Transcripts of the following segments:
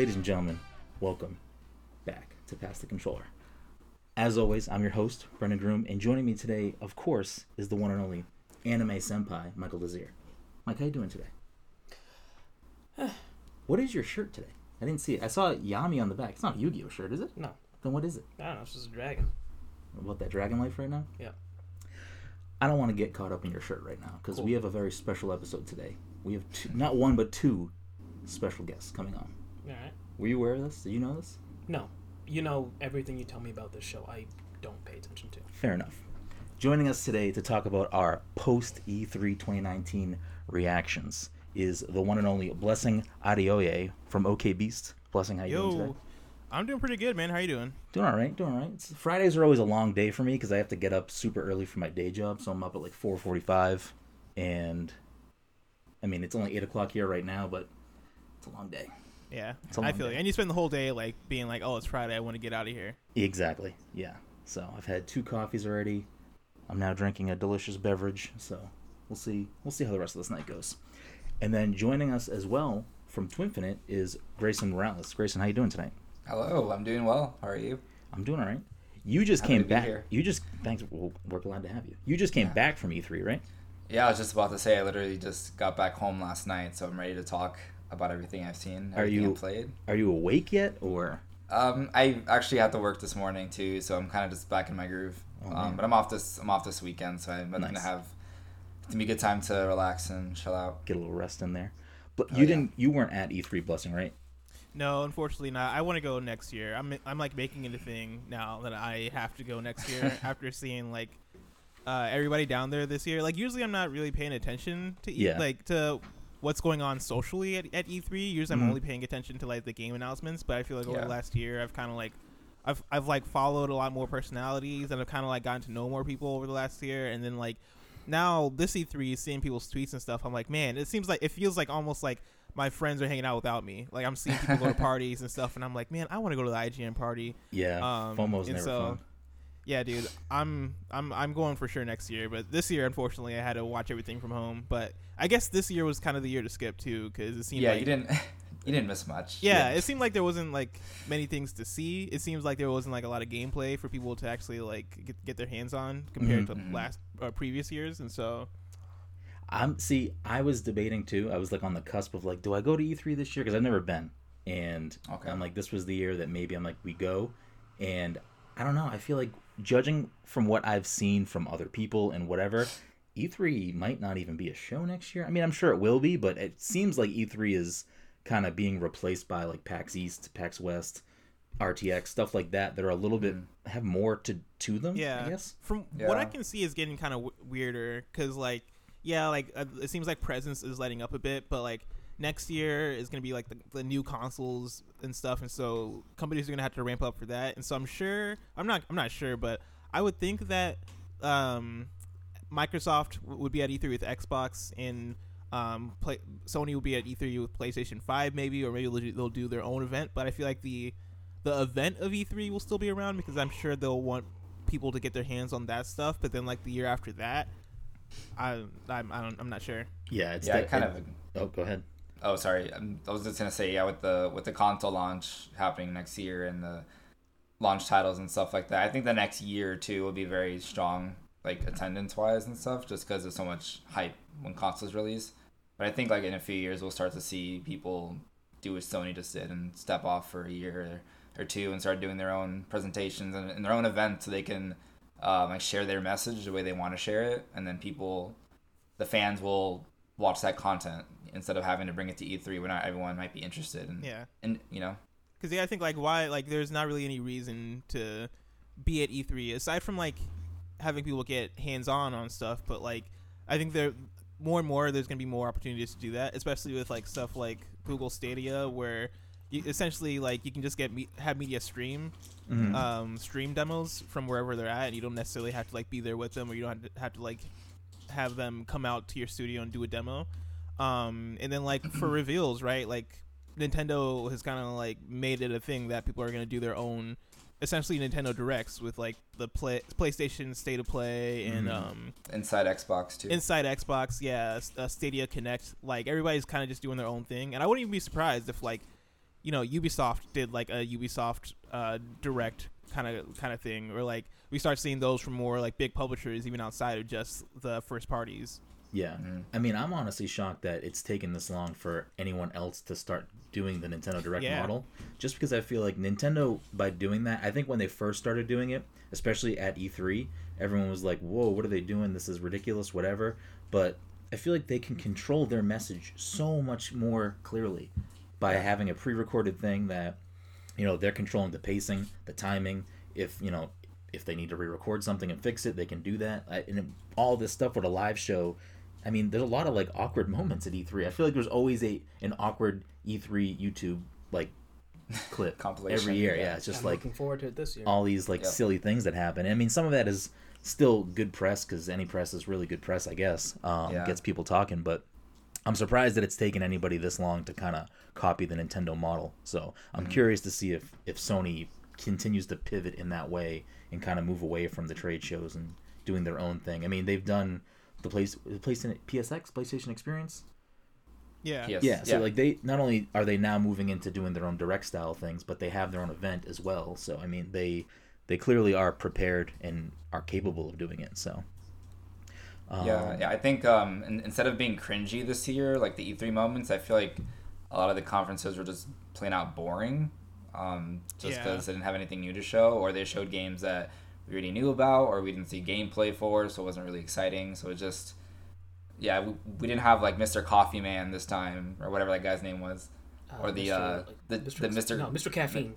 ladies and gentlemen, welcome back to Pass the Controller. As always, I'm your host, Brendan Groom, and joining me today, of course, is the one and only anime senpai, Michael Desir. Mike, how you doing today? what is your shirt today? I didn't see it. I saw Yami on the back. It's not a Yu-Gi-Oh shirt, is it? No, Then what is it? I don't know. It's just a dragon. About that Dragon Life right now? Yeah. I don't want to get caught up in your shirt right now because Cool. we have a very special episode today. We have two, not one but two special guests coming on. All right. Were you aware of this? Do you know this? No, you know everything you tell me about this show. I don't pay attention to. Fair enough. Joining us today to talk about our post E E3 2019 reactions is the one and only Blessing Adeoye from OK Beast. Blessing, how you doing today? Yo, I'm doing pretty good, man. How are you doing? Doing all right, doing all right. It's, Fridays are always a long day for me because I have to get up super early for my day job. So I'm up at like 4:45, and I mean it's only eight o'clock here right now, but it's a long day. Yeah, It's a I long feel day. you. And you spend the whole day like being like, "Oh, it's Friday. I want to get out of here." Exactly. Yeah. So I've had two coffees already. I'm now drinking a delicious beverage. So we'll see. We'll see how the rest of this night goes. And then joining us as well from Twinfinite is Grayson Morales. Grayson, how you doing tonight? Hello, I'm doing well. How are you? I'm doing all right. You just Happy came back. here. You just thanks. Well, we're glad to have you. You just came Yeah. back from E3, right? Yeah, I was just about to say I literally just got back home last night, so I'm ready to talk about everything I've seen, Are everything you- I've played. Are you awake yet, or Um, I actually had to work this morning too, so I'm kind of just back in my groove. Oh, um, but I'm off this I'm off this weekend, so I'm Nice. gonna have gonna be a good time to relax and chill out. get a little rest in there? But Oh, you yeah. didn't. You weren't at E3 Blessing, right? No, unfortunately not. I want to go next year. I'm I'm like making it a thing now that I have to go next year after seeing like uh, everybody down there this year. Like usually I'm not really paying attention to e- Yeah. like to what's going on socially at, at E3. Usually Mhm. I'm only paying attention to like the game announcements, but I feel like over Yeah. the last year I've kind of like I've I've like followed a lot more personalities and I've kind of like gotten to know more people over the last year and then like now this E3 seeing people's tweets and stuff I'm like, man, it seems like it feels like almost like my friends are hanging out without me. Like I'm seeing people go to parties and stuff and I'm like, man, I want to go to the IGN party. Yeah. Um, FOMO's never so- fun. Yeah, dude, I'm I'm I'm going for sure next year, but this year unfortunately I had to watch everything from home. But I guess this year was kind of the year to skip too, because it seemed Yeah, like you didn't you didn't miss much. yeah, it seemed like there wasn't like many things to see. It seems like there wasn't like a lot of gameplay for people to actually like get, get their hands on compared Mhm. to last uh, previous years, and so I'm see. I was debating too. I was like on the cusp of like, do I go to E3 this year? Because I've never been, and Okay. I'm like, this was the year that maybe I'm like, we go, and I don't know. I feel like judging from what I've seen from other people and whatever, E3 might not even be a show next year. I mean, I'm sure it will be, but it seems like E3 is kind of being replaced by like PAX East, PAX West, RTX stuff like that that are a little bit have more to to them. Yeah. I guess. from what I can see is getting kind of w- weirder because like yeah like uh, it seems like presence is letting up a bit but like next year is going to be like the, the new consoles and stuff and so companies are going to have to ramp up for that and so i'm sure i'm not i'm not sure but i would think that um microsoft w- would be at e3 with xbox and um play, sony will be at e3 with playstation 5 maybe or maybe they'll do, they'll do their own event but i feel like the the event of e3 will still be around because i'm sure they'll want people to get their hands on that stuff. But then like the year after that, I I'm I don't, I'm not sure. Yeah. It's yeah, I that- kind it- of Oh, go ahead. Oh, sorry. Um, I was just gonna say, yeah, with the with the console launch happening next year and the launch titles and stuff like that, I think the next year or two will be very strong, like attendance wise and stuff, just because there's so much hype when consoles release. But I think like in a few years, we'll start to see people do what Sony just did and step off for a year or, or two and start doing their own presentations and, and their own events, so they can um, like share their message the way they want to share it, and then people, the fans will watch that content instead of having to bring it to E3 where not everyone might be interested in. Yeah, And you know, because yeah, I think like why like there's not really any reason to be at E3 aside from like having people get hands on on stuff. But like I think there more and more there's gonna be more opportunities to do that, especially with like stuff like Google Stadia where. You, essentially, like you can just get me- have media stream Mhm. um, stream demos from wherever they're at, and you don't necessarily have to like be there with them, or you don't have to, have to like have them come out to your studio and do a demo. Um, and then like for reveals, right? Like Nintendo has kind of like made it a thing that people are gonna do their own, essentially Nintendo directs with like the play PlayStation State of Play and Mhm. um, inside Xbox too. Inside Xbox, yeah, uh, Stadia Connect. Like everybody's kind of just doing their own thing, and I wouldn't even be surprised if like you know Ubisoft did like a Ubisoft uh, direct kind of kind of thing, or like we start seeing those from more like big publishers, even outside of just the first parties. Yeah. Mhm. I mean, I'm honestly shocked that it's taken this long for anyone else to start doing the Nintendo Direct Yeah. model. Just because I feel like Nintendo, by doing that, I think when they first started doing it, especially at E3, everyone was like, whoa, what are they doing? This is ridiculous, whatever. But I feel like they can control their message so much more clearly by having a pre recorded thing that, you know, they're controlling the pacing, the timing. If, you know, if they need to re record something and fix it, they can do that. I, and all this stuff with a live show I mean, there's a lot of like awkward moments at E3. I feel like there's always a an awkward E3 YouTube like clip Compilation, every year. Yeah, yeah. it's just I'm like looking forward to it this year. all these like Yep. silly things that happen. I mean, some of that is still good press because any press is really good press, I guess. Um, Yeah. Gets people talking, but I'm surprised that it's taken anybody this long to kind of copy the Nintendo model. So I'm Mm-hmm. curious to see if if Sony continues to pivot in that way and kind of move away from the trade shows and doing their own thing. I mean, they've done the place the place PlayStation PSX PlayStation Experience. Yeah, PS. Yeah, so like they not only are they now moving into doing their own direct style things, but they have their own event as well. So I mean, they they clearly are prepared and are capable of doing it. So um, yeah, yeah. I think um, in, instead of being cringy this year, like the E3 moments, I feel like a lot of the conferences were just plain out boring, um, just Yeah. because they didn't have anything new to show, or they showed games that we already knew about, or we didn't see gameplay for, so it wasn't really exciting. So it just, yeah, we, we didn't have like Mr. Coffee Man this time, or whatever that guy's name was, Uh, or the Mr. uh, the, Mr. the Mr. No, Mr. Caffeine.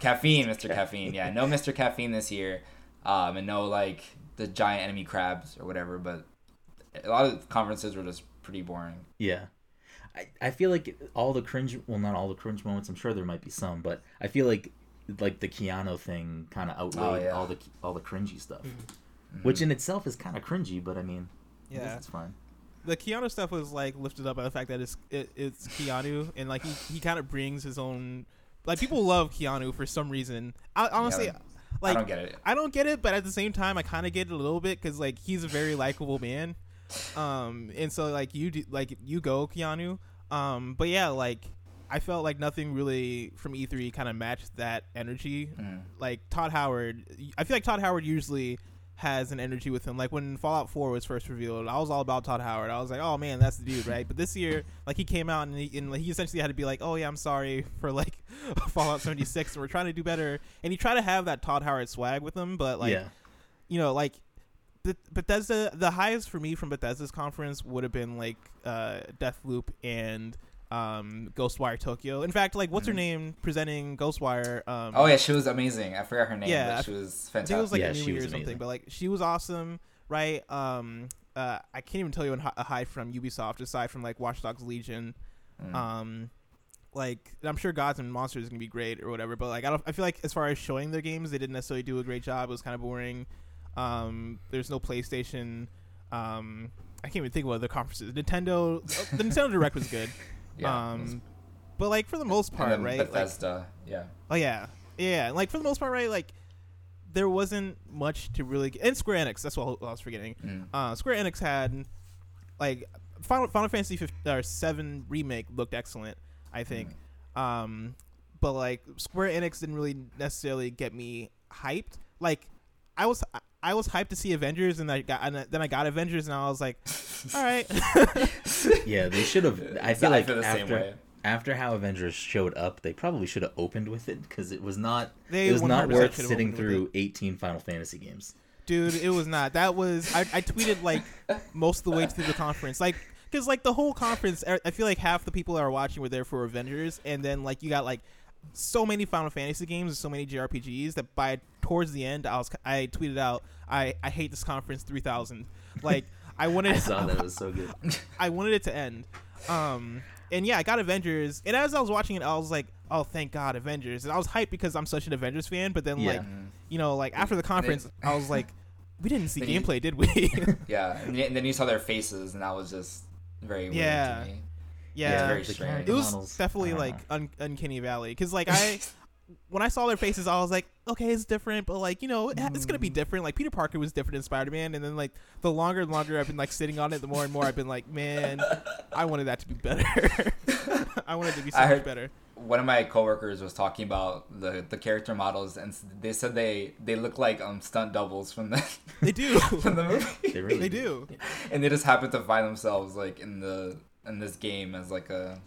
Caffeine, Mr. Caffeine. Yeah, no Mr. Caffeine this year, um, and no like the giant enemy crabs or whatever. But a lot of conferences were just pretty boring. yeah. I, I feel like all the cringe well not all the cringe moments I'm sure there might be some but I feel like like the Keanu thing kind of outweighed Oh, yeah. all the all the cringy stuff Mm-hmm. which in itself is kind of cringy but I mean Yeah. it's fine the Keanu stuff was like lifted up by the fact that it's it, it's Keanu and like he, he kind of brings his own like people love Keanu for some reason. I, honestly, Yeah, like I don't get it. I don't get it, but at the same time, I kind of get it a little bit because like he's a very likable man, um, and so like you do, like you go Keanu, um, but yeah, like I felt like nothing really from E3 kind of matched that energy. Mm. Like Todd Howard, I feel like Todd Howard usually has an energy with him. Like when Fallout 4 was first revealed, I was all about Todd Howard. I was like, oh man, that's the dude, right? But this year, like he came out and he, and he essentially had to be like, oh yeah, I'm sorry for like Fallout 76, and we're trying to do better. And he tried to have that Todd Howard swag with him, but like yeah you know, like Bethesda, the highest for me from Bethesda's conference would have been like uh, Deathloop and um, Ghostwire Tokyo. In fact, like what's her Mhm. name presenting Ghostwire? Um, Oh yeah, she was amazing. I forgot her name, Yeah, but she was I think it was fantastic. like Yeah, a she new year was or something, amazing. but like she was awesome, right? Um, uh, I can't even tell you a high from Ubisoft aside from like Watch Dogs Legion. Mm. Um, like I'm sure Gods and Monsters is gonna be great or whatever, but like I don't. I feel like as far as showing their games, they didn't necessarily do a great job. It was kind of boring. Um, there's no PlayStation. Um, I can't even think of what other conferences. Nintendo. the Nintendo Direct was good. yeah. um, but like for the most part, right? Like, Bethesda. yeah. oh yeah, yeah. Like for the most part, right? Like there wasn't much to really. Get. And Square Enix. That's what I was forgetting. Mm. Uh, Square Enix had like Final Final Fantasy 15, or Seven remake looked excellent, I think. Um, but like Square Enix didn't really necessarily get me hyped. Like I was I was hyped to see Avengers, and I got and then I got Avengers, and I was like, all right, yeah they should have I I feel like feel the same after way. after how Avengers showed up, they probably should have opened with it because it was not They it was not worth sitting through 18 Final Fantasy games. dude, it was not. That was I, I tweeted like most of the way through the conference, like. Because like the whole conference, I I feel like half the people that are watching were there for Avengers, and then like you got like so many Final Fantasy games and so many JRPGs that by towards the end, I was I tweeted out, I I hate this conference three thousand. Like I wanted I saw that it was so good. I wanted it to end. Um, and yeah, I got Avengers, and as I was watching it, I was like, oh thank God Avengers, and I was hyped because I'm such an Avengers fan. But then Yeah. like Mm. you know like after the conference, I was like, we didn't see Then you- gameplay, did we? Yeah, and, then you saw their faces, and that was just very weird Yeah. to me. yeah, very the strange. character it was definitely like know. un- uncanny valley because like i when i saw their faces i was like okay it's different but like you know it, it's gonna be Mm. different like peter parker was different in spider-man and then like the longer and longer i've been like sitting on it the more and more i've been like man i wanted that to be better i wanted it to be so I much heard- better one of my coworkers was talking about the the character models, and they said they they look like um stunt doubles from the They do. from the movie, They really they do. and they just happen to find themselves like in the in this game as like a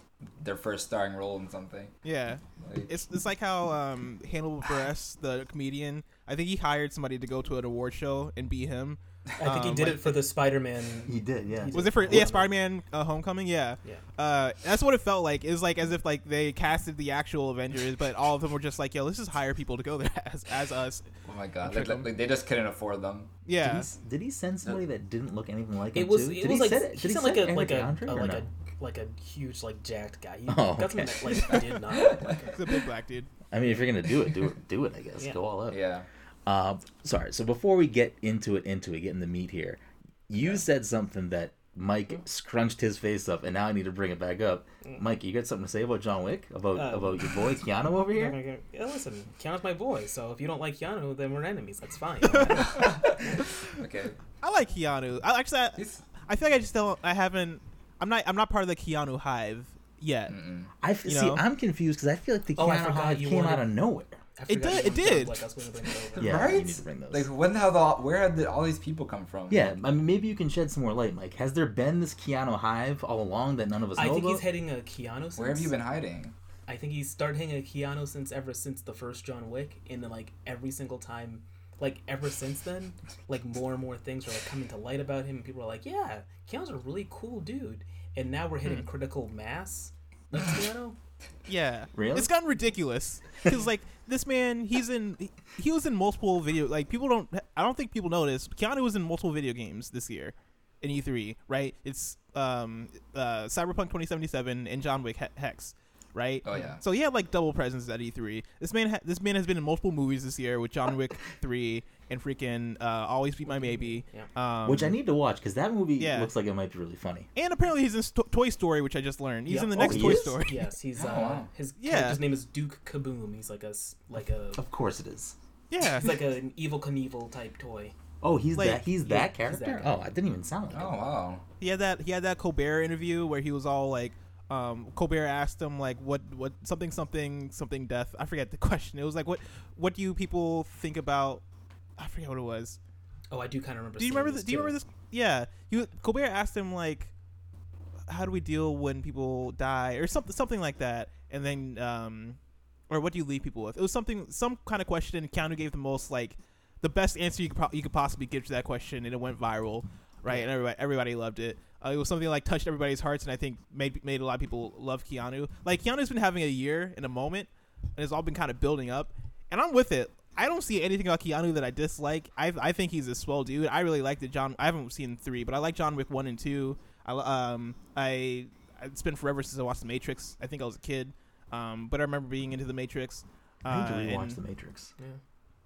their first starring role in something. Yeah. Like, It's it's like how um Hannibal Buress, the comedian, I think he hired somebody to go to an award show and be him. I think he Um, did like- it for the Spider-Man. He did, yeah. He Was did it for yeah. Spider-Man uh, Homecoming? Yeah. Yeah. Uh, that's what it felt like. It was like as if like they casted the actual Avengers, but all of them were just like, "Yo, let's just hire people to go there as as us." oh my god, Trick like, they just couldn't afford them. Did, Yeah. he, did he send somebody that didn't look anything like him It was. too? It did was he like send it? he Did he sounded like send a like a, Andre a or like no? a like a huge like jacked guy. He Oh, got something okay. that like did not look like him. He's a big black dude. I mean, if you're gonna do it, do it, do it. I guess Yeah. go all out. Yeah. Uh, sorry. So before we get into it, into it, getting the meat here, you said something that Mike scrunched his face up, and now I need to bring it back up. Mike, you got something to say about John Wick? About Uh, about your boy Keanu over here? Okay, Yeah, listen, Keanu's my boy, so if you don't like Keanu, then we're enemies. That's fine. Okay. I like Keanu. I actually, I, I feel like I just don't. I haven't. I'm not. I'm not part of the Keanu hive yet. mm-mm. I f- You see. know? I'm confused because I feel like the Oh, I Keanu forgot hive you came wanted- out of nowhere. It did- it did. Like us when we bring it over. Yeah, right? you need to bring those. Like when have all where had the, all these people come from? yeah, I mean, maybe you can shed some more light, Mike. Has there been this Keanu hive all along that none of us I know think about? he's heading a Keanu. Since, Where have you been hiding? I think he's started hitting a Keanu since ever since the first John Wick, and then like every single time, like ever since then, like more and more things are like coming to light about him, and people are like, yeah, Keanu's a really cool dude, and now we're hitting critical mass. Like Keanu, Yeah. Really? It's gotten ridiculous because like this man, he's in. He, he was in multiple video. Like people don't. I don't think people notice. Keanu was in multiple video games this year, in E3. Right? It's um uh Cyberpunk 2077 and John Wick He- Hex. Right. Oh yeah. So he had like double presence at E3. This man, ha- this man has been in multiple movies this year with John Wick three and freaking uh, Always Be My Maybe. Yeah. Um, Which I need to watch because that movie Yeah. looks like it might be really funny. And apparently he's in Sto- Toy Story, which I just learned. He's Yep. in the Oh, next he Toy is? Story. yes, he's Oh, uh, wow. his Yeah. character's name is Duke Kaboom. He's like a s- like a Of course it is. Yeah. he's like an evil Knievel type toy. Oh, he's Like, that. He's yeah, that he's character. that oh, I didn't even sound like Oh him. wow. He had that he had that Colbert interview where he was all like um, Colbert asked him like what what something something something death. I forget the question. It was like what what do you people think about I forget what it was. Oh, I do kind of remember. do you remember this do you remember this? Yeah. You Colbert asked him like how do we deal when people die or something something like that. And then um or what do you leave people with? It was something some kind of question and Keanu gave the most like the best answer you could, pro- you could possibly give to that question and it went viral right? And everybody everybody loved it uh, it was something like touched everybody's hearts and I think made made a lot of people love Keanu like Keanu's been having a year in a moment and it's all been kind of building up and I'm with it I don't see anything about Keanu that I dislike. I I think he's a swell dude. I really like the John. I haven't seen three, but I like John Wick one and two. I um I it's been forever since I watched The Matrix. I think I was a kid, um, but I remember being into The Matrix. I need to Uh, rewatch and- The Matrix. Yeah.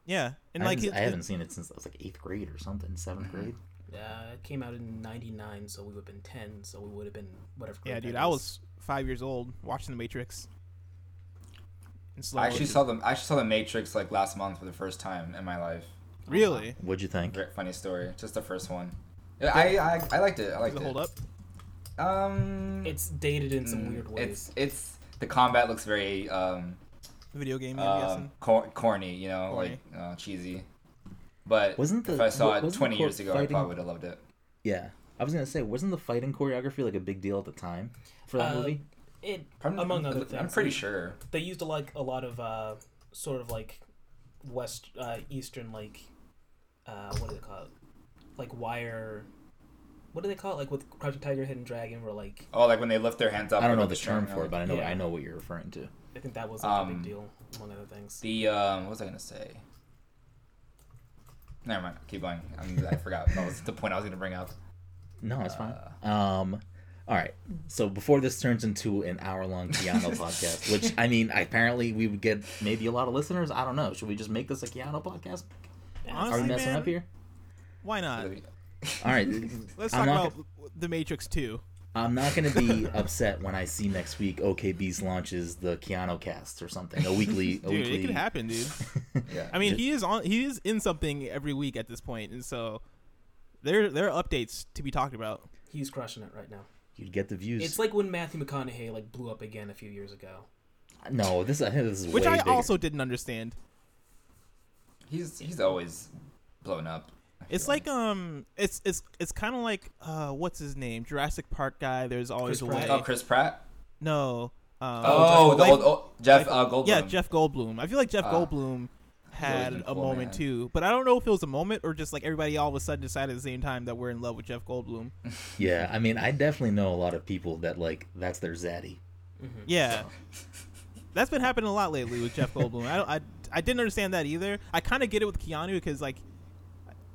Yeah, and I, like haven't, it- I haven't seen it since I was like eighth grade or something, 7th Mm-hmm. grade. Uh, it came out in '99, so we would have been 10, so we would have been whatever. yeah, dude, that I was five years old watching The Matrix. In slow I actually motion. saw them. I actually saw the Matrix like last month for the first time in my life. really. What'd you think? Very funny story. Just the first one. Yeah, I I, I liked it. I Does liked it it. hold up? Um, It's dated in some mm, weird ways. It's it's the combat looks very um, Video game, I'm um cor- corny. You know, Corny. like uh, cheesy. But Wasn't the- if I saw it 20 years ago, I probably would have loved it. Yeah, I was gonna say, wasn't the fighting choreography like a big deal at the time for that Uh, movie? It, I'm, among other things, I'm pretty they- sure. They used a, like a lot of uh, sort of like west uh, eastern like uh, what do they call it? Like wire. What do they call it? Like with Crouching Tiger, Hidden Dragon, where like Oh, like when they lift their hands up. I don't know the term for it, but I know Yeah. I know what you're referring to. I think that was like a Um, big deal among other things. The um, what was I gonna say? Never mind. Keep going. I'm, I forgot. That was the point I was gonna bring up. No, it's fine. Uh, Um, all right. So before this turns into an hour-long Keanu podcast, which I mean, apparently we would get maybe a lot of listeners. I don't know. Should we just make this a Keanu podcast? Are we messing man, up here? Why not? All right. Let's I'm talk not about The Matrix Two. I'm not gonna be upset when I see next week OK Beast launches the Keanu cast or something. A weekly, a Dude, weekly. it could happen, dude. Yeah. I mean, Just- he is on. He is in something every week at this point, and so there there are updates to be talked about. He's crushing it right now. You'd get the views. It's like when Matthew McConaughey like blew up again a few years ago. No, this I think this is which way I bigger. also didn't understand. He's he's always blown up. I It's feel like um, it's it's it's kind of like uh, what's his name? Jurassic Park guy. There's always Chris a way. Pratt? oh Chris Pratt. No. Um, Oh, the like- old oh, Jeff uh, Goldblum. Yeah, Jeff Goldblum. I feel like Jeff Ah. Goldblum had been a cool, moment man. too, but I don't know if it was a moment or just like everybody all of a sudden decided at the same time that we're in love with Jeff Goldblum. Yeah, I mean, I definitely know a lot of people that like that's their zaddy. Yeah, that's been happening a lot lately with Jeff Goldblum. I don't, I I didn't understand that either. I kind of get it with Keanu because like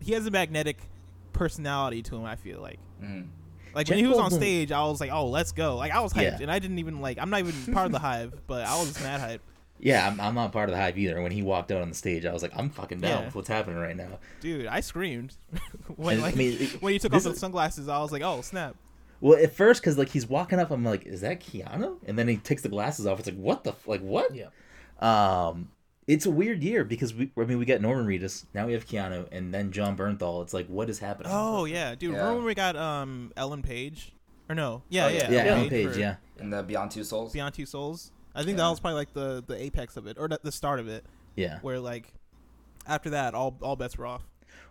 he has a magnetic personality to him. I feel like. Mhm. Like Jeff when he was on stage, I was like, "Oh, let's go!" Like I was hyped, Yeah. and I didn't even like. I'm not even part of the hive, but I was just mad hyped. Yeah, I'm, I'm not part of the hype either. When he walked out on the stage, I was like, I'm fucking down Yeah. with what's happening right now. Dude, I screamed when And, like I mean, it- when he took off this the is- sunglasses. I was like, "Oh snap!" Well, at first, because like he's walking up, I'm like, is that Keanu? And then he takes the glasses off. It's like, what the f- like what? Yeah. Um, it's a weird year because we, I mean, we got Norman Reedus, now we have Keanu, and then Jon Bernthal. It's like, what is happening? Oh yeah, dude. Yeah. Remember when we got um Ellen Page? Or no? Yeah, Oh, yeah, yeah. yeah, Ellen Ellen Page, for yeah, In the Beyond Two Souls. Beyond Two Souls. I think Yeah. that was probably like the the apex of it, or the, the start of it, yeah. where like after that, all all bets were off.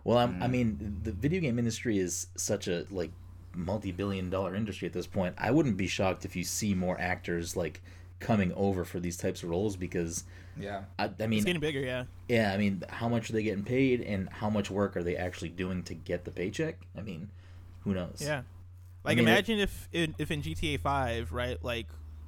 Well, I'm, I Mm. mean, the video game industry is such a like multi-billion-dollar industry at this point. I wouldn't be shocked if you see more actors like coming over for these types of roles because Yeah. I, I it's mean, getting bigger, yeah. yeah, I mean, how much are they getting paid, and how much work are they actually doing to get the paycheck? I mean, who knows? Yeah. Like mean, it- imagine if in, if in GTA Five, right, like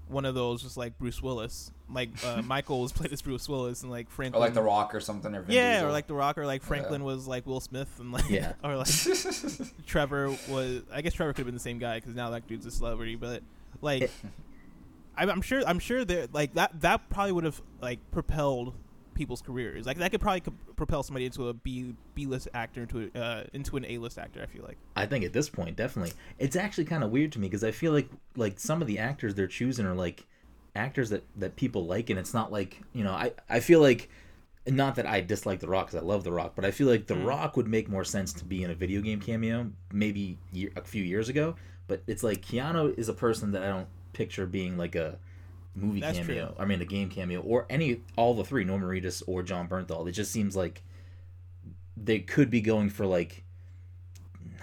one of those was like Bruce Willis, like uh, Michael was played as Bruce Willis, and like Franklin Or like The Rock or something. Or Vin yeah, Diesel. or like The Rock, or like Franklin was like Will Smith, and like Yeah. or like Trevor was. I guess Trevor could have been the same guy because now that dude's a celebrity, but like. I'm sure. I'm sure that like that. That probably would have like propelled people's careers. Like that could probably co- propel somebody into a B B list actor into a, uh, into an A list actor. I feel like. I think at this point, definitely, it's actually kind of weird to me because I feel like like some of the actors they're choosing are like actors that that people like, and it's not like you know I I feel like. Not that I dislike The Rock because I love The Rock, but I feel like The Mm. Rock would make more sense to be in a video game cameo maybe year, a few years ago. But it's like Keanu is a person that I don't picture being like a movie That's cameo. true. I mean, a game cameo or any all the three Norman Reedus or Jon Bernthal. It just seems like they could be going for like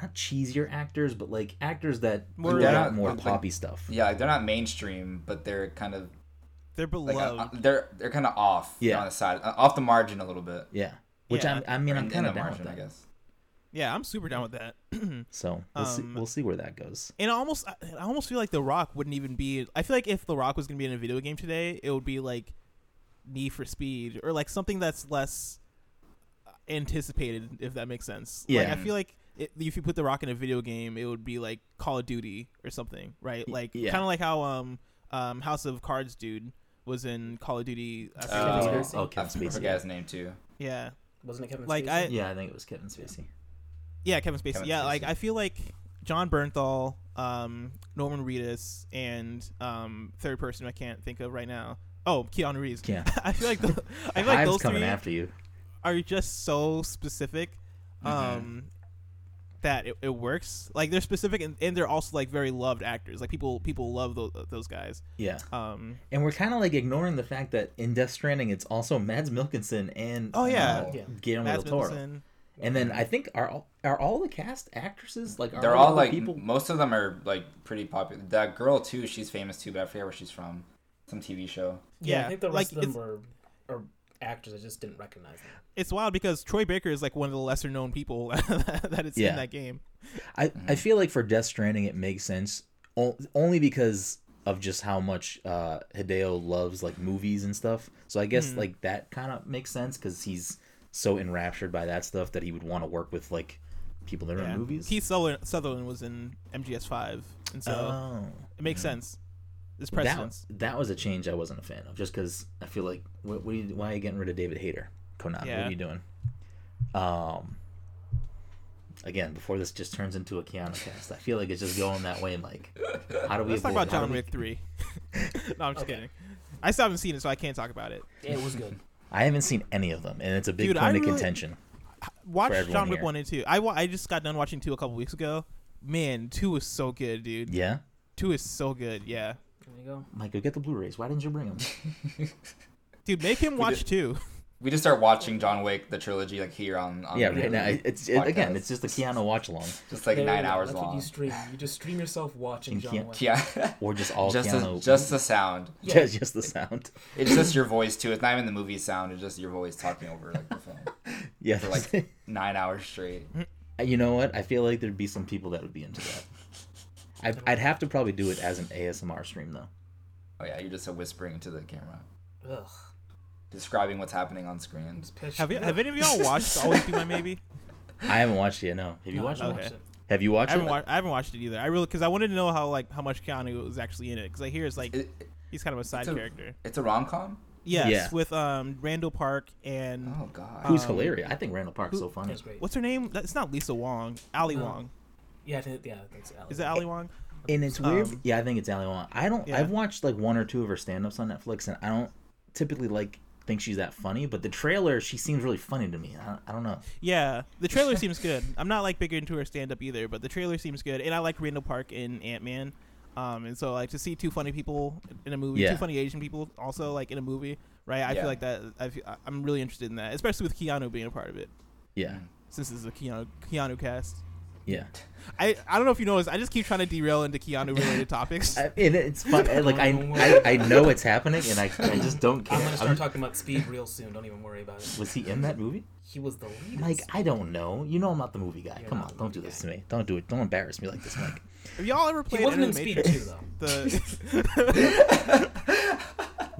not cheesier actors, but like actors that More more out not- more like- poppy stuff. Yeah, they're not mainstream, but they're kind of They're like uh, they're they're kind of off. Yeah. on the side, uh, off the margin a little bit. Yeah, which Yeah. I'm, I mean, Or I'm kind in of the down margin, with I guess. Yeah, I'm super down with that. So we'll see. Um, We'll see where that goes. And I almost, I I almost feel like The Rock wouldn't even be. I feel like if The Rock was gonna be in a video game today, it would be like Need for Speed or like something that's less anticipated, if that makes sense. Like, Yeah. I feel like it, if you put The Rock in a video game, it would be like Call of Duty or something, right? Like yeah. kind of like how um um House of Cards dude was in Call of Duty. I forget Uh, Kevin name. Spacey? oh, I Kevin Spacey. forget his name too. yeah, Wasn't it Kevin Like, Spacey? I- Yeah, I think it was Kevin Spacey. Yeah, Kevin Spacey. Kevin yeah, like I feel like Jon Bernthal, um, Norman Reedus, and um, third person I can't think of right now. Oh, Keanu Reeves. Yeah. I feel like the, I feel like those coming three after you. are just so specific, Mhm. um, that it, it works. Like they're specific and, and they're also like very loved actors. Like people people love those those guys. Yeah, Um, and we're kind of like ignoring the fact that in Death Stranding, it's also Mads Mikkelsen and Oh, yeah. uh, Yeah. Guillermo Mads del Toro. Mikkelsen. And then I think are all, are all the cast actresses like are They're all the like people. most of them are like pretty popular. That girl too, she's famous too, but I forget where she's from. Some TV show. yeah, yeah, I think the like, rest of them were are actors. I just didn't recognize them. It's wild because Troy Baker is like one of the lesser known people that it's Yeah. in that game. I, I feel like for Death Stranding it makes sense only because of just how much uh, Hideo loves like movies and stuff. So I guess Hmm. like that kind of makes sense because he's so enraptured by that stuff that he would want to work with like people that are in movies. Kiefer Sutherland, Sutherland was in MGS Five, and so oh, it makes sense. There's that, precedence. that was a change I wasn't a fan of just because I feel like what, what are you, why are you getting rid of David Hayter? Konami, what are you doing? Um. Again, before this just turns into a Keanu cast, I feel like it's just going that way. Like, how do we? Let's talk about John do we- Wick Three. no, I'm just Okay. kidding. I still haven't seen it, so I can't talk about it. It was good. I haven't seen any of them, and it's a big Dude, I point of really- contention. Watch John Wick. One and Two. I wa- I just got done watching Two a couple weeks ago. Man, Two is so good, dude. Yeah, Two is so good. Yeah. There you go. Mike, go get the Blu-rays. Why didn't you bring them? Dude, make him watch did- too. We just start watching John Wick the trilogy like here on, on yeah, right now it's it, again, it's just a Keanu watch along, just like There nine hours That's what long. you stream. You just stream yourself watching And John can't- Wick. Yeah, or just all just Keanu. the, just the sound. Yeah. just, just the sound. It's just your voice too. It's not even the movie sound. It's just your voice talking over like the film Yeah, for like nine hours straight. you know what? I feel like there'd be some people that would be into that. I'd, I'd have to probably do it as an ASMR stream though. Oh yeah, you're just a whispering into the camera, Ugh. Describing what's happening on screen. Have you have any of y'all watched Always Be My Maybe? I haven't watched it yet. No, have you No, watched I it? watched Okay. it. Have you I watched haven't it? watched. I haven't watched it either. I really because I wanted to know how like how much Keanu was actually in it because I hear it's like It, he's kind of a side It's a- character. it's a rom com. Yes, Yeah. with um Randall Park and Oh god. Who's Um, hilarious? I think Randall Park's who- so funny. Great. what's her name? It's not Lisa Wong. Ali No. Wong. Yeah, I think, yeah, that's Ali. Is it Ali Wong? And it's weird. Um, yeah, I think it's Ali Wong. I don't. Yeah. I've watched like one or two of her stand-ups on Netflix, and I don't typically like think she's that funny. But the trailer, she seems really funny to me. I, I don't know. Yeah, the trailer seems good. I'm not like big into her stand up either, but the trailer seems good, and I like Randall Park in Ant Man. Um, and so like to see two funny people in a movie, Yeah. two funny Asian people also like in a movie, right? I Yeah. feel like that. I feel, I'm really interested in that, especially with Keanu being a part of it, Yeah, since this is a Keanu Keanu cast. Yeah. I, I don't know if you noticed. I just keep trying to derail into Keanu related topics. I, and it's fun. Like I, I. I know it's happening, and I, I just don't care. I'm gonna start I'm- talking about Speed real soon. Don't even worry about it. was he in that movie? He was the lead. Mike, I don't know. You know I'm not the movie guy. You're Come on, don't do movie this guy. to me. Don't do it. Don't embarrass me like this, Mike. Have y'all ever played? he played wasn't in the Speed Matrix? too, though. The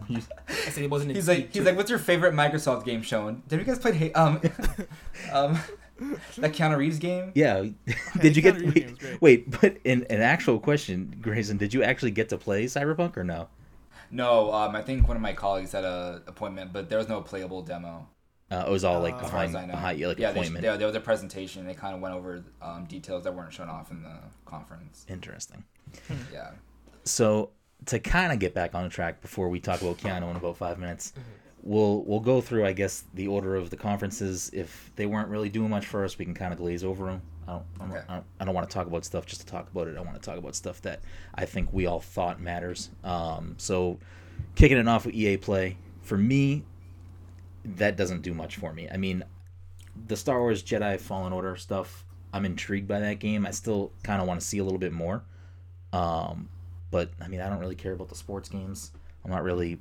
I said he wasn't in He's Speed like, he's like, what's your favorite Microsoft game shown? Did you guys play Ha- um, um, that Keanu Reeves game? yeah. did you get? Keanu Reeves game was great. Wait, wait. But in an actual question, Grayson, did you actually get to play Cyberpunk or no? No, um, I think one of my colleagues had a appointment, but there was no playable demo. Uh, it was all like Uh, As as behind I know. behind you, like yeah, they, appointment. there, there was a presentation. They kind of went over um, details that weren't shown off in the conference. Interesting. Yeah. So to kind of get back on track before we talk about Keanu in about five minutes, we'll we'll go through I guess the order of the conferences. If they weren't really doing much for us, we can kind of glaze over them. I don't I don't, Okay. I don't, I don't want to talk about stuff just to talk about it. I want to talk about stuff that I think we all thought matters. Um, so kicking it off with EA Play for me, that doesn't do much for me. I mean, the Star Wars Jedi Fallen Order stuff. I'm intrigued by that game. I still kind of want to see a little bit more. Um, but I mean, I don't really care about the sports games. I'm not really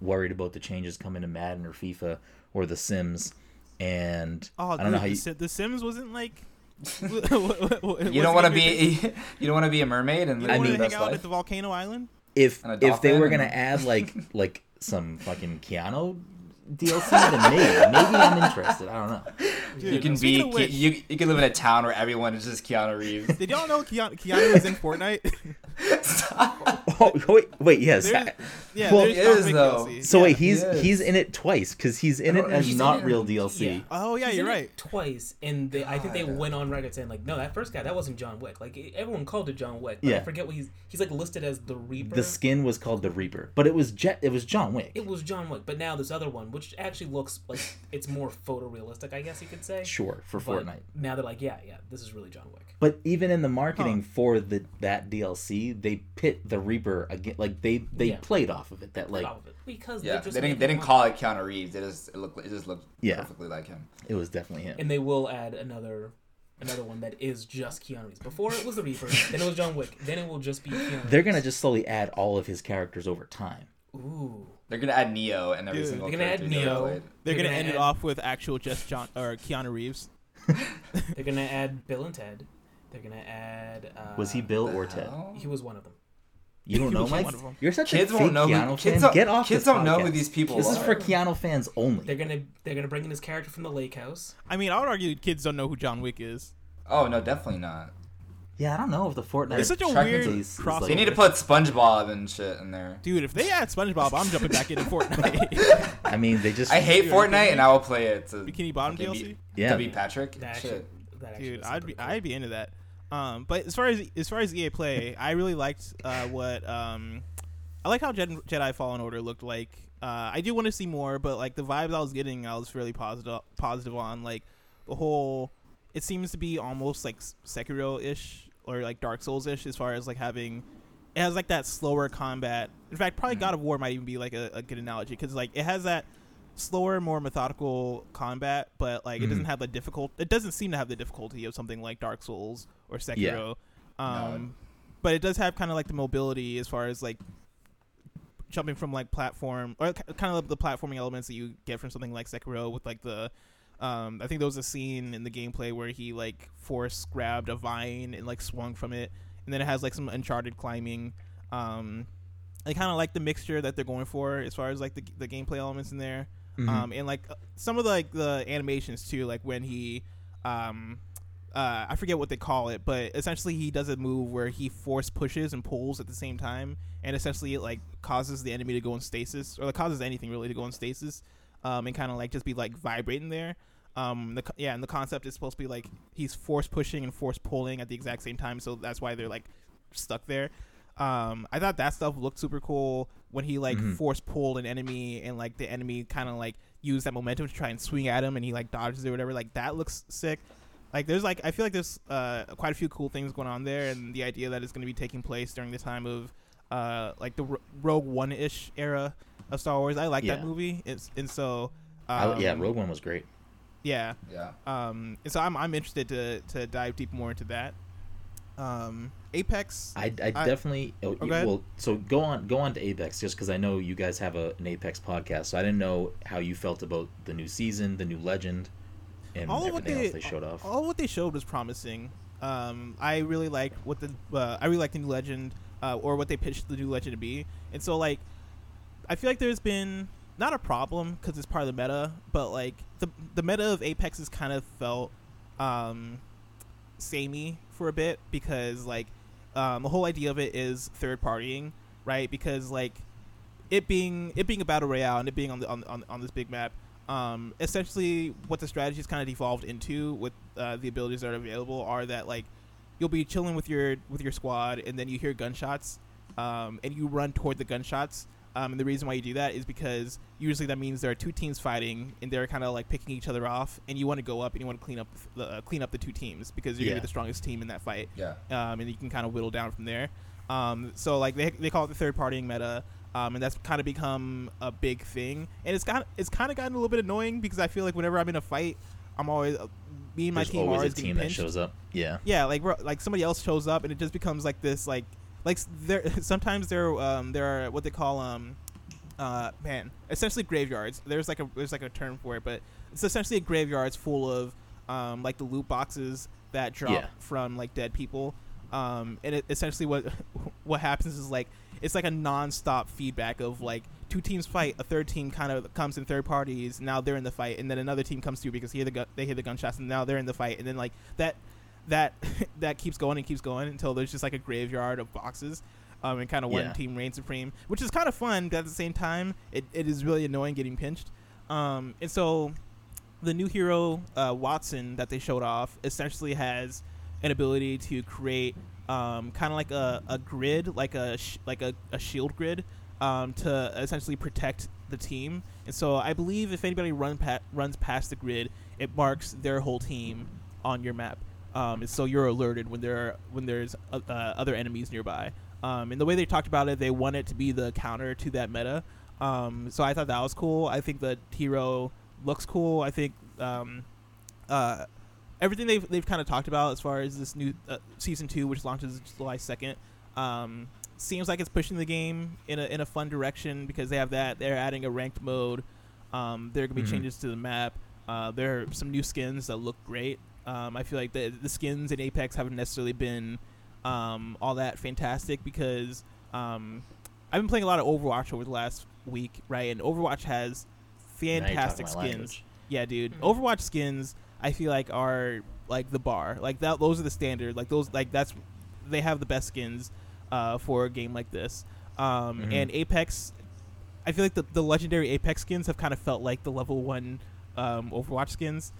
worried about the changes coming to Madden or FIFA or The Sims. And oh, I don't dude, know how the, you. Si- the Sims wasn't like. You don't want to be you don't want to be a mermaid and You live don't I your mean- hang best out life? at the volcano island? If if they were gonna add like like some fucking Keanu DLC, then maybe maybe I'm interested. I don't know. Dude, you can be Ke- which- you, you can live in a town where everyone is just Keanu Reeves. Did y'all know Keanu, Keanu is in Fortnite? Oh wait, wait, yes. There's- yeah, Well, he is, though. DLC. So yeah. wait, he's he he's in it twice because he's in it don't- as not in it- real DLC. yeah. Oh yeah, He's you're in it right. Twice, and they, I think they went on record saying like, no, that first guy, that wasn't John Wick. Like everyone called it John Wick. But Yeah. I forget what he's. He's like listed as the Reaper. The skin was called the Reaper, but it was Jet. It was John Wick. It was John Wick, but now this other one, which actually looks like it's more photorealistic, I guess you could say. Sure, for But Fortnite. Now they're like, yeah, yeah, this is really John Wick. But even in the marketing for the that DLC, they pit the Reaper again. Like they they Yeah. played off of it. That like All of it. Because Yeah, they're just they didn't they didn't call it Keanu Reeves. It just it looked it just looked Yeah. perfectly like him. it was definitely him. and they will add another another one that is just Keanu Reeves. Before it was the Reaper, then it was John Wick, then it will just be Keanu. They're gonna just slowly add all of his characters over time. Ooh, They're gonna add Neo and every Dude, single they're gonna add character he's ever Neo. They're They're gonna, gonna end it off with actual just John or Keanu Reeves. they're gonna add Bill and Ted. They're gonna add. Uh, Was he Bill or Ted? He was one of them. You don't know, was Mike. one of 'em. You're such Kids a won't know Keanu who fan. kids don't, Get off kids this don't know who these people This are. is for Keanu fans only. They're gonna they're gonna bring in his character from the Lake House. I mean, I would argue kids don't know who John Wick is. Oh no, definitely not. Yeah, I don't know if the Fortnite. It's such a Shark weird Is- is crossover. like- They need to put SpongeBob and shit in there. Dude, if they add SpongeBob, I'm jumping back into Fortnite. I mean, they just. I hate Dude, are you kidding Fortnite me? and I will play it. To Bikini Bottom fucking DLC. Be, Yeah. To be Patrick. That actually, Shit. that actually Dude, I'd be cool. I'd be into that. Um, but as far as as far as EA Play, I really liked uh, what um, I like how Jedi, Jedi Fallen Order looked like. Uh, I do want to see more, but like the vibes I was getting, I was fairly positive positive on. Like the whole, it seems to be almost like Sekiro ish or like Dark Souls ish as far as like having it has like that slower combat. In fact, probably Mhm. God of War might even be like a, a good analogy because like it has that slower, more methodical combat, but like it doesn't Mhm. have the difficult. It doesn't seem to have the difficulty of something like Dark Souls or Sekiro. Um, but it does have kind of like the mobility as far as like jumping from like platform or kind of the platforming elements that you get from something like Sekiro with like the um, I think there was a scene in the gameplay where he like force grabbed a vine and like swung from it, and then it has like some Uncharted climbing. Um, I kind of like the mixture that they're going for as far as like the, the gameplay elements in there, Mhm. um, and like uh, some of the, like the animations too, like when he, um, uh, I forget what they call it, but essentially he does a move where he force pushes and pulls at the same time, and essentially it like causes the enemy to go in stasis, or it causes anything really to go in stasis, um, and kind of like just be like vibrating there. Um, the yeah, and the concept is supposed to be like he's force pushing and force pulling at the exact same time, so that's why they're like stuck there. Um, I thought that stuff looked super cool when he like Mhm. force pulled an enemy and like the enemy kind of like used that momentum to try and swing at him and he like dodges or whatever. Like that looks sick. Like there's like I feel like there's uh, quite a few cool things going on there, and the idea that it's going to be taking place during the time of uh, like the Ro- Rogue One ish era of Star Wars. I like that movie. It's and so I- um, yeah, Rogue One was great. Yeah. Yeah. Um, and so I'm I'm interested to to dive deep more into that. Um, Apex. I, I, I- definitely oh, go well so go on go on to Apex just because I know you guys have a, an Apex podcast so I didn't know how you felt about the new season the new legend and all everything what they, else they showed off. all what they showed was promising. Um, I really liked what the uh, I really liked the new legend uh, or what they pitched the new legend to be, and so like I feel like there's been not a problem because it's part of the meta, but like the the meta of Apex has kind of felt um, samey for a bit because like um, the whole idea of it is third partying, right? Because like it being it being a battle royale and it being on the on, on, on this big map um, essentially what the strategy has kind of devolved into with uh, the abilities that are available are that like you'll be chilling with your with your squad and then you hear gunshots um, and you run toward the gunshots um, and the reason why you do that is because usually that means there are two teams fighting and they're kind of like picking each other off and you want to go up and you want to clean up the uh, clean up the two teams because you're gonna be the strongest team in that fight Yeah. um, and you can kind of whittle down from there. Um, so like they, they call it the third partying meta, um, and that's kind of become a big thing. And it's got it's kind of gotten a little bit annoying because I feel like whenever I'm in a fight, I'm always uh, me and my There's team always a always getting team that shows up. Yeah. Yeah, like like somebody else shows up and it just becomes like this like like there sometimes there um there are what they call um uh man essentially graveyards. There's like a there's like a term for it, but it's essentially a graveyards full of um like the loot boxes that drop Yeah. from like dead people. Um and it essentially what what happens is like it's like a non-stop feedback of like two teams fight, a third team kind of comes in third parties, now they're in the fight, and then another team comes through because they hear the gu- they hear the gunshots, and now they're in the fight, and then like that that that keeps going and keeps going until there's just like a graveyard of boxes. Um, and kind of one Yeah. team reigns supreme, which is kind of fun, but at the same time, it, it is really annoying getting pinched. Um, and so, the new hero uh, Wattson that they showed off essentially has an ability to create um, kind of like a, a grid, like a sh- like a, a shield grid, um, to essentially protect the team. And so I believe if anybody run pa- runs past the grid, it marks their whole team on your map. Um, so you're alerted when there are, when there's uh, uh, other enemies nearby. Um, and the way they talked about it, they want it to be the counter to that meta. Um, so I thought that was cool. I think the hero looks cool. I think um, uh, everything they've they've kind of talked about as far as this new uh, season two, which launches July second, um, seems like it's pushing the game in a in a fun direction because they have that. They're adding a ranked mode. Um, there are gonna be Mhm. changes to the map. Uh, there are some new skins that look great. Um, I feel like the the skins in Apex haven't necessarily been um, all that fantastic because um, I've been playing a lot of Overwatch over the last week, right? And Overwatch has Now you're talking fantastic skins. language. Yeah, dude. Mhm. Overwatch skins, I feel like are like the bar. Like that. Those are the standard. Like those. Like that's. They have the best skins uh, for a game like this. Um, Mhm. And Apex, I feel like the, the legendary Apex skins have kind of felt like the level one um, Overwatch skins.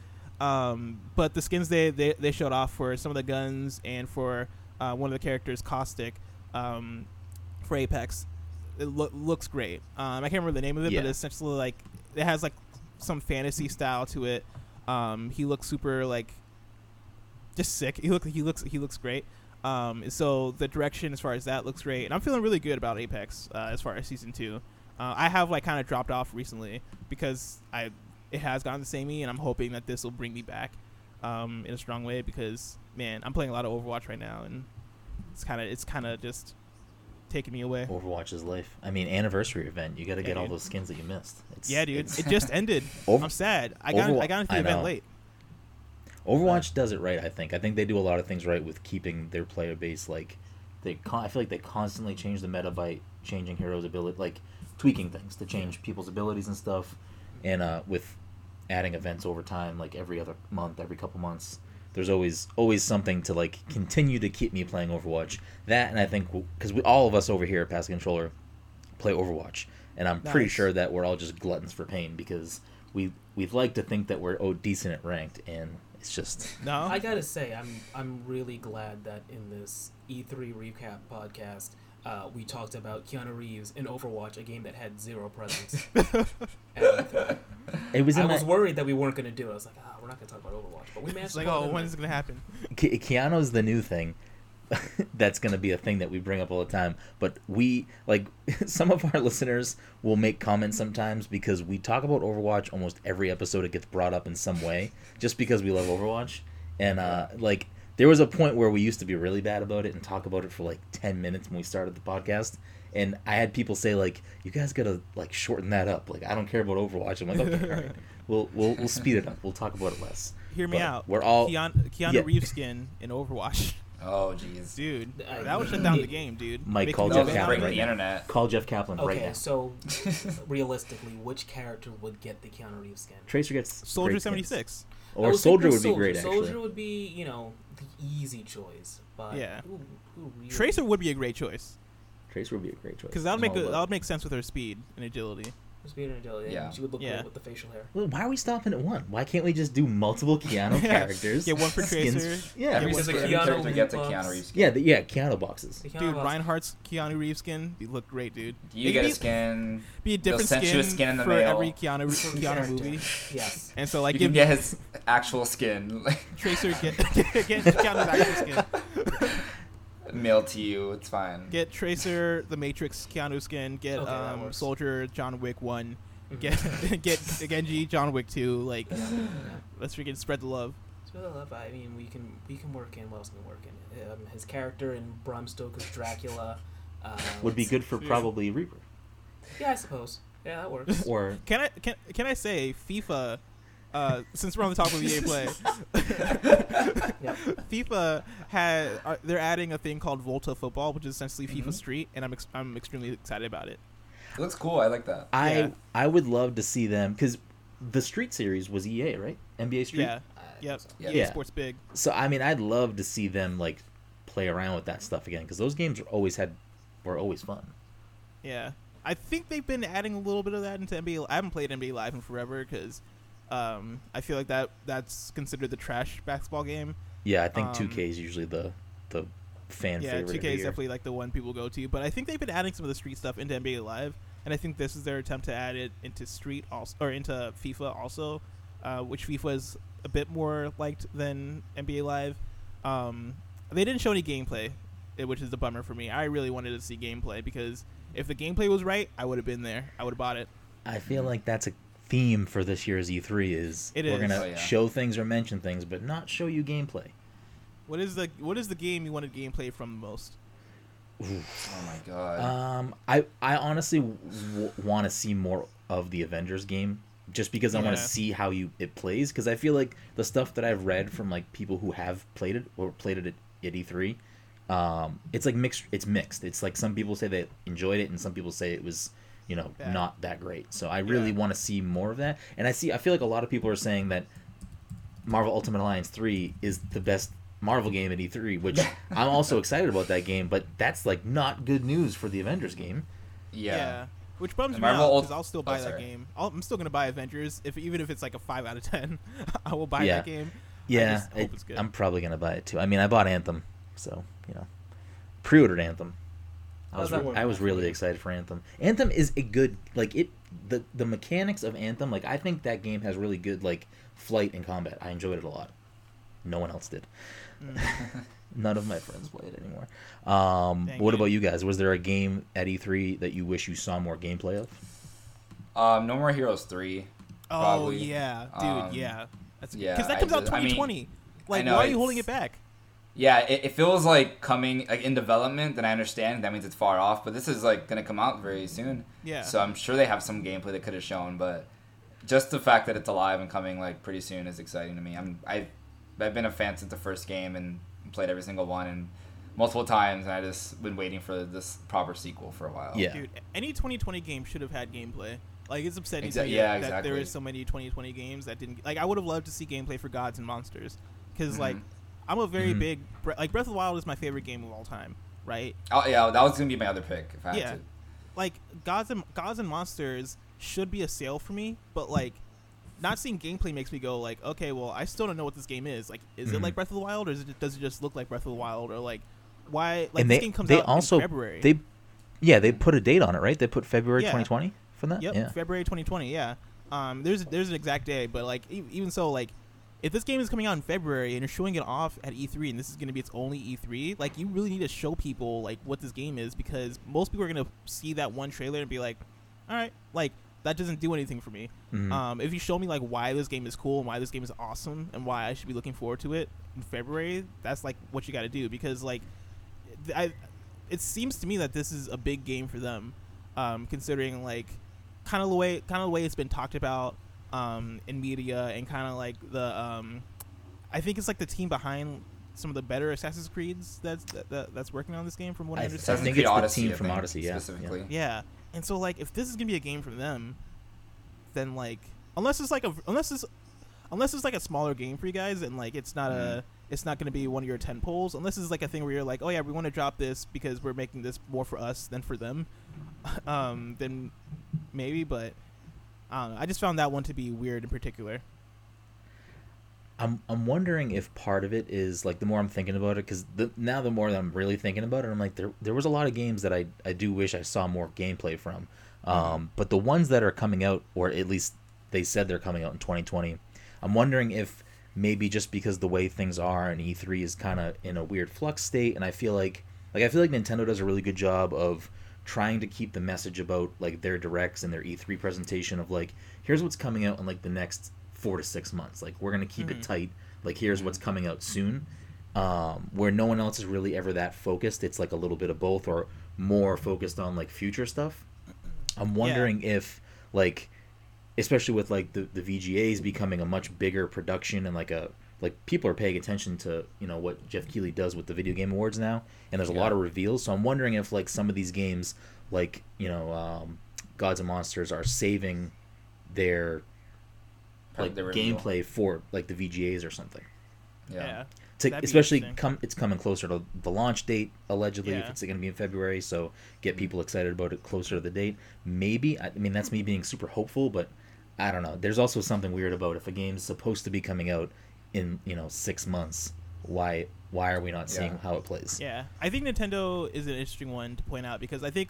Um, but the skins they, they they showed off for some of the guns and for uh, one of the characters, Caustic, um, for Apex, it loo- looks great. Um, I can't remember the name of it, but it's essentially like it has like some fantasy style to it. Um, he looks super like just sick. He look he looks he looks great. Um, so the direction as far as that looks great, and I'm feeling really good about Apex uh, as far as season two. Uh, I have like kind of dropped off recently because I it has gotten the samey, and I'm hoping that this will bring me back um, in a strong way because man, I'm playing a lot of Overwatch right now, and it's kind of it's kind of just taking me away. Overwatch is life. I mean, anniversary event. You got to Yeah, get all those skins that you missed. It's, Yeah, dude, it just ended. Over- I'm sad. I got I got into the I event know. late. Overwatch does it right. I think. I think they do a lot of things right with keeping their player base like they. Con- I feel like they constantly change the meta by changing heroes' ability, like tweaking things to change people's abilities and stuff, and uh, with adding events over time, like every other month, every couple months. There's always always something to like continue to keep me playing Overwatch. That and I think because we all of us over here at Pass Controller play Overwatch, and I'm pretty sure that we're all just gluttons for pain because we we'd like to think that we're oh decent at ranked, and it's just No, I gotta say, I'm I'm really glad that in this E3 recap podcast, uh, we talked about Keanu Reeves in Overwatch, a game that had zero presence. at E3. it was I in was worried that we weren't gonna do it. I was like, ah, we're not gonna talk about Overwatch, but we managed it's to. like, oh, when's it gonna happen? Ke- Keanu's the new thing. That's gonna be a thing that we bring up all the time. But we like some of our listeners will make comments sometimes because we talk about Overwatch almost every episode. It gets brought up in some way just because we love Overwatch. And uh, like there was a point where we used to be really bad about it and talk about it for like ten minutes when we started the podcast. And I had people say like, "You guys gotta like shorten that up." Like I don't care about Overwatch. I'm like, okay, all right. we'll we'll we'll speed it up. We'll talk about it less. Hear me But out. We're all Keanu, Keanu Yeah. Reeves skin in Overwatch, Oh jeez. dude. Uh, that would shut down the game, dude. Mike, Make call Jeff They'll look just Kaplan break right the now. internet. call Jeff Kaplan right Okay, now. so realistically, which character would get the Keanu Reeves skin? Tracer gets Soldier great seventy skins. six. I or Soldier would be Soldier. great Soldier would be, you know, the easy choice. But Yeah. who, who really Tracer would be a great choice Tracer would be a great choice. because that would make a, that would make sense with her speed and agility. Speed and agility. Yeah. She would look Yeah. great with the facial hair. Well, why are we stopping at one? Why can't we just do multiple Keanu Yeah. characters? yeah, one for skins- Tracer. Yeah, Get Every, one Because for the every Keanu character gets a. Keanu Reeves. skin. yeah, the, yeah, Keanu boxes. The Keanu Dude, box- Reinhardt's Keanu Reeves skin be look great, dude. You It get could a be- skin. Be a different skin, skin in the for mail. every Keanu per Keanu movie, Yes. and so like you give can get his actual skin Tracer get get, get Keanu's actual skin. Mailed to you. It's fine. Get Tracer the Matrix Keanu skin. Get Okay, um. Soldier John Wick one. Mhm. Get get Genji John Wick two. Like let's freaking spread the love. So, uh, I mean, we can we can work in what else can we work in? Um, his character in Bram Stoker's Dracula uh, Would be good for Yeah. probably Reaper Yeah, I suppose. Yeah, that works. or Can I can can I say FIFA? Uh, since we're on the topic of EA Play, Yep. FIFA had uh, they're adding a thing called Volta Football, which is essentially FIFA Mm-hmm. Street, and I'm ex- I'm extremely excited about it. It looks cool. I like that. I Yeah. I would love to see them because the Street series was EA right NBA Street. Yeah, Uh, yep. so- Yeah. EA Yeah. Sports big. So I mean, I'd love to see them like play around with that stuff again because those games were always had were always fun. Yeah, I think they've been adding a little bit of that into NBA. I haven't played NBA Live in forever because um, I feel like that that's considered the trash basketball game. Yeah, I think Um, 2K is usually the the fan yeah, favorite. 2K every is year. definitely like the one people go to. But I think they've been adding some of the street stuff into NBA Live, and I think this is their attempt to add it into Street also or into FIFA also, uh, which FIFA is a bit more liked than NBA Live. Um, they didn't show any gameplay, eh, which is the bummer for me. I really wanted to see gameplay because if the gameplay was right, I would have been there. I would have bought it. I feel like that's a theme for this year's E3 is It we're is. gonna Oh, yeah. show things or mention things, but not show you gameplay. What is the what is the game you wanted gameplay from the most? Oh my god. Um, I I honestly w- want to see more of the Avengers game, just because I want to see how you it plays. Because I feel like the stuff that I've read from like people who have played it or played it at, at E3, um, it's like mixed. It's mixed. It's like some people say they enjoyed it, and some people say it was you know Bad. not that great. So I really Yeah. want to see more of that. And I see. I feel like a lot of people are saying that Marvel Ultimate Alliance three is the best Marvel game at E3, which I'm also excited about that game, but that's like not good news for the Avengers game. yeah. Which bums And me Marvel out Ult- because I'll still oh, buy that game. I'll, I'm still gonna buy Avengers if even if it's like a five out of ten. I will buy Yeah. that game. Yeah, just hope it- it's good. I'm probably gonna buy it too. I mean, I bought Anthem, so you know, pre-ordered Anthem. I was that re- I was really excited for Anthem. Anthem is a good like it the the mechanics of Anthem. Like I think that game has really good like flight and combat. I enjoyed it a lot. no one else did. None of my friends play it anymore. Um, what it. about you guys? Was there a game at E3 that you wish you saw more gameplay of? Um, No More Heroes three. Oh Probably. yeah, dude, Um, yeah. That's yeah, because that I comes out just- I mean, 2020. like, know, why are you holding it back? Yeah, it, it feels like coming like in development. Then I understand that means it's far off, but this is like gonna come out very soon. Yeah. So I'm sure they have some gameplay they could have shown, but just the fact that it's alive and coming like pretty soon is exciting to me. I'm I've I've been a fan since the first game and played every single one and multiple times, and I just been waiting for this proper sequel for a while. Yeah. Dude, any 2020 game should have had gameplay. Like it's upsetting Exa- to me yeah, that there exactly. is so many 2020 games that didn't. Like I would have loved to see gameplay for Gods and Monsters, because like Mhm. I'm a very Mhm. big like Breath of the Wild is my favorite game of all time, right? Oh yeah, that was gonna be my other pick if I Yeah. had to. Like Gods and Gods and Monsters should be a sale for me, but like not seeing gameplay makes me go like, okay, well I still don't know what this game is. Like, is it Mhm. like Breath of the Wild, or is it, does it just look like Breath of the Wild, or like why? Like and this they game comes they out also in February. they yeah they put a date on it right? They put February Yeah. 2020 for that. Yep, Yeah. February 2020. Yeah. Um, there's there's an exact day, but like even so, like if this game is coming out in February and you're showing it off at E3 and this is going to be its only E3, like you really need to show people like what this game is because most people are going to see that one trailer and be like, all right, like that doesn't do anything for me. Mhm. Um, if you show me like why this game is cool and why this game is awesome and why I should be looking forward to it in February, that's like what you got to do because like I, it seems to me that this is a big game for them, um, considering like kind of the way kind of the way it's been talked about um, in media and kind of like the um, I think it's like the team behind some of the better Assassin's Creeds that's that, that, that's working on this game from what I, I understand. think Creed it's the team from Odyssey, yeah, yeah. specifically. Yeah, and so like if this is gonna be a game from them, then like unless it's like a unless it's unless it's like a smaller game for you guys and like it's not a it's not gonna be one of your tent poles unless it's like a thing where you're like oh yeah we want to drop this because we're making this more for us than for them, um then maybe but I don't know I just found that one to be weird in particular. I'm I'm wondering if part of it is like the more I'm thinking about it because now the more that I'm really thinking about it I'm like there there was a lot of games that I I do wish I saw more gameplay from, um, but the ones that are coming out or at least they said they're coming out in 2020, I'm wondering if maybe just because the way things are and E3 is kind of in a weird flux state and I feel like like I feel like Nintendo does a really good job of trying to keep the message about like their directs and their E3 presentation of like here's what's coming out in like the next four to six months. Like we're gonna keep Mhm. it tight. Like here's what's coming out soon. Um, where no one else is really ever that focused. It's like a little bit of both, or more focused on like future stuff. I'm wondering if like, especially with like the the VGAs becoming a much bigger production and like a like people are paying attention to you know what Geoff Keighley does with the video game awards now, and there's a lot of reveals. So I'm wondering if like some of these games, like you know, um, Gods and Monsters, are saving their Part like of the reveal. gameplay for like the VGAs or something. Yeah. Yeah. To, especially come it's coming closer to the launch date allegedly if it's going to be in February so get people excited about it closer to the date maybe I, I mean that's me being super hopeful but I don't know there's also something weird about if a game's supposed to be coming out in you know 6 months why why are we not seeing Yeah. how it plays Yeah, I think Nintendo is an interesting one to point out because I think,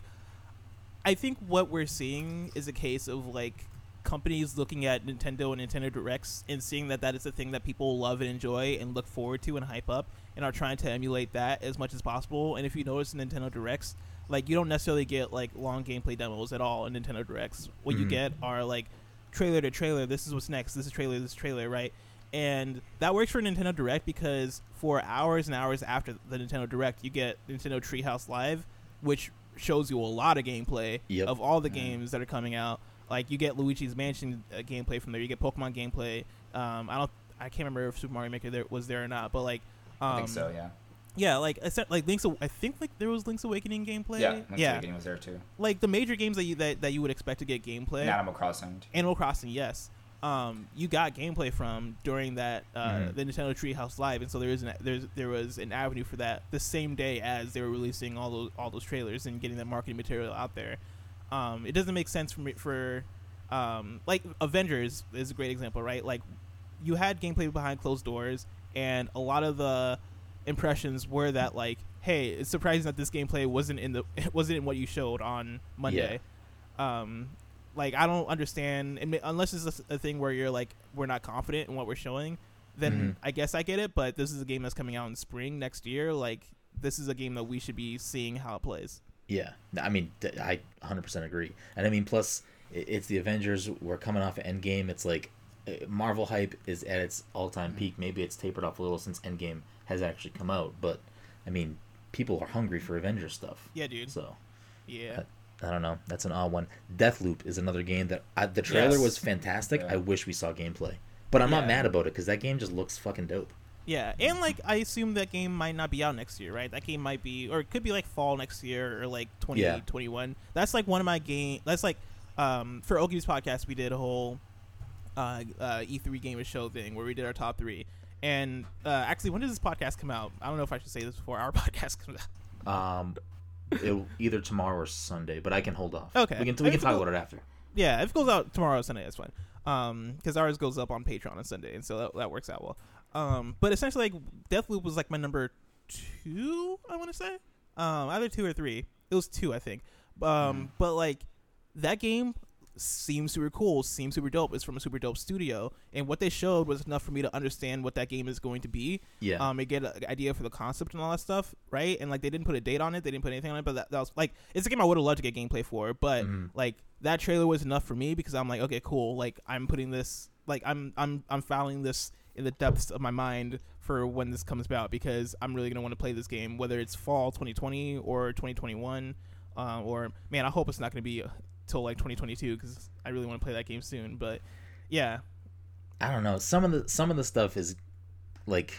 I think what we're seeing is a case of like companies looking at Nintendo and Nintendo Directs and seeing that that is a thing that people love and enjoy and look forward to and hype up and are trying to emulate that as much as possible. And if you notice in Nintendo Directs, like you don't necessarily get like long gameplay demos at all in Nintendo Directs. What you Mhm. get are like trailer to trailer. This is what's next. This is trailer. This is trailer. Right. And that works for Nintendo Direct because for hours and hours after the Nintendo Direct, you get Nintendo Treehouse Live, which shows you a lot of gameplay Yep. of all the Mhm. games that are coming out. Like you get Luigi's Mansion uh, gameplay from there. You get Pokemon gameplay. Um, I don't. I can't remember if Super Mario Maker there was there or not, but like. Um, I think so. Yeah. Yeah, like I said, like Link's. I think like there was Link's Awakening gameplay. Yeah. Link's yeah. Awakening was there too. Like the major games that you that, that you would expect to get gameplay. And Animal Crossing. Animal Crossing, yes. Um, you got gameplay from during that uh, Mhm. the Nintendo Treehouse Live, and so there is an there's there was an avenue for that the same day as they were releasing all those all those trailers and getting that marketing material out there. Um, it doesn't make sense for me for um, like Avengers is a great example, right? Like you had gameplay behind closed doors, and a lot of the impressions were that like, hey, it's surprising that this gameplay wasn't in the wasn't in what you showed on Monday. Um, like I don't understand unless it's a thing where you're like we're not confident in what we're showing. then Mhm. I guess I get it. But this is a game that's coming out in spring next year. Like this is a game that we should be seeing how it plays. Yeah, I mean, I 100% agree. And I mean, plus, it's the Avengers. We're coming off of Endgame. It's like uh, Marvel hype is at its all time peak. Maybe it's tapered off a little since Endgame has actually come out. But, I mean, people are hungry for Avengers stuff. Yeah, dude. So, Yeah. I don't know. That's an odd one. Deathloop is another game that I, the trailer Yes. was fantastic. Yeah. I wish we saw gameplay. But I'm not mad about it because that game just looks fucking dope. Yeah, and like I assume that game might not be out next year, right? That game might be, or it could be like fall next year or like twenty twenty one. That's like one of my game. That's like um, for Oki's podcast, we did a whole uh, uh, E3 Gamer Show thing where we did our top three. And uh, actually, when does this podcast come out? I don't know if I should say this before our podcast comes out. Um, it'll either tomorrow or Sunday, but I can hold off. Okay. we can I we can talk about it after. Yeah, if it goes out tomorrow or Sunday, that's fine. Um, because ours goes up on Patreon on Sunday, and so that, that works out well. Um, but essentially, like Deathloop was like my number two, I want to say, um, either two or three. It was two, I think. Um, but like that game seems super cool, seems super dope. It's from a super dope studio, and what they showed was enough for me to understand what that game is going to be. Yeah. Um, and get an idea for the concept and all that stuff, right? And like they didn't put a date on it, they didn't put anything on it, but that, that was like it's a game I would have loved to get gameplay for, but Mhm. like that trailer was enough for me because I'm like, okay, cool. Like I'm putting this, like I'm I'm I'm filing this in the depths of my mind for when this comes about because I'm really gonna want to play this game, whether it's fall 2020 or 2021, uh, or man, I hope it's not gonna be uh, till like 2022 because I really want to play that game soon. But yeah, I don't know. Some of the some of the stuff is like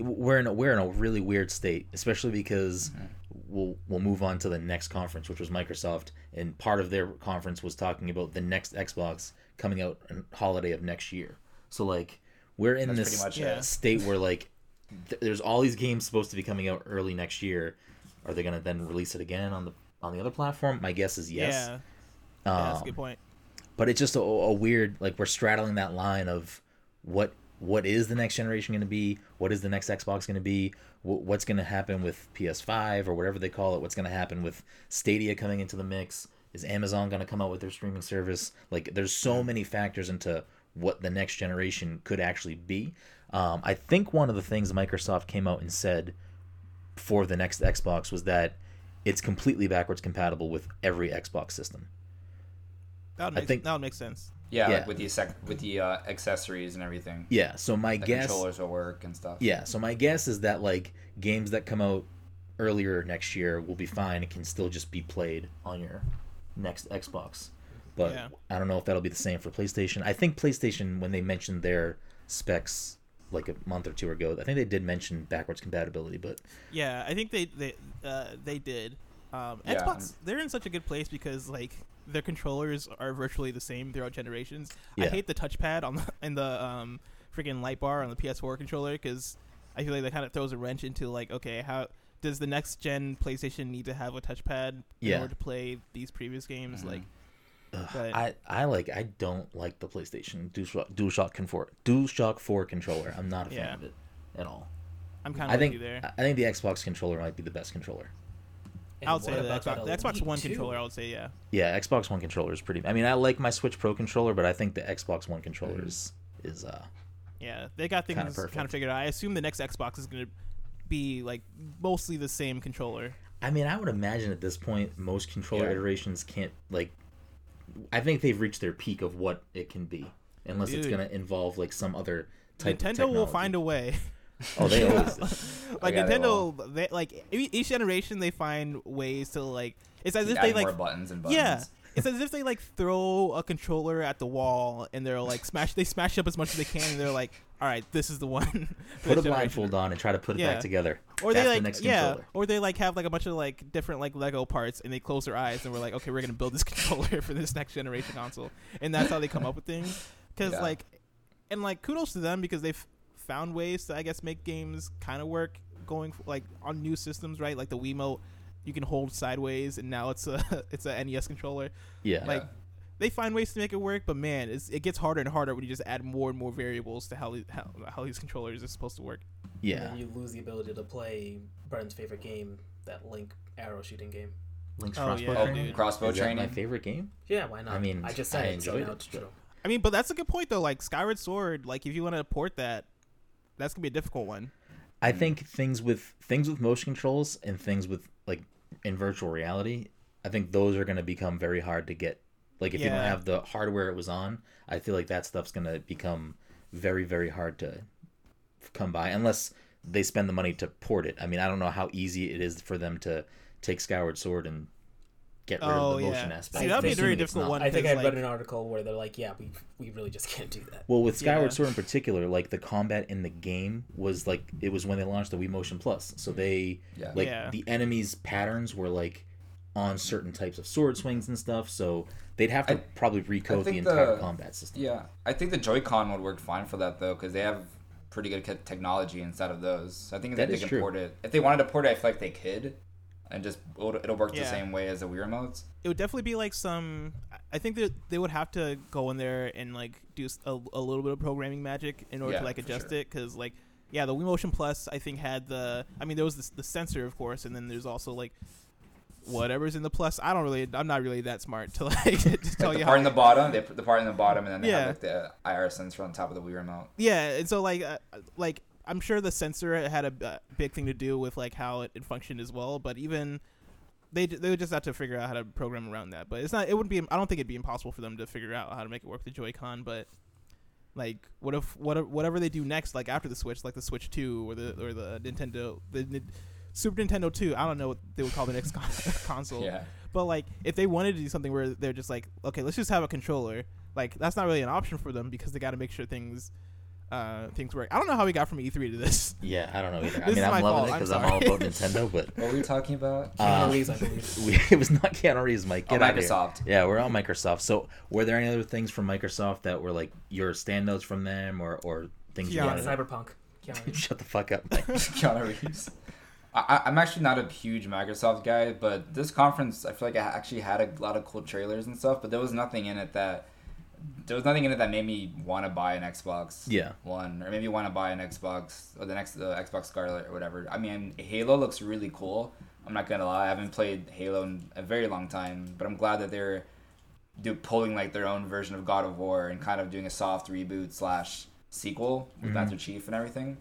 we're in a, we're in a really weird state, especially because mm-hmm. we'll we'll move on to the next conference, which was Microsoft, and part of their conference was talking about the next Xbox coming out in holiday of next year. So like we're in That's this much Yeah. state where like th- there's all these games supposed to be coming out early next year. Are they gonna then release it again on the on the other platform? My guess is yes. yeah, yeah, that's a Um, good point. but it's just a, a weird like we're straddling that line of what what is the next generation going to be? What is the next xbox going to be? Wh- what's going to happen with ps5 or whatever they call it? What's going to happen with stadia coming into the mix? Is amazon going to come out with their streaming service? Like there's so many factors into what the next generation could actually be. Um, i think one of the things microsoft came out and said for the next xbox was that it's completely backwards compatible with every xbox system That would I make think- that would make sense. Yeah, Yeah. Like with the sec- with the uh, accessories and everything. yeah so my The guess controllers will work and stuff. Yeah, so my guess is that like games that come out earlier next year will be fine. It can still just be played on your next Xbox. But Yeah. I don't know if that'll be the same for PlayStation. I think PlayStation when they mentioned their specs like a month or two ago, I think they did mention backwards compatibility, but Yeah, I think they they uh, they did. Um, Yeah. Xbox, they're in such a good place because like their controllers are virtually the same throughout generations. I hate the touchpad on the in the um, freaking light bar on the PS4 controller because I feel like that kind of throws a wrench into like, okay, how does the next gen PlayStation need to have a touchpad in order to play these previous games? Mhm. Like, ugh, But- I I like I don't like the PlayStation DualShock DualShock Confor- DualShock 4 controller. I'm not a fan Yeah. of it at all. I'm kind I of with think. I think the Xbox controller might be the best controller. And I would say the Xbox, that the Xbox One 2? controller. I would say yeah. Yeah, Xbox One controller is pretty. I mean, I like my Switch Pro controller, but I think the Xbox One controller is is uh Yeah, they got things Kinda kind of perfect. figured out. I assume the next Xbox is going to be like mostly the same controller. I mean, I would imagine at this point most controller Yeah. iterations can't like. I think they've reached their peak of what it can be, unless it's gonna involve like some other type. Of controller. Nintendo will find a way. Oh, they always. like Yeah, Nintendo, they, like e- each generation they find ways to like. It's as if they like more buttons and buttons. yeah. It's as if they like throw a controller at the wall and they're like smash. They smash up as much as they can and they're like, all right, this is the one. for Put a blindfold on and try to put it Yeah. back together. Or they That's the like next yeah, controller. or they like have like a bunch of like different like Lego parts and they close their eyes and we're like, okay, we're gonna build this controller for this next generation console, and that's how they come up with things. Because Yeah. like, and like kudos to them because they've found ways to I guess make games kind of work going f- like on new systems, right? Like the Wiimote, you can hold sideways, and now it's a it's a NES controller. Yeah. Like they find ways to make it work, but man, it's, it gets harder and harder when you just add more and more variables to how how, how these controllers are supposed to work. And yeah. then you lose the ability to play Brendan's favorite game, that Link arrow shooting game. Link's Oh, crossbow yeah, training. Oh, dude. crossbow training. my favorite game. Yeah, why not? I mean, I just I said it, so enjoyed now it, it's true. I mean, but that's a good point though. Like Skyward Sword, like if you want to port that, that's gonna be a difficult one. I think things with things with motion controls and things with like in virtual reality, I think those are going to become very hard to get. Like if you don't have the hardware it was on, I feel like that stuff's going to become very very hard to come by unless they spend the money to port it. I mean, I don't know how easy it is for them to take Skyward Sword and get rid Oh of the yeah, motion aspect. See, that'd be a I'm very difficult not. one. I think I because, read an article where they're like, yeah, we we really just can't do that. Well, with Skyward Yeah. Sword in particular, like the combat in the game was like it was when they launched the Wii Motion Plus. So they Yeah. like Yeah. the enemies' patterns were like on certain types of sword swings and stuff. So they'd have to I- probably recode the entire the- combat system. Yeah, I think the Joy-Con would work fine for that though, because they have pretty good technology inside of those. So I think That that they is can true. port it. If they wanted to port it, I feel like they could, and just it'll, it'll work the same way as the Wii remotes. it would definitely be like some. I think that they would have to go in there and like do a little bit of programming magic in order Yeah, to like adjust sure. it because like yeah, the Wii Motion Plus I think had the. I mean there was the, the sensor of course, and then there's also like whatever's in the plus. I don't really. I'm not really that smart to like to tell Like you the how. part in the bottom, they put the part in the bottom, and then they Yeah. have like the IR sensor on top of the Wii remote. Yeah, and so like uh, like I'm sure the sensor had a uh, big thing to do with like how it, it functioned as well, but even they they would just have to figure out how to program around that. But it's not it wouldn't be I don't think it'd be impossible for them to figure out how to make it work with the Joy-Con, but like what if what whatever they do next like after the Switch, like the Switch 2 or the or the Nintendo the Nin- Super Nintendo 2, I don't know what they would call the next con- console. Yeah, But like, if they wanted to do something where they're just like, okay, let's just have a controller, like that's not really an option for them because they got to make sure things, uh, things work. I don't know how we got from E3 to this. Yeah, I don't know either. I This mean, is I'm my loving fault, it I'm because I'm, all about Nintendo, but what were we talking about? Uh, Keanu Reeves, I believe. we, it was not Keanu Reeves, Mike. oh, Get outta here. Microsoft. Yeah, we're on Microsoft. So, were there any other things from Microsoft that were like your standouts from them, or or things you Yeah, wanted? to- Cyberpunk. Keanu Reeves. Shut the fuck up, Mike. Keanu Reeves. I, I'm actually not a huge Microsoft guy, but this conference, I feel like I actually had a lot of cool trailers and stuff, but there was nothing in it that there was nothing in it that made me want to buy an Xbox Yeah. One, or maybe want to buy an Xbox or the next the Xbox Scarlett or whatever. I mean, Halo looks really cool. I'm not gonna lie, I haven't played Halo in a very long time, but I'm glad that they're do pulling like their own version of God of War and kind of doing a soft reboot slash sequel with Mhm. Master Chief and everything.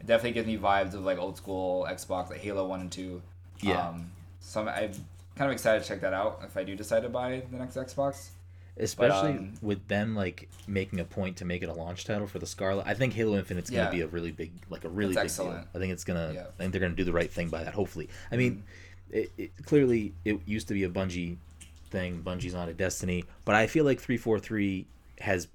It definitely gives me vibes of like old school Xbox, like Halo One and Two. Yeah. Um, so I'm, I'm kind of excited to check that out if I do decide to buy the next Xbox. Especially um, with them like making a point to make it a launch title for the Scarlett. I think Halo Infinite's Yeah. gonna be a really big, like a really That's big deal. I think it's gonna. Yeah. I think they're gonna do the right thing by that. Hopefully. I mean, it, it clearly it used to be a Bungie thing. Bungie's not a Destiny, but I feel like three four three has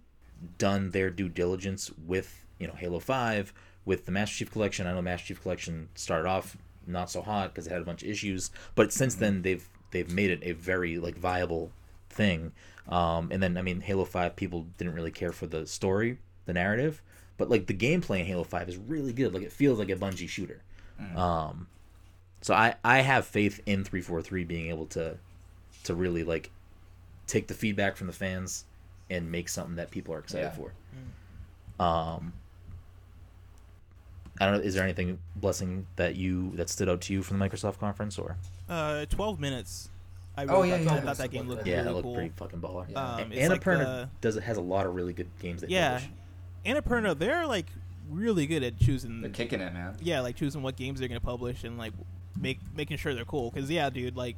done their due diligence with you know Halo Five with the Master Chief Collection. I know Master Chief Collection started off not so hot because it had a bunch of issues, but since then they've they've made it a very like viable thing. Um, and then I mean Halo Five people didn't really care for the story, the narrative, but like the gameplay in Halo Five is really good. Like it feels like a Bungie shooter. Um, so I I have faith in three four three being able to to really like take the feedback from the fans and make something that people are excited Yeah. for. Um, I don't know. Is there anything blessing that you that stood out to you from the Microsoft conference or? Uh, 12 minutes. I Oh, really yeah, thought, yeah. I thought that game looked Yeah, really that looked cool. pretty fucking baller. Yeah. Um, it's Annapurna like the- does it has a lot of really good games that Yeah, publish. Annapurna, they're like really good at choosing. They're kicking it, man. yeah, like choosing what games they're gonna publish and like make making sure they're cool. Cause yeah, dude, like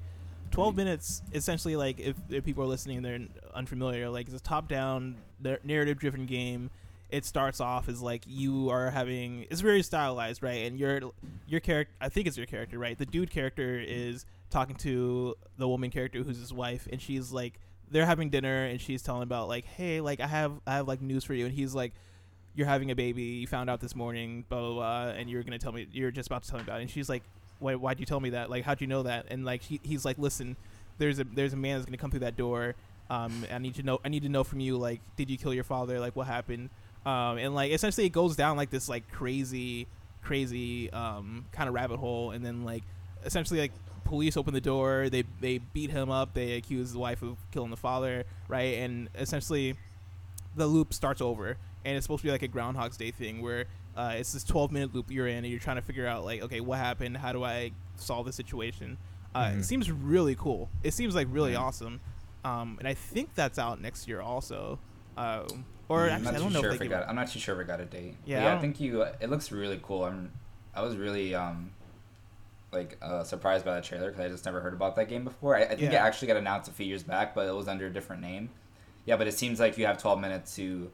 twelve minutes essentially like if, if people are listening and they're unfamiliar, like it's a top down narrative driven game. It starts off as like you are having it's very stylized, right? And your your character, I think it's your character, right? The dude character is talking to the woman character who's his wife, and she's like they're having dinner, and she's telling about like, hey, like I have I have like news for you, and he's like you're having a baby. You found out this morning, blah blah blah, and you're gonna tell me. You're just about to tell me about it. And she's like, "Why? Why'd you tell me that? Like, how'd you know that?" And like, he, he's like, "Listen, there's a there's a man that's gonna come through that door. Um, I need to know. I need to know from you. Like, did you kill your father? Like, what happened? Um, and like, essentially, it goes down like this like crazy, crazy um kind of rabbit hole. And then like, essentially, like police open the door. They they beat him up. They accuse the wife of killing the father. Right. And essentially the loop starts over and it's supposed to be like a groundhog's day thing where uh, it's this 12 minute loop you're in and you're trying to figure out like okay what happened how do i solve the situation uh, Mhm. it seems really cool it seems like really Mhm. awesome um, and i think that's out next year also um, Or I'm I'm actually, not I don't know sure if if it got. I'm not too sure if it got a date. Yeah, Yeah, I I, think you. It looks really cool. I'm. I was really um, like uh, surprised by the trailer because I just never heard about that game before. I, I think it actually got announced a few years back, but it was under a different name. Yeah, but it seems like you have 12 minutes to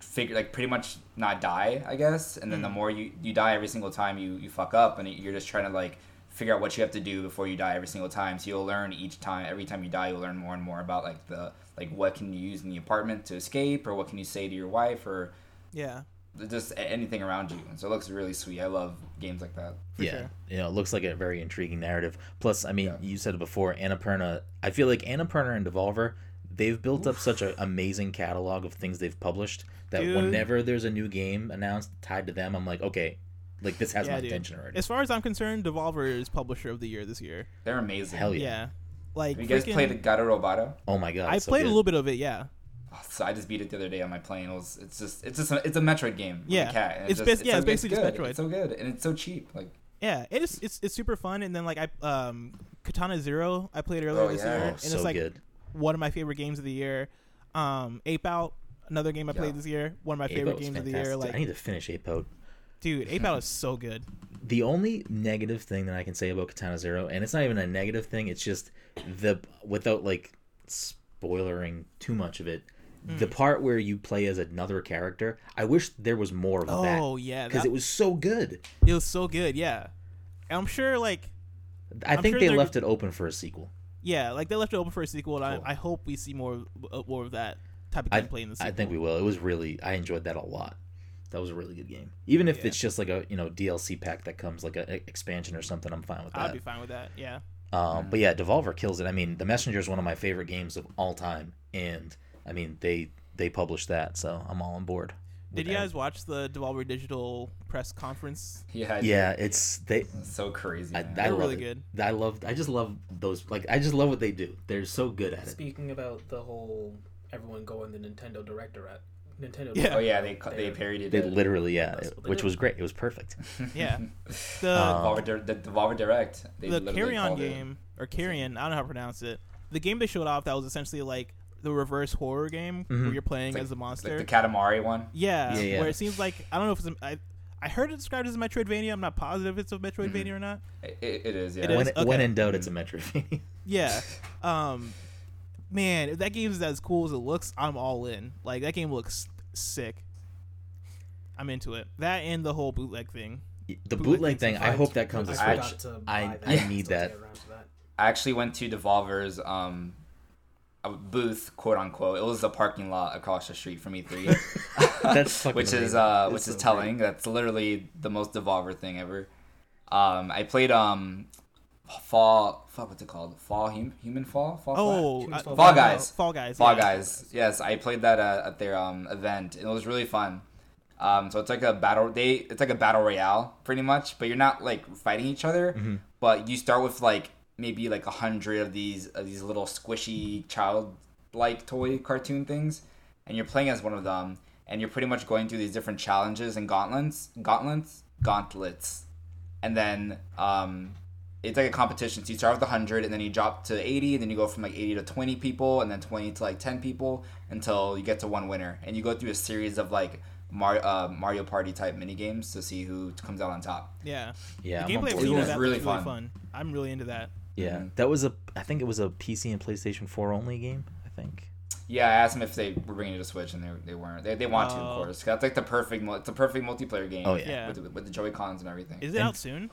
figure, like, pretty much not die, I guess. And then the Mm. more you you die every single time you you fuck up, and you're just trying to like figure out what you have to do before you die every single time. So you'll learn each time. Every time you die, you'll learn more and more about like the like what can you use in the apartment to escape, or what can you say to your wife, or Yeah. Just anything around you. And so it looks really sweet. I love games like that. For yeah, sure. you know, it looks like a very intriguing narrative. Plus, I mean, Yeah. you said it before, Annapurna. I feel like Annapurna and Devolver, they've built up such an amazing catalog of things they've published that Dude. whenever there's a new game announced tied to them, I'm like, okay, like this has Yeah, my dude. attention already. As far as I'm concerned, Devolver is publisher of the year this year. They're amazing. Hell Yeah. yeah! Like Have you guys freaking- played Gato Roboto? Oh my god, I it's so played a little bit of it. Yeah. So I just beat it the other day on my plane. It was it's just it's just a, it's a Metroid game. with a Yeah. cat. and It's just- bas- yeah, so- it's basically just good. Metroid. It's so good and it's so cheap. Like Yeah, it is. It's it's super fun. And then like I um Katana Zero, I played earlier Oh, this yeah. year, Oh, and so it's like good. one of my favorite games of the year. Um, Ape Out, another game I played Yeah. this year, one of my Ape favorite Out was games of the year. Like, I need to finish Ape Out. dude, Ape Out is so good. The only negative thing that I can say about Katana Zero, and it's not even a negative thing, it's just the without like spoilering too much of it. Hmm. The part where you play as another character, I wish there was more of that Oh yeah, because it was so good. it was so good. Yeah, and I'm sure like I I'm think sure they left it open for a sequel. yeah, like they left it open for a sequel, and Cool. I, I hope we see more uh, more of that type of I, gameplay in the sequel. I think we will. It was really I enjoyed that a lot. That was a really good game. Even if Yeah. it's just like a you know DLC pack that comes like a, a expansion or something, I'm fine with that. I'd be fine with that. Yeah. Um, but yeah, Devolver kills it. I mean, The Messenger is one of my favorite games of all time, and I mean they they published that, so I'm all on board. Did you guys watch the Devolver Digital press conference? yeah, Yeah, it's they. it's so crazy. I, man. I They're love really it. good. I love. I just love those. Like I just love what they do. They're so good at it. Speaking about the whole everyone going the Nintendo Director at Nintendo. Yeah. oh yeah, they they They're- parodied They it. literally, yeah, That's what they which do. was great. It was perfect. Yeah. The Um, Devolver, the Devolver Direct. They the literally Carry On it- game or Carrion, I don't know how to pronounce it. The game they showed off that was essentially like the reverse horror game Mhm. where you're playing like- as a Like monster. the Katamari one. yeah, Yeah, yeah. where it seems like I don't know if it's a, I, I heard it described as a Metroidvania. I'm not positive it's a Metroidvania Mm-hmm. or not. It, it, it is. Yeah. It when, is? when in doubt, it's a Metroidvania. Yeah. Um, man, if that game is as cool as it looks, I'm all in. Like that game looks sick. I'm into it. That and the whole bootleg thing. the Bootleg bootleg thing. I hope that comes to I Switch. forgot to I- that. I need that. get around to that. I actually went to Devolver's um a booth, quote unquote. It was a parking lot across the street from E3. That's fucking which is uh which so is great. telling. That's literally the most Devolver thing ever. Um, I played um, Fall. Fuck, what's it called? Fall hum, Human Fall. Fall Oh, Human I- Fall Fall Guys. Fall Guys. Fall yeah. Guys. Yes, I played that uh, at their um event. and It was really fun. Um, so it's like a battle. They it's like a battle royale pretty much, but you're not like fighting each other. Mm-hmm. But you start with like maybe like a hundred of these of these little squishy child like toy cartoon things, and you're playing as one of them, and you're pretty much going through these different challenges and gauntlets, gauntlets, gauntlets, and then um, it's like a competition. So you start with 100 and then you drop to 80 and then you go from like 80 to 20 people and then 20 to like 10 people until you get to one winner. And you go through a series of like Mar- uh, Mario Party type mini games to see who comes out on top. Yeah. Yeah, the I'm on gameplay I've board. seen It was that really looks really fun. fun. I'm really into that. Yeah, Mhm. that was a. I think it was a PC and PlayStation 4 only game. I think. Yeah, I asked them if they were bringing it to Switch and they, they weren't. They, they want to, Oh. of course. That's like the perfect it's a perfect multiplayer game. Oh, yeah. Yeah. With, with the Joy Cons and everything. Is it And- out soon?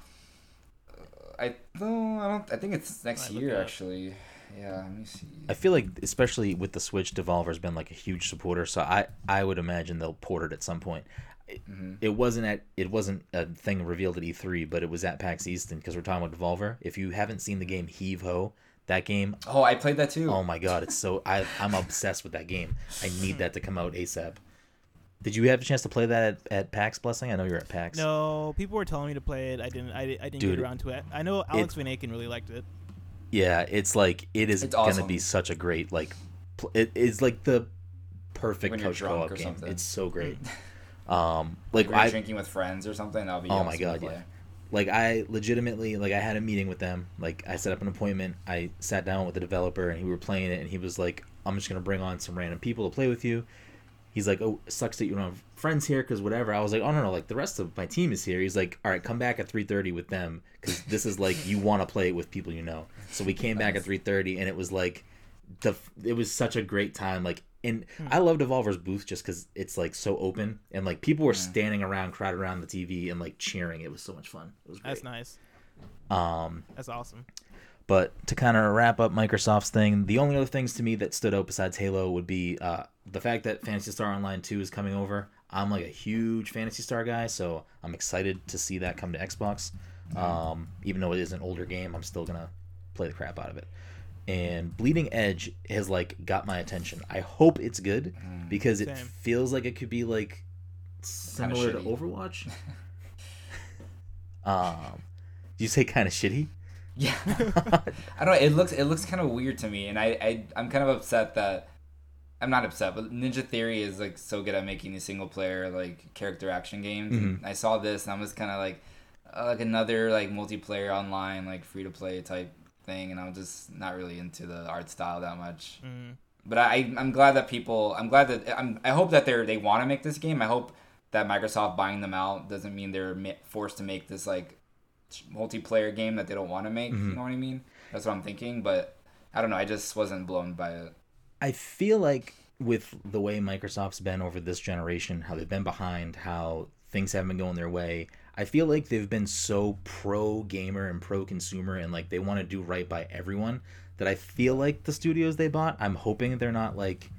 I no, I don't. I think it's next Might year it actually. Yeah, let me see. I feel like, especially with the Switch, Devolver's been like a huge supporter. So I, I would imagine they'll port it at some point. It, Mhm. it wasn't at, it wasn't a thing revealed at E3, but it was at PAX East, and because we're talking about Devolver. If you haven't seen the game Heave Ho, that game, Oh, I played that too. oh my god, it's so I, I'm obsessed with that game. I need that to come out ASAP. Did you have a chance to play that at, at PAX Blessing? I know you're at PAX. No, people were telling me to play it. I didn't. I, I didn't Dude, get around to it. I know Alex Van Aken really liked it. Yeah, it's like it is It's gonna be such a great like. Pl- it is like the perfect When couch co-op or game. something. It's so great. um, like I drinking with friends or something, that'll be Oh my God, yeah. like I legitimately like I had a meeting with them. Like I set up an appointment. I sat down with the developer and we were playing it, and he was like, "I'm just gonna bring on some random people to play with you." he's like, "Oh, sucks that you don't have friends here because whatever." I was like, "Oh no, no, like the rest of my team is here." He's like, "All right, come back at 3:30 with them because this is like you want to play it with people you know." So we came back at 3:30, and it was like the it was such a great time. Like, and I love Devolver's booth just because it's like so open and like people were standing around, crowded around the TV and like cheering. It was so much fun. It was great. That's nice. Um, That's awesome. but to kind of wrap up Microsoft's thing, the only other things to me that stood out besides Halo would be uh, the fact that Phantasy Star Online 2 is coming over. I'm like a huge Phantasy Star guy, so I'm excited to see that come to Xbox. Um, even though it is an older game, I'm still gonna play the crap out of it. And Bleeding Edge has like got my attention. I hope it's good because it Same. feels like it could be like similar to shitty. Overwatch. um, did you say kind of shitty? Yeah, I don't know. It looks it looks kind of weird to me, and I, I I'm kind of upset that I'm not upset, but Ninja Theory is like so good at making these single player like character action games. And I saw this, and I was kind of like uh, like another like multiplayer online like free to play type thing, and I'm just not really into the art style that much. Mm. But I I'm glad that people I'm glad that I'm I hope that they're they want to make this game. I hope that Microsoft buying them out doesn't mean they're forced to make this like multiplayer game that they don't want to make. You know what I mean? That's what I'm thinking. But I don't know. I just wasn't blown by it. I feel like with the way Microsoft's been over this generation, how they've been behind, how things haven't been going their way, I feel like they've been so pro gamer and pro consumer and like they want to do right by everyone that I feel like the studios they bought, I'm hoping they're not like,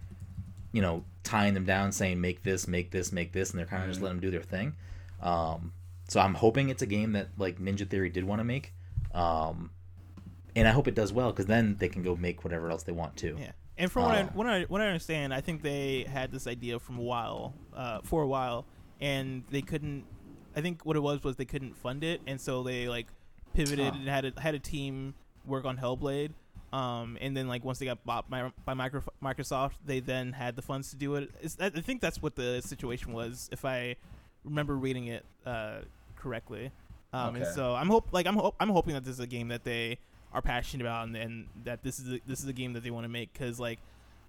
you know, tying them down saying make this, make this, make this, and they're kind of just letting them do their thing. Um, so I'm hoping it's a game that like Ninja Theory did want to make. Um, and I hope it does well because then they can go make whatever else they want to. Yeah. And from what I Uh, what I what I understand, I think they had this idea from a while, uh, for a while, and they couldn't. I think what it was was they couldn't fund it, and so they like pivoted Huh. and had a, had a team work on Hellblade. Um, and then like once they got bought by, by micro, Microsoft, they then had the funds to do it. It's, I think that's what the situation was, if I remember reading it uh, correctly. Um, and so I'm hope like I'm ho- I'm hoping that this is a game that they are passionate about and, and that this is a, this is a game that they want to make because like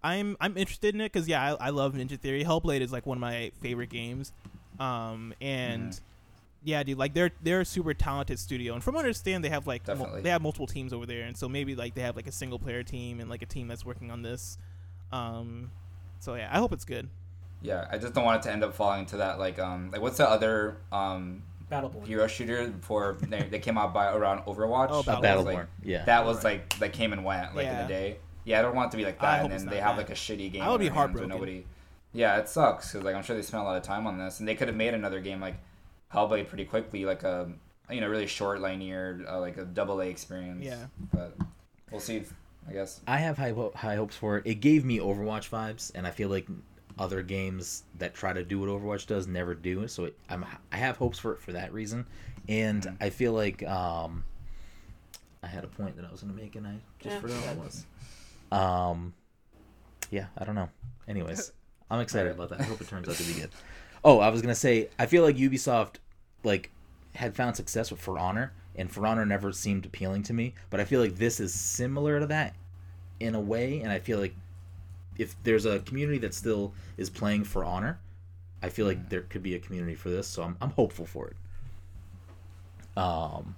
I'm I'm interested in it because yeah I, I love Ninja Theory. Hellblade is like one of my favorite games, um and. Yeah dude like they're they're a super talented studio and from what I understand they have like mul- they have multiple teams over there and so maybe like they have like a single player team and like a team that's working on this, um so yeah I hope it's good. Yeah, I just don't want it to end up falling to that like um like what's the other um Battleborn. hero shooter before they, they came out by around Overwatch? Oh, That Battleborn. was, Battleborn, like, yeah. That was like that came and went like in Yeah. the day. Yeah, I don't want it to be like that, and then they have that. like a shitty game. I would be heartbroken. Nobody. Yeah, it sucks because like I'm sure they spent a lot of time on this, and they could have made another game like Hellblade pretty quickly, like a you know really short linear uh, like a double A experience. Yeah. but we'll see. I guess. I have high ho- high hopes for it. It gave me Overwatch vibes, and I feel like other games that try to do what Overwatch does never do. So it, I'm I have hopes for it for that reason, and Mhm. I feel like um, I had a point that I was gonna make, and I just Yeah, forgot what it was. Um, yeah, I don't know. Anyways, I'm excited about that. I hope it turns out to be good. Oh, I was gonna say I feel like Ubisoft like had found success with For Honor, and For Honor never seemed appealing to me. But I feel like this is similar to that in a way, and I feel like if there's a community that still is playing For Honor, I feel like there could be a community for this. So I'm I'm hopeful for it. Um.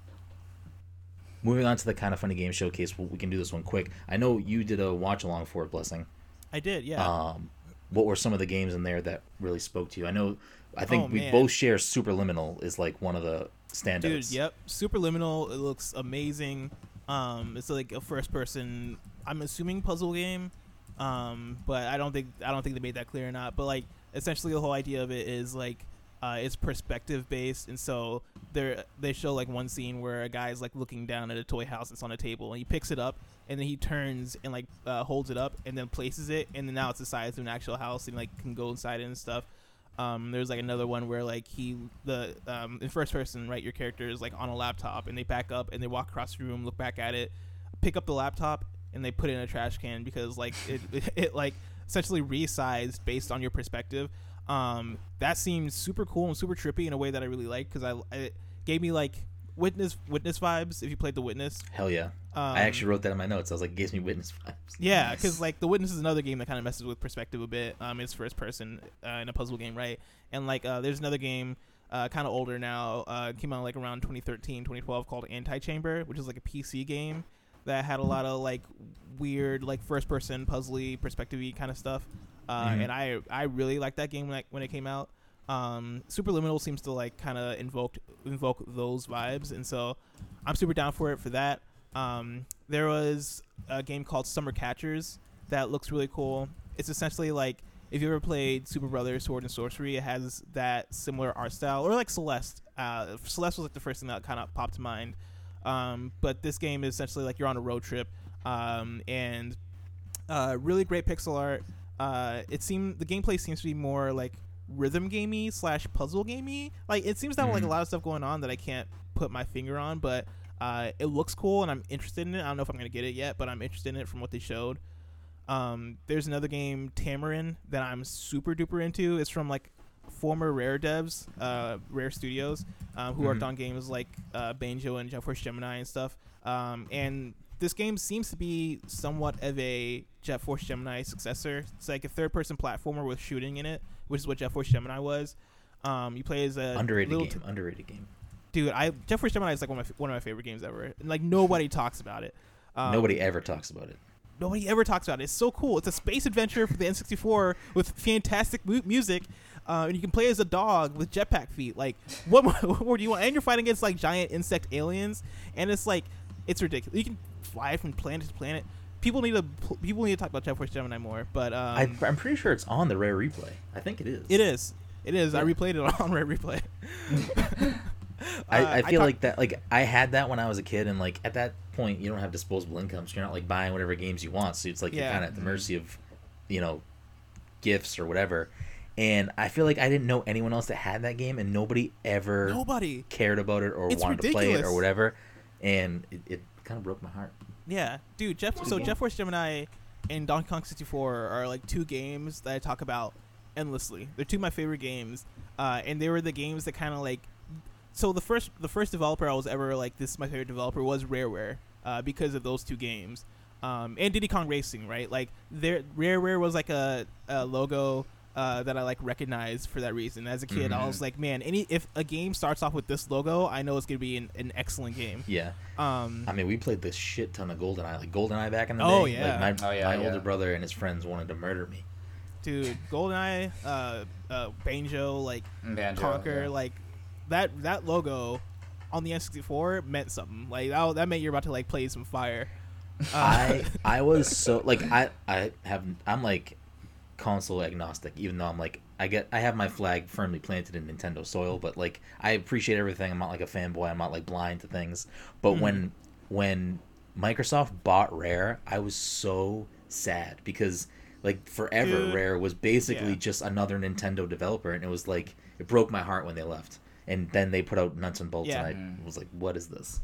Moving on to the kind of funny game showcase, well, we can do this one quick. I know you did a watch along for it, blessing. I did yeah. Um, what were some of the games in there that really spoke to you? I know, I think Oh, we man. both share Superliminal is like one of the standouts. Dude, yep. Superliminal, it looks amazing. Um, it's like a first person I'm assuming puzzle game. Um, but I don't think I don't think they made that clear or not. But like essentially the whole idea of it is like uh, it's perspective based and so they they show like one scene where a guy's like looking down at a toy house that's on a table and he picks it up and then he turns and like uh, holds it up and then places it and then now it's the size of an actual house and like can go inside it and stuff. Um, there's like another one where like he the um, in first person right your character is like on a laptop and they back up and they walk across the room look back at it pick up the laptop and they put it in a trash can because like it, it, it like essentially resized based on your perspective. Um, that seems super cool and super trippy in a way that I really like because I it gave me like witness witness vibes if you played the witness. Hell yeah. Um, I actually wrote that in my notes. I was like, gives me witness vibes. Yeah, because like the witness is another game that kind of messes with perspective a bit. Um, it's first person uh, in a puzzle game, right? And like uh, there's another game, uh, kind of older now, uh, came out like around 2013, 2012, called Antichamber, which is like a PC game that had a lot of like weird like first person puzzly perspective-y kind of stuff. Uh, Mhm. And I I really liked that game when I, when it came out. Um, Superliminal seems to like kind of invoke invoke those vibes, and so I'm super down for it for that. Um, there was a game called Summer Catchers that looks really cool. It's essentially like if you ever played Super Brothers Sword and Sworcery, it has that similar art style, or like Celeste. Uh, Celeste was like the first thing that kind of popped to mind. Um, but this game is essentially like you're on a road trip, um, and uh, really great pixel art. Uh, it seemed the gameplay seems to be more like rhythm gamey slash puzzle gamey. Like it seems to have like a Mhm. lot of stuff going on that I can't put my finger on, but uh, it looks cool and I'm interested in it. I don't know if I'm gonna get it yet, but I'm interested in it from what they showed. Um, there's another game, Tamarin, that I'm super duper into. It's from like former Rare devs, uh, Rare Studios, um, who worked Mhm. on games like uh, Banjo and Jet Force Gemini and stuff. Um, and this game seems to be somewhat of a Jet Force Gemini successor. It's like a third-person platformer with shooting in it, which is what Jet Force Gemini was. Um, you play as a Underrated game. t- underrated game. Dude. I Jet Force Gemini is like one of my, one of my favorite games ever. And, like nobody talks about it. Um, Nobody ever talks about it. nobody ever talks about it. It's so cool. It's a space adventure for the N64 with fantastic mu- music. Uh, and you can play as a dog with jetpack feet. Like, what more, what more do you want? And you're fighting against like giant insect aliens, and it's like, it's ridiculous. You can fly from planet to planet. People need to people need to talk about Jet Force Gemini more. But um, I, I'm pretty sure it's on the rare replay. I think it is. it is, it is. I replayed it on Rare Replay. I, Uh, I feel talk- like that. Like I had that when I was a kid, and like at that point, you don't have disposable income, so you're not like buying whatever games you want. So it's like you're kind of at the mercy of, you know, gifts or whatever. And I feel like I didn't know anyone else that had that game, and nobody ever nobody. cared about it or It's wanted to play it or whatever. And it, it kind of broke my heart. Yeah, dude. Jeff. So Jet Force Gemini and Donkey Kong 64 are like two games that I talk about endlessly. They're two of my favorite games, uh, and they were the games that kind of like. So the first, the first developer I was ever like, this is my favorite developer was Rareware, uh, because of those two games, um, and Diddy Kong Racing, right? Like, their Rareware was like a, a logo. Uh, that I like recognized for that reason. As a kid, I Mhm. was like, man, any if a game starts off with this logo, I know it's gonna be an, an excellent game. Yeah. Um, I mean, we played this shit ton of GoldenEye. Like GoldenEye back in the Oh, day. yeah. Like my, Oh, yeah, my yeah. older brother and his friends wanted to murder me. dude goldeneye uh uh banjo like Banjo, Conker yeah. like that that logo on the n64 meant something. Like that, that meant you're about to like play some fire. Uh, I I was so like I I have I'm like console agnostic even though I'm like I get I have my flag firmly planted in Nintendo soil but like I appreciate everything. I'm not like a fanboy. I'm not like blind to things. But when when Microsoft bought Rare I was so sad because like forever Dude. Rare was basically Yeah. just another Nintendo developer and it was like it broke my heart when they left and then they put out nuts and bolts Yeah. and I was like what is this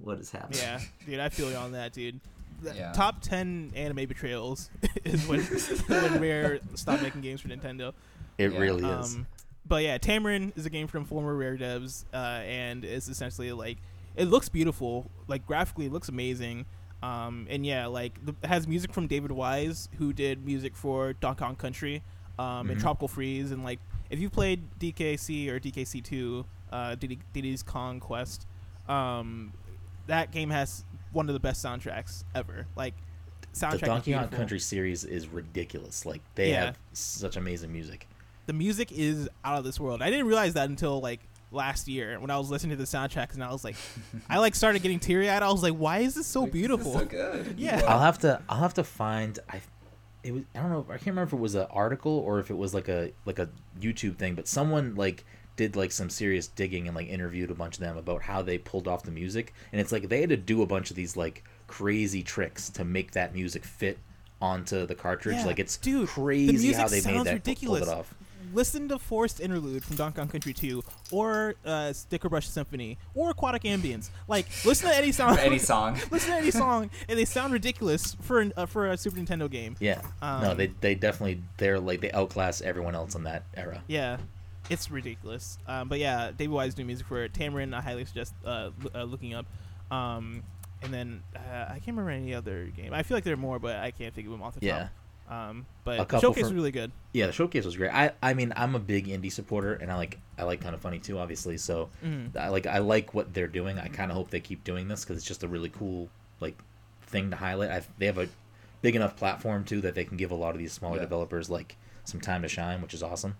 what is happening yeah dude i feel you on that dude The Yeah. top 10 anime betrayals is when when rare stopped making games for nintendo it Yeah. really is Um, but yeah, Tamarin is a game from former Rare devs, uh, and it's essentially like it looks beautiful, like graphically, it looks amazing. Um, and yeah, like the, it has music from David Wise, who did music for Donkey Kong Country, um, and Mhm. Tropical Freeze, and like if you played DKC or DKC two, uh, Diddy, Diddy's Kong Quest, um, that game has one of the best soundtracks ever. Like soundtrack. the Donkey Kong. Country series is ridiculous. Like they Yeah. have such amazing music. the music is out of this world. I didn't realize that until like last year when I was listening to the soundtracks and I was like, I like started getting teary eyed. I was like, why is this so Like, this is beautiful? so good. Yeah. I'll have to I'll have to find I it was I don't know I can't remember if it was an article or if it was like a like a YouTube thing, but someone like did like some serious digging and like interviewed a bunch of them about how they pulled off the music. And it's like they had to do a bunch of these like crazy tricks to make that music fit onto the cartridge. Yeah, like it's dude, the crazy music how they made that ridiculous. pulled it off Listen to Forest Interlude from Donkey Kong Country 2 or uh, Stickerbush Symphony or Aquatic Ambience. Like, listen to any song. Any song. listen to any song, and they sound ridiculous for an, uh, for a Super Nintendo game. yeah no Um, they they definitely they're like they outclass everyone else in that era Yeah, it's ridiculous. Um, but yeah, David Wise doing music for Tamarin. I highly suggest uh, l- uh, looking up. Um, and then uh, I can't remember any other game. I feel like there are more, but I can't think of them off the top. Yeah. top. Um, but couple showcase from- was really good. Yeah, the showcase was great. I I mean, I'm a big indie supporter, and I like I like kind of funny too, obviously. So Mhm. I like I like what they're doing. I kind of hope they keep doing this because it's just a really cool like thing to highlight. I, they have a big enough platform too that they can give a lot of these smaller Yeah. developers like some time to shine, which is awesome.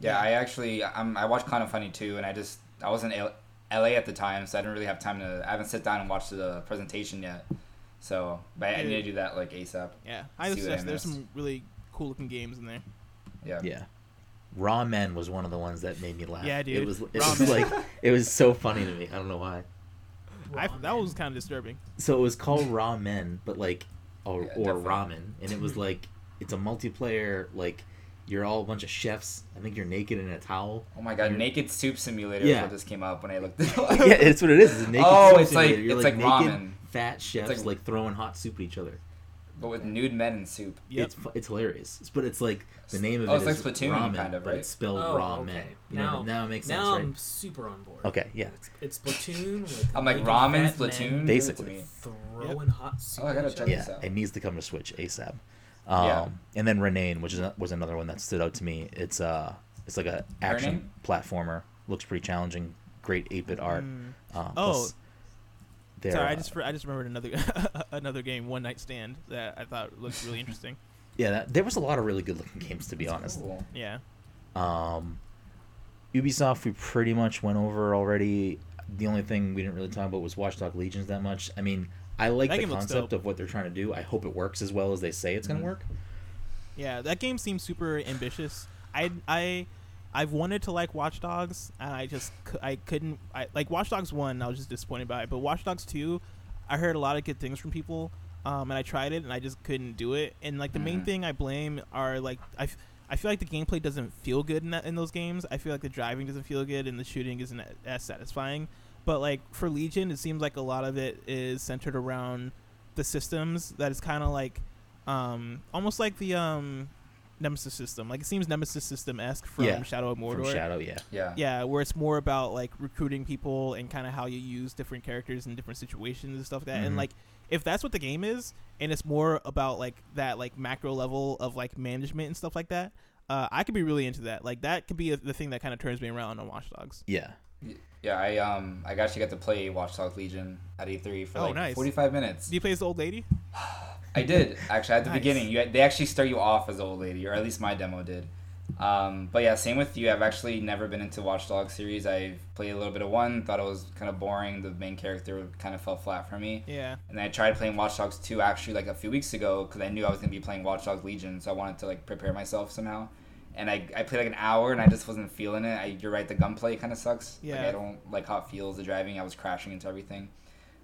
Yeah, I actually um, I watched Kinda Funny too, and I just I was in L- LA at the time, so I didn't really have time to. I haven't sit down and watched the presentation yet. So, but I need to do that like ASAP. Yeah, I See was what I just, there's missed. some really cool looking games in there. Yeah. Yeah. Raw Men was one of the ones that made me laugh. Yeah, dude. It was, it was like it was so funny to me. I don't know why. I, that was kind of disturbing. So it was called Raw Men, but like or, Yeah, or ramen, and it was like it's a multiplayer like you're all a bunch of chefs. I think you're naked in a towel. Oh my god, You're- Naked Soup Simulator Yeah. is what just came up when I looked it up. yeah, it's what it is. It's a naked Oh, soup it's like- You're it's like naked, ramen. fat chefs like- like, throwing hot soup at each other. but with nude men in soup. Yep. It's it's hilarious. But it's like the name of it. Oh, it it's is like Splatoon ramen, kind of, but it's spelled Oh, raw okay. men. You know, Now- now it makes sense, Now right? I'm super on board. Okay, yeah. It's, it's Splatoon with I'm like ramen, fat men Splatoon. Basically. give it to me. throwing hot soup. Oh, I gotta check. Yeah, this out. it needs to come to Switch ASAP. Um, Yeah. And then Renaine, which is was another one that stood out to me. It's uh, it's like a action platformer. Looks pretty challenging. Great 8-bit art. Mm. Um, Oh, plus they're, Sorry, I uh, just I just remembered another another game, One Night Stand, that I thought looked really interesting. yeah. That, there was a lot of really good looking games to be That's honest. cool. Yeah. Um, Ubisoft, we pretty much went over already. The only thing we didn't really talk about was Watchdog Legions that much. I mean, I like That the concept of what they're trying to do. I hope it works as well as they say it's going to work. Yeah, that game seems super ambitious. I I I've wanted to like Watch Dogs, and I just I couldn't. I like Watch Dogs one. I was just disappointed by it, but Watch Dogs two, I heard a lot of good things from people, um, and I tried it, and I just couldn't do it. And like the main Mhm. thing I blame are like I. I feel like the gameplay doesn't feel good in, that, in those games. I feel like the driving doesn't feel good and the shooting isn't as satisfying. But like for Legion, it seems like a lot of it is centered around the systems. That is kind of like um, almost like the um, Nemesis system. Like it seems Nemesis system esque from Yeah, Shadow of Mordor. From Shadow, yeah. Yeah. Yeah, where it's more about like recruiting people and kind of how you use different characters in different situations and stuff like that. And Mhm. like if that's what the game is, and it's more about like that like macro level of like management and stuff like that, uh, I could be really into that. Like that could be a, the thing that kind of turns me around on Watch Dogs. Yeah. Yeah, I um I actually got to play Watch Dogs Legion at E3 for Oh, like nice. 45 minutes. Do you play as the old lady? I did actually at the Nice. beginning. You they actually start you off as the old lady, or at least my demo did. Um, but yeah, same with you. I've actually never been into Watch Dogs series. I've played a little bit of one, thought it was kind of boring. The main character kind of fell flat for me. Yeah. And then I tried playing Watch Dogs 2 actually like a few weeks ago because I knew I was gonna be playing Watch Dogs Legion, so I wanted to like prepare myself somehow. And I, I played like an hour and I just wasn't feeling it. I, you're right, the gunplay kind of sucks. Like, Yeah. I don't like how it feels. The driving, I was crashing into everything.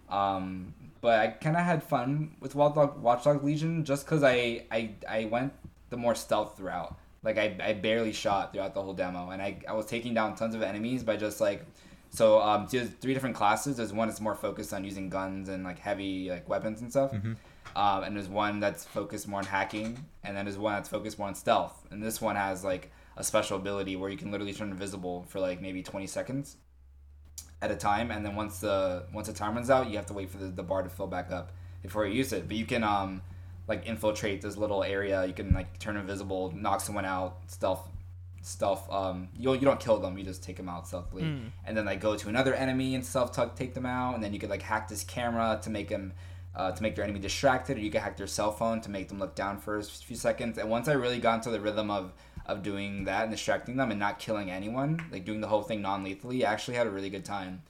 Um, but I kind of had fun with Watch Dog, Watch Dogs Legion just because I, I I went the more stealth route. Like I, I barely shot throughout the whole demo, and I, I was taking down tons of enemies by just like so um there's three different classes. There's one that's more focused on using guns and like heavy like weapons and stuff. Mhm. Um, and there's one that's focused more on hacking, and then there's one that's focused more on stealth. And this one has like a special ability where you can literally turn invisible for like maybe 20 seconds at a time, and then once the once the time runs out, you have to wait for the, the bar to fill back up before you use it. But you can um like infiltrate this little area. You can like turn invisible, knock someone out, stealth stealth. Um, you you don't kill them, you just take them out stealthily, Mm. and then like go to another enemy and stealth tuck take them out, and then you could like hack this camera to make them. Uh, to make their enemy distracted, or you can hack their cell phone to make them look down for a few seconds. And once I really got into the rhythm of of doing that and distracting them and not killing anyone, like doing the whole thing non lethally, I actually had a really good time.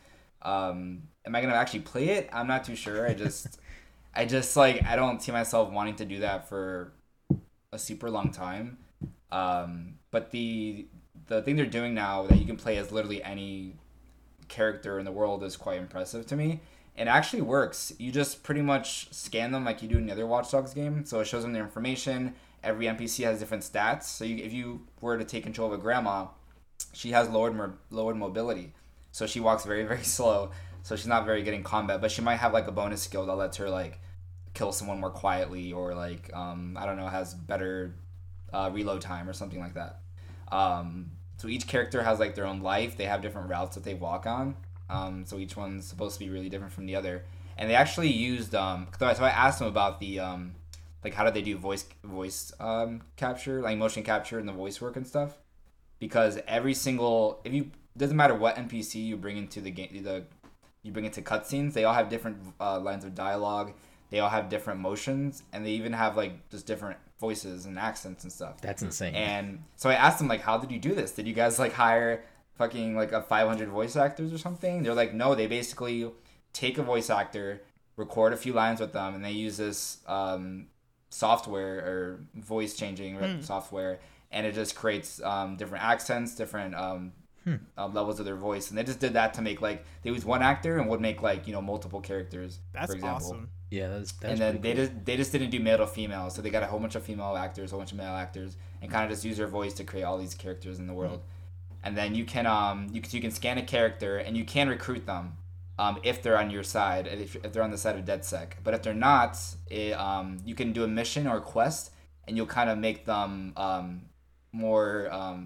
Um, am I gonna actually play it? I'm not too sure. I just, I just like I don't see myself wanting to do that for a super long time. Um, but the the thing they're doing now that you can play as literally any character in the world is quite impressive to me. It actually works. You just pretty much scan them like you do in the other Watch Dogs game. So it shows them their information. Every NPC has different stats. So you, if you were to take control of a grandma, she has lowered lowered mobility, so she walks very very slow. So she's not very good in combat, but she might have like a bonus skill that lets her like kill someone more quietly, or like um, I don't know, has better uh, reload time or something like that. Um, so each character has like their own life. They have different routes that they walk on. Um, so each one's supposed to be really different from the other. and they actually used um. So I asked them about the um, like how do they do voice voice um capture, like motion capture and the voice work and stuff, because every single if you doesn't matter what NPC you bring into the game the you bring into cutscenes, they all have different uh, lines of dialogue. They all have different motions, and they even have like just different voices and accents and stuff. That's insane. And so I asked them like, how did you do this? Did you guys like hire fucking like a 500 voice actors or something? They're like, no, they basically take a voice actor, record a few lines with them, and they use this um, software or voice changing Hmm. software, and it just creates um, different accents, different um, uh, levels of their voice, and they just did that to make like they use one actor and would make like you know multiple characters. That's for example. awesome. yeah, that's, that's and then they cool. just they just didn't do male to female, so they got a whole bunch of female actors, a whole bunch of male actors, and kind of just use their voice to create all these characters in the world. And then you can um you can, you can scan a character and you can recruit them, um if they're on your side, if, if they're on the side of DedSec. But if they're not, it, um you can do a mission or a quest, and you'll kind of make them um more um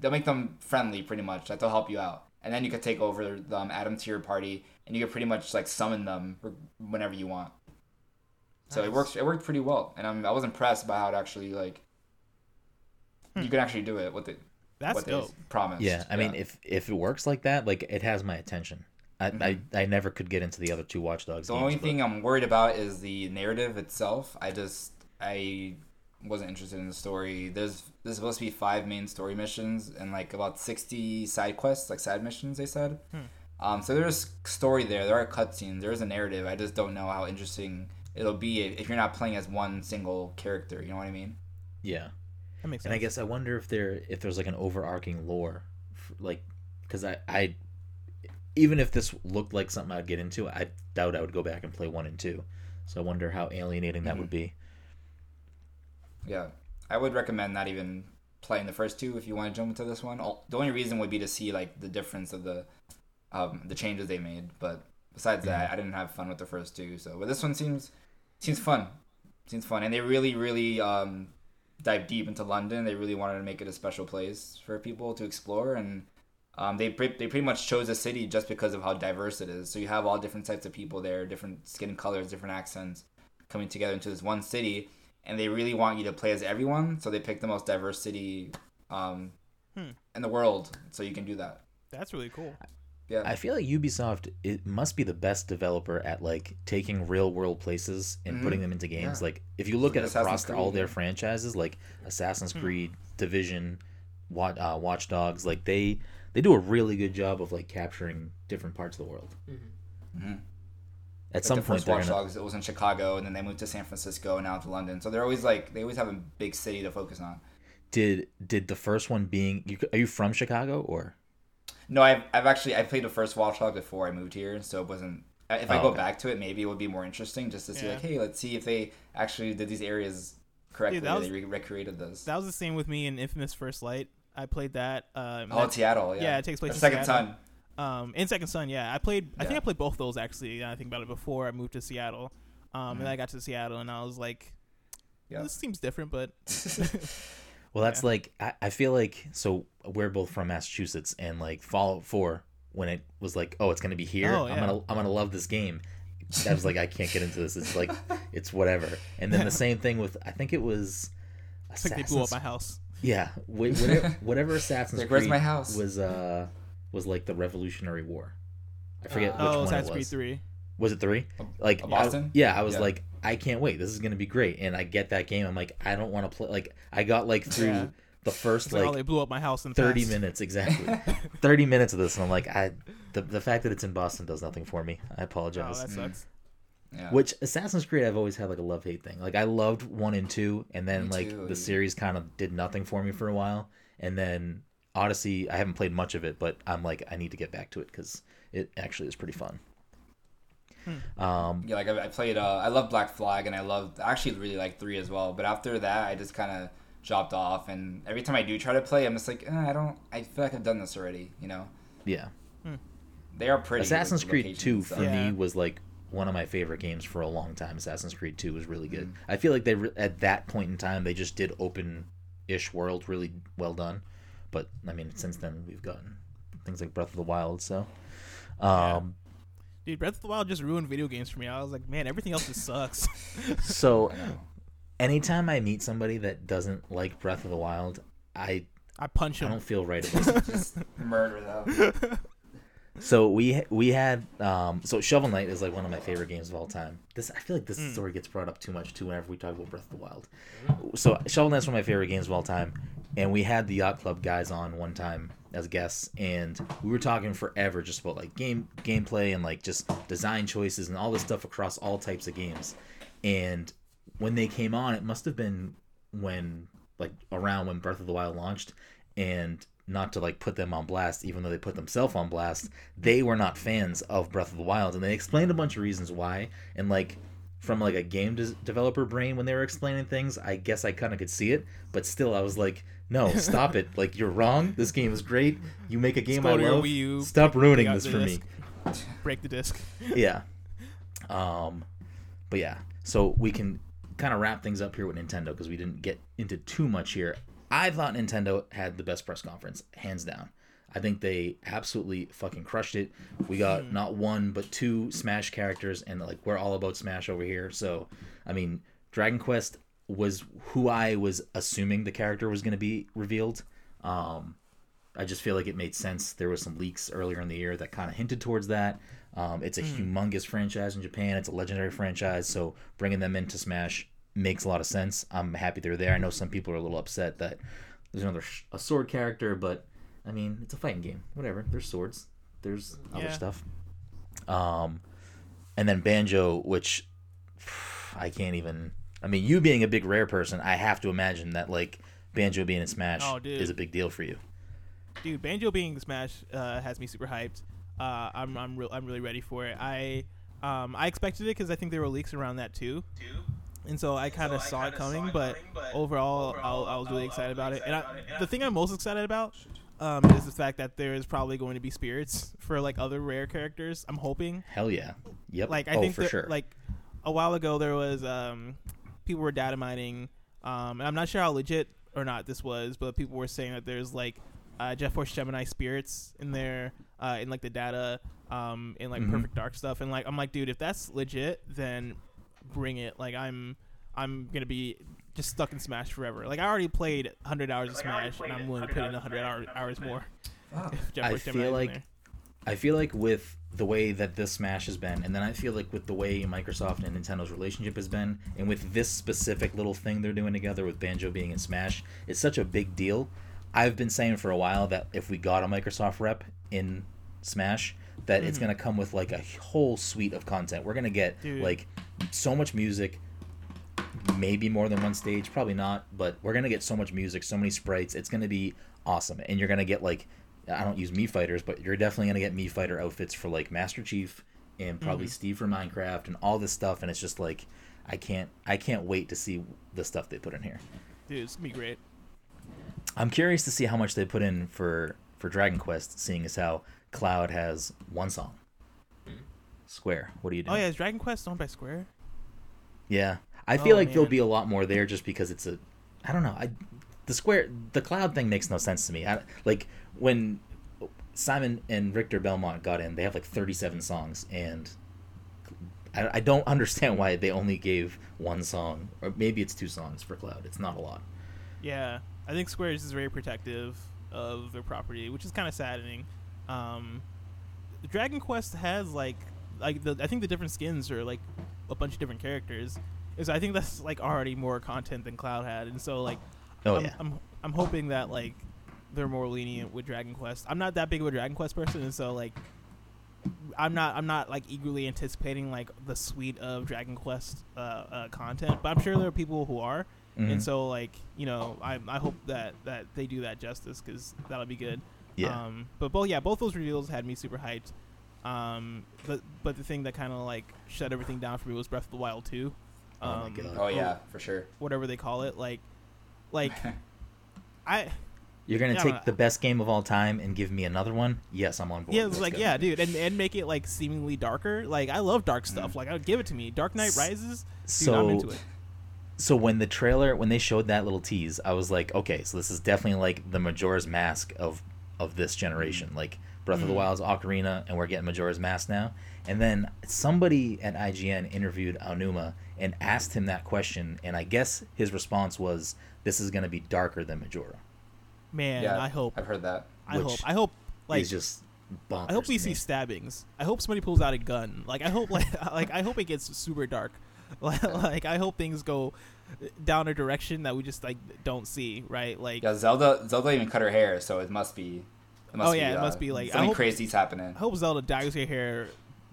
they'll make them friendly pretty much. Like they'll help you out, and then you can take over them, add them to your party, and you can pretty much like summon them whenever you want. So it works. It worked pretty well, and I'm, I was impressed by how it actually like you can actually do it. with the That's what dope. they promised. Yeah, I mean, if if it works like that, like it has my attention. I, I, I never could get into the other two Watch Dogs. The games, only but- thing I'm worried about is the narrative itself. I just I wasn't interested in the story. There's there's supposed to be five main story missions and like about sixty side quests, like side missions. They said. Um, so there's story there. There are cutscenes. There is a narrative. I just don't know how interesting it'll be if you're not playing as one single character. You know what I mean? yeah. That makes And. I guess I wonder if there if there's like an overarching lore, f- like because I I even if this looked like something I'd get into, I doubt I would go back and play one and two. So I wonder how alienating that would be. Yeah, I would recommend not even playing the first two if you want to jump into this one. The only reason would be to see like the difference of the um, the changes they made. But besides that, I didn't have fun with the first two. So, but this one seems seems fun. Seems fun, and they really really um, dive deep into London. They really wanted to make it a special place for people to explore, and um, they pre- they pretty much chose a city just because of how diverse it is. So you have all different types of people there, different skin colors, different accents, coming together into this one city, and they really want you to play as everyone. So they picked the most diverse city um, Hmm. in the world, so you can do that. That's really cool. Yeah, I feel like Ubisoft it must be the best developer at like taking real world places and Mhm. putting them into games. Yeah. Like if you look Like at Assassin's across all their franchises, like Assassin's Hmm. Creed, Division, Watch, uh, Watch Dogs, like they they do a really good job of like capturing different parts of the world. Mhm. At Like some the point, first they're Watch gonna. Dogs, it was in Chicago, and then they moved to San Francisco, and now to London. So they're always like they always have a big city to focus on. Did did the first one being? You, are you from Chicago or? No, I've, I've actually I played the first Watch Dogs before I moved here, so it wasn't. If I Oh, go okay. back to it, maybe it would be more interesting just to see Yeah. like, hey, let's see if they actually did these areas correctly. that was- they re- recreated those. That was the same with me in Infamous First Light. I played that. Um, oh, that- Seattle. Yeah, yeah, it takes place in Second Seattle. Son. um, in Second Son, yeah, I played. I think I played both those actually. I think about it before I moved to Seattle. Um, and then I got to Seattle, and I was like, Mm-hmm. Yeah. "This seems different," but Well, that's Yeah. like I, I feel like so we're both from Massachusetts, and like Fallout Four when it was like, oh, it's gonna be here. Oh, I'm gonna I'm gonna love this game. I was like, I can't get into this. It's like it's whatever. And then the same thing with I think it was. I think they blew up my house. Yeah, wh- whatever, whatever Assassin's Like, where's Creed my house? was uh was like the Revolutionary War. I forget Uh, which oh, one Assassin's it Creed was. Three. Was it three? Like uh, I- Boston? yeah, I was Yeah. like, I can't wait. This is gonna be great. And I get that game. I'm like, I don't want to play. Like I got like through Yeah. the first It's like, oh, like they blew up my house in 30 past. minutes exactly 30 minutes of this and i'm like i the, the fact that it's in boston does nothing for me i Oh, apologize that mm. sucks. Yeah. which assassin's creed i've always had like a love-hate thing like i loved one and two and then Me like too. the series kind of did nothing for me for a while and then odyssey i haven't played much of it but i'm like i need to get back to it because it actually is pretty fun um yeah, like I, I played. Uh, I love Black Flag, and I love actually really like three as well. But after that, I just kind of dropped off. And every time I do try to play, I'm just like, eh, I don't. I feel like I've done this already. You know, yeah they are pretty. assassin's creed locations 2 and for. Yeah. me was like one of my favorite games for a long time assassin's creed 2 was really good Mm. i feel like they re- at that point in time they just did open ish world really well done but i mean since then we've gotten things like breath of the wild so um Dude, Breath of the Wild just ruined video games for me. I was like, man, everything else just sucks. So, anytime I meet somebody that doesn't like Breath of the Wild, I I punch I him. don't feel right about it. Just murder them. So we we had um so Shovel Knight is like one of my favorite games of all time. This I feel like this Mm. story gets brought up too much too whenever we talk about Breath of the Wild. So Shovel Knight's one of my favorite games of all time, and we had the Yacht Club guys on one time as guests, and we were talking forever just about like game gameplay and like just design choices and all this stuff across all types of games. And when they came on, it must have been when like around when Breath of the Wild launched, and not to like put them on blast, even though they put themselves on blast, they were not fans of Breath of the Wild, and they explained a bunch of reasons why. And like from like a game des- developer brain when they were explaining things, I guess I kind of could see it, but still, I was like, no, stop it! Like you're wrong. This game is great. You make a game I to love. Wii U, Stop ruining this the for me. Break the disc. yeah. Um, but yeah, so we can kind of wrap things up here with Nintendo because we didn't get into too much here. I thought Nintendo had the best press conference, hands down. I think they absolutely fucking crushed it. We got not one but two Smash characters, and like we're all about Smash over here. So, I mean, Dragon Quest was who I was assuming the character was going to be revealed. Um, I just feel like it made sense. There was some leaks earlier in the year that kind of hinted towards that. Um, it's a humongous franchise in Japan. It's a legendary franchise, so bringing them into Smash makes a lot of sense. I'm happy they're there. I know some people are a little upset that there's another sh- a sword character, but I mean it's a fighting game. Whatever. There's swords. There's other Yeah. stuff. Um, and then Banjo, which I can't even. I mean, you being a big rare person, I have to imagine that like Banjo being in Smash Oh, is a big deal for you. Dude, Banjo being in Smash uh, has me super hyped. Uh, I'm I'm real I'm really ready for it. I um I expected it because I think there were leaks around that too. And so I kind of saw it coming, but overall, I, I was really excited about it. And I, the thing I'm most excited about um, is the fact that there is probably going to be spirits for like other rare characters. I'm hoping. Hell yeah. Yep. Like I oh, think for that, sure. like a while ago there was um people were data mining um and I'm not sure how legit or not this was, but people were saying that there's like uh, Jet Force Gemini spirits in there uh, in like the data um in like Mhm. Perfect Dark stuff and like I'm like dude if that's legit then bring it like I'm I'm gonna be just stuck in Smash forever like I already played 100 hours of Smash and I'm willing to put in 100 hour, hours more if Jet I feel like- I feel like with the way that this Smash has been, and then I feel like with the way Microsoft and Nintendo's relationship has been, and with this specific little thing they're doing together with Banjo being in Smash, it's such a big deal. I've been saying for a while that if we got a Microsoft rep in Smash, that it's Mhm. gonna come with like a whole suite of content. We're gonna get Dude. like so much music, maybe more than one stage, probably not, but we're gonna get so much music, so many sprites. It's gonna be awesome, and you're gonna get like I don't use Mii fighters, but you're definitely gonna get Mii fighter outfits for like Master Chief and probably Mhm. Steve from Minecraft and all this stuff, and it's just like I can't I can't wait to see the stuff they put in here. dude it's gonna be great I'm curious to see how much they put in for for Dragon Quest, seeing as how Cloud has one song. Square, what are you doing? oh yeah is Dragon Quest owned by Square Yeah, I feel Oh, like there'll be a lot more there just because it's a, I don't know. I, the square, the cloud thing makes no sense to me. I, like when Simon and Richter Belmont got in, they have like 37 songs, and I, I don't understand why they only gave one song, or maybe it's two songs for cloud. It's not a lot. Yeah, I think Squares is very protective of their property, which is kind of saddening. Um, Dragon Quest has like like the I think the different skins are like a bunch of different characters. Is I think that's like already more content than Cloud had, and so like Oh I'm, yeah, I'm I'm hoping that like they're more lenient with Dragon Quest. I'm not that big of a Dragon Quest person, and so like I'm not I'm not like eagerly anticipating like the suite of Dragon Quest uh, uh, content, but I'm sure there are people who are, Mhm. and so like you know I I hope that that they do that justice because that'll be good. yeah. Um, but both yeah both those reveals had me super hyped. Um, but but the thing that kind of like shut everything down for me was Breath of the Wild 2. Oh my Um, God. Oh yeah, for sure. whatever they call it, like like I You're gonna yeah, take but- the best game of all time and give me another one? Yes, I'm on board. Yeah, Let's it's like go. yeah, dude, and, and make it like seemingly darker. Like I love dark stuff. Like I would give it to me. Dark Knight Rises. Dude, So I'm into it. so when the trailer when they showed that little tease i was like okay so this is definitely like the majora's mask of of this generation like Breath of the Mhm. Wild's Ocarina, and we're getting Majora's Mask now. And then somebody at IGN interviewed Aonuma and asked him that question, and I guess his response was, "This is going to be darker than Majora." Man, yeah, I hope. I've heard that. I which hope. I hope. Like, He's just bonkers. I hope we see stabbings. I hope somebody pulls out a gun. Like I hope like like I hope it gets super dark. Like, like I hope things go down a direction that we just like don't see, right? Like Yeah, Zelda. Zelda even cut her hair, so it must be. It must Oh, yeah, be, it uh, must be, like, something hope- crazy's happening. I hope Zelda dyes her hair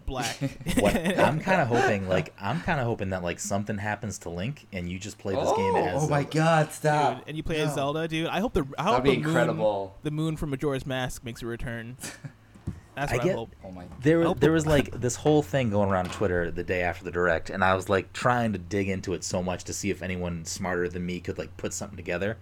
black. What I'm kind of hoping, like, I'm kind of hoping that like something happens to Link, and you just play this game oh, as oh my Zelda. god! Stop. dude, and you play No. as Zelda, dude. I hope the I hope That'd be the moon, incredible. the moon from Majora's Mask makes a return. That's I what I, get- hope. Oh my. There, hope there the- was like this whole thing going around Twitter the day after the direct, and I was like trying to dig into it so much to see if anyone smarter than me could like put something together.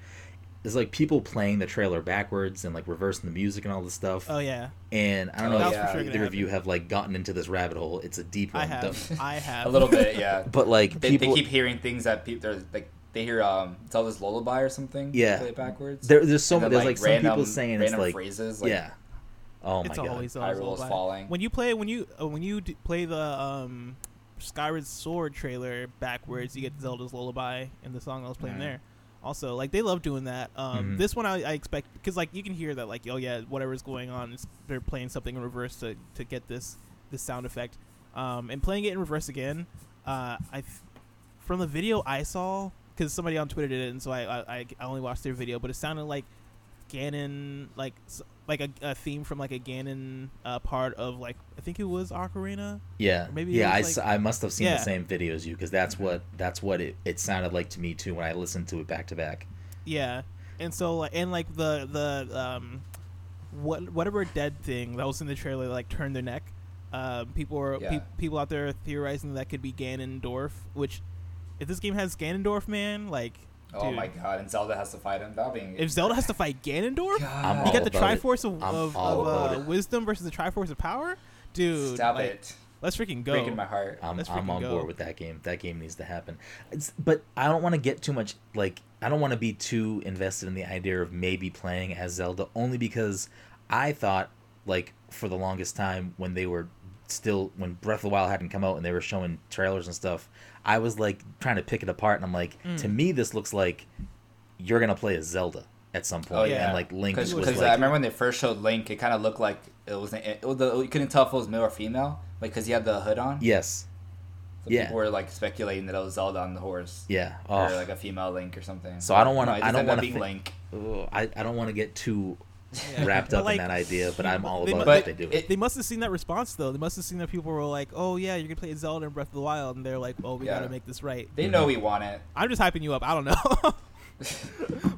There's like people playing the trailer backwards and like reversing the music and all this stuff. Oh yeah, and I don't know That if was for sure either of you have like gotten into this rabbit hole. It's a deep one. I have. Don't- I have A little bit, yeah. But like They, people, they keep hearing things that people they're like they hear um Zelda's lullaby or something. Yeah. Play it backwards. there, there's so And many. then, There's like some random, people saying it's random like phrases. Like, yeah. Oh my it's god. always Zelda's Hyrule's lullaby. falling. When you play when you uh, when you d- play the um Skyward Sword trailer backwards, you get Zelda's lullaby and the song I was playing Mhm. there. Also, like they love doing that. Um, Mhm. This one I, I expect because like you can hear that like oh yeah whatever's going on they're playing something in reverse to, to get this this sound effect. Um, and playing it in reverse again, uh, I from the video I saw because somebody on Twitter did it and so I, I I only watched their video, but it sounded like Ganon like like a, a theme from like a Ganon uh, part of like I think it was Ocarina. Yeah, Maybe yeah. I, s- like- I must have seen the same video as you because that's what that's what it, it sounded like to me too when I listened to it back to back. Yeah, and so like and like the the um what whatever dead thing that was in the trailer like turned their neck. Uh, people were Yeah. pe- people out there theorizing that could be Ganondorf, which if this game has Ganondorf, man, like Oh dude, my god! And Zelda has to fight him. That'll be. if Zelda has to fight Ganondorf, I'm you all got the about it. Triforce of, of, of uh, wisdom versus the Triforce of power, dude. Stop like, it! Let's freaking go. Breaking my heart. I'm, Let's I'm on go. board with that game. That game needs to happen. It's, but I don't want to get too much like I don't want to be too invested in the idea of maybe playing as Zelda only because I thought like for the longest time when they were still when Breath of the Wild hadn't come out and they were showing trailers and stuff, I was like trying to pick it apart and I'm like Mm. to me this looks like you're gonna play as Zelda at some point Oh yeah, and like Link was because like I remember when they first showed Link, it kind of looked like it was. It was the, you couldn't tell if it was male or female, like because he had the hood on. yes So yeah. people were like speculating that it was Zelda on the horse, yeah or oh like a female Link or something. So I don't wanna- No, it I don't wanna being thi- Link. ugh, I, I don't want to get too Yeah. wrapped up like, in that idea but I'm all about mu- it if But they do it- They must have seen that response though. They must have seen that people were like, "Oh yeah, you're gonna play Zelda in Breath of the Wild," and they're like, "Oh, we Yeah. gotta make this right." They know we want it. I'm just hyping you up. I don't know,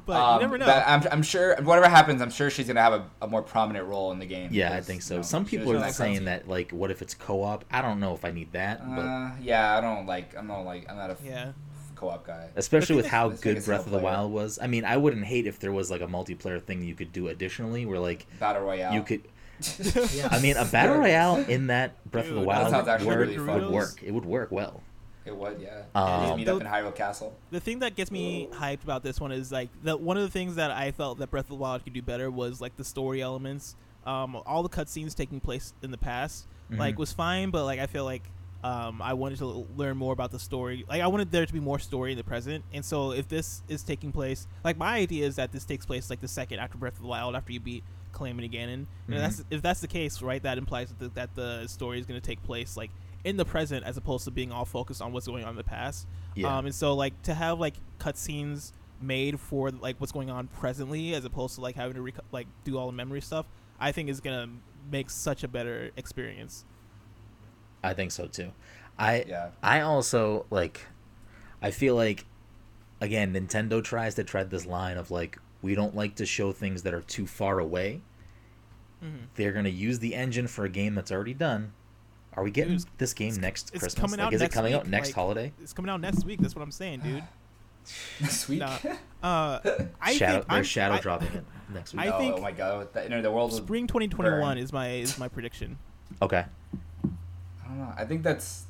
but Um, you never know. I'm, I'm sure whatever happens, I'm sure she's gonna have a, a more prominent role in the game. Yeah, I think so. you know, Some people are really saying crazy. that like, what if it's co-op? I don't know if I need that, but Uh, yeah, I don't like. I'm not like. I'm not a. yeah, co-op guy. especially with thing how is- Let's make good a Breath of the player. Wild was. I mean, I wouldn't hate if there was like a multiplayer thing you could do additionally, where like Battle Royale. you could. Yeah. I mean, a battle royale in that Breath of the Wild sounds actually would, really would work. It would work well. It would, yeah. Um, Just meet up in Hyrule Castle. the thing that gets me hyped about this one is like the one of the things that I felt that Breath of the Wild could do better was like the story elements. Um, all the cutscenes taking place in the past, like Mhm. was fine, but like I feel like um, I wanted to l- learn more about the story. Like I wanted there to be more story in the present, and so if this is taking place, like my idea is that this takes place like the second after Breath of the Wild, after you beat Calamity Ganon. And Mhm. if that's if that's the case, right? That implies that the, that the story is going to take place like in the present as opposed to being all focused on what's going on in the past. Yeah. Um, and so like to have like cutscenes made for like what's going on presently as opposed to like having to rec- like do all the memory stuff, I think is gonna make such a better experience. I think so too. I Yeah. I also like I feel like again Nintendo tries to tread this line of like we don't like to show things that are too far away. Mm-hmm. They're going to use the engine for a game that's already done. Are we getting Dude, this game it's- next it's Christmas? coming like, out is next it coming out next like- holiday? It's coming out next week. That's what I'm saying, dude. Next week. Nah. Uh, I shadow, think they're I'm- shadow I- dropping it next week. I oh, think oh my god, the, you know, the world Spring 2021 burn. is my is my prediction. okay. I don't know. I think that's.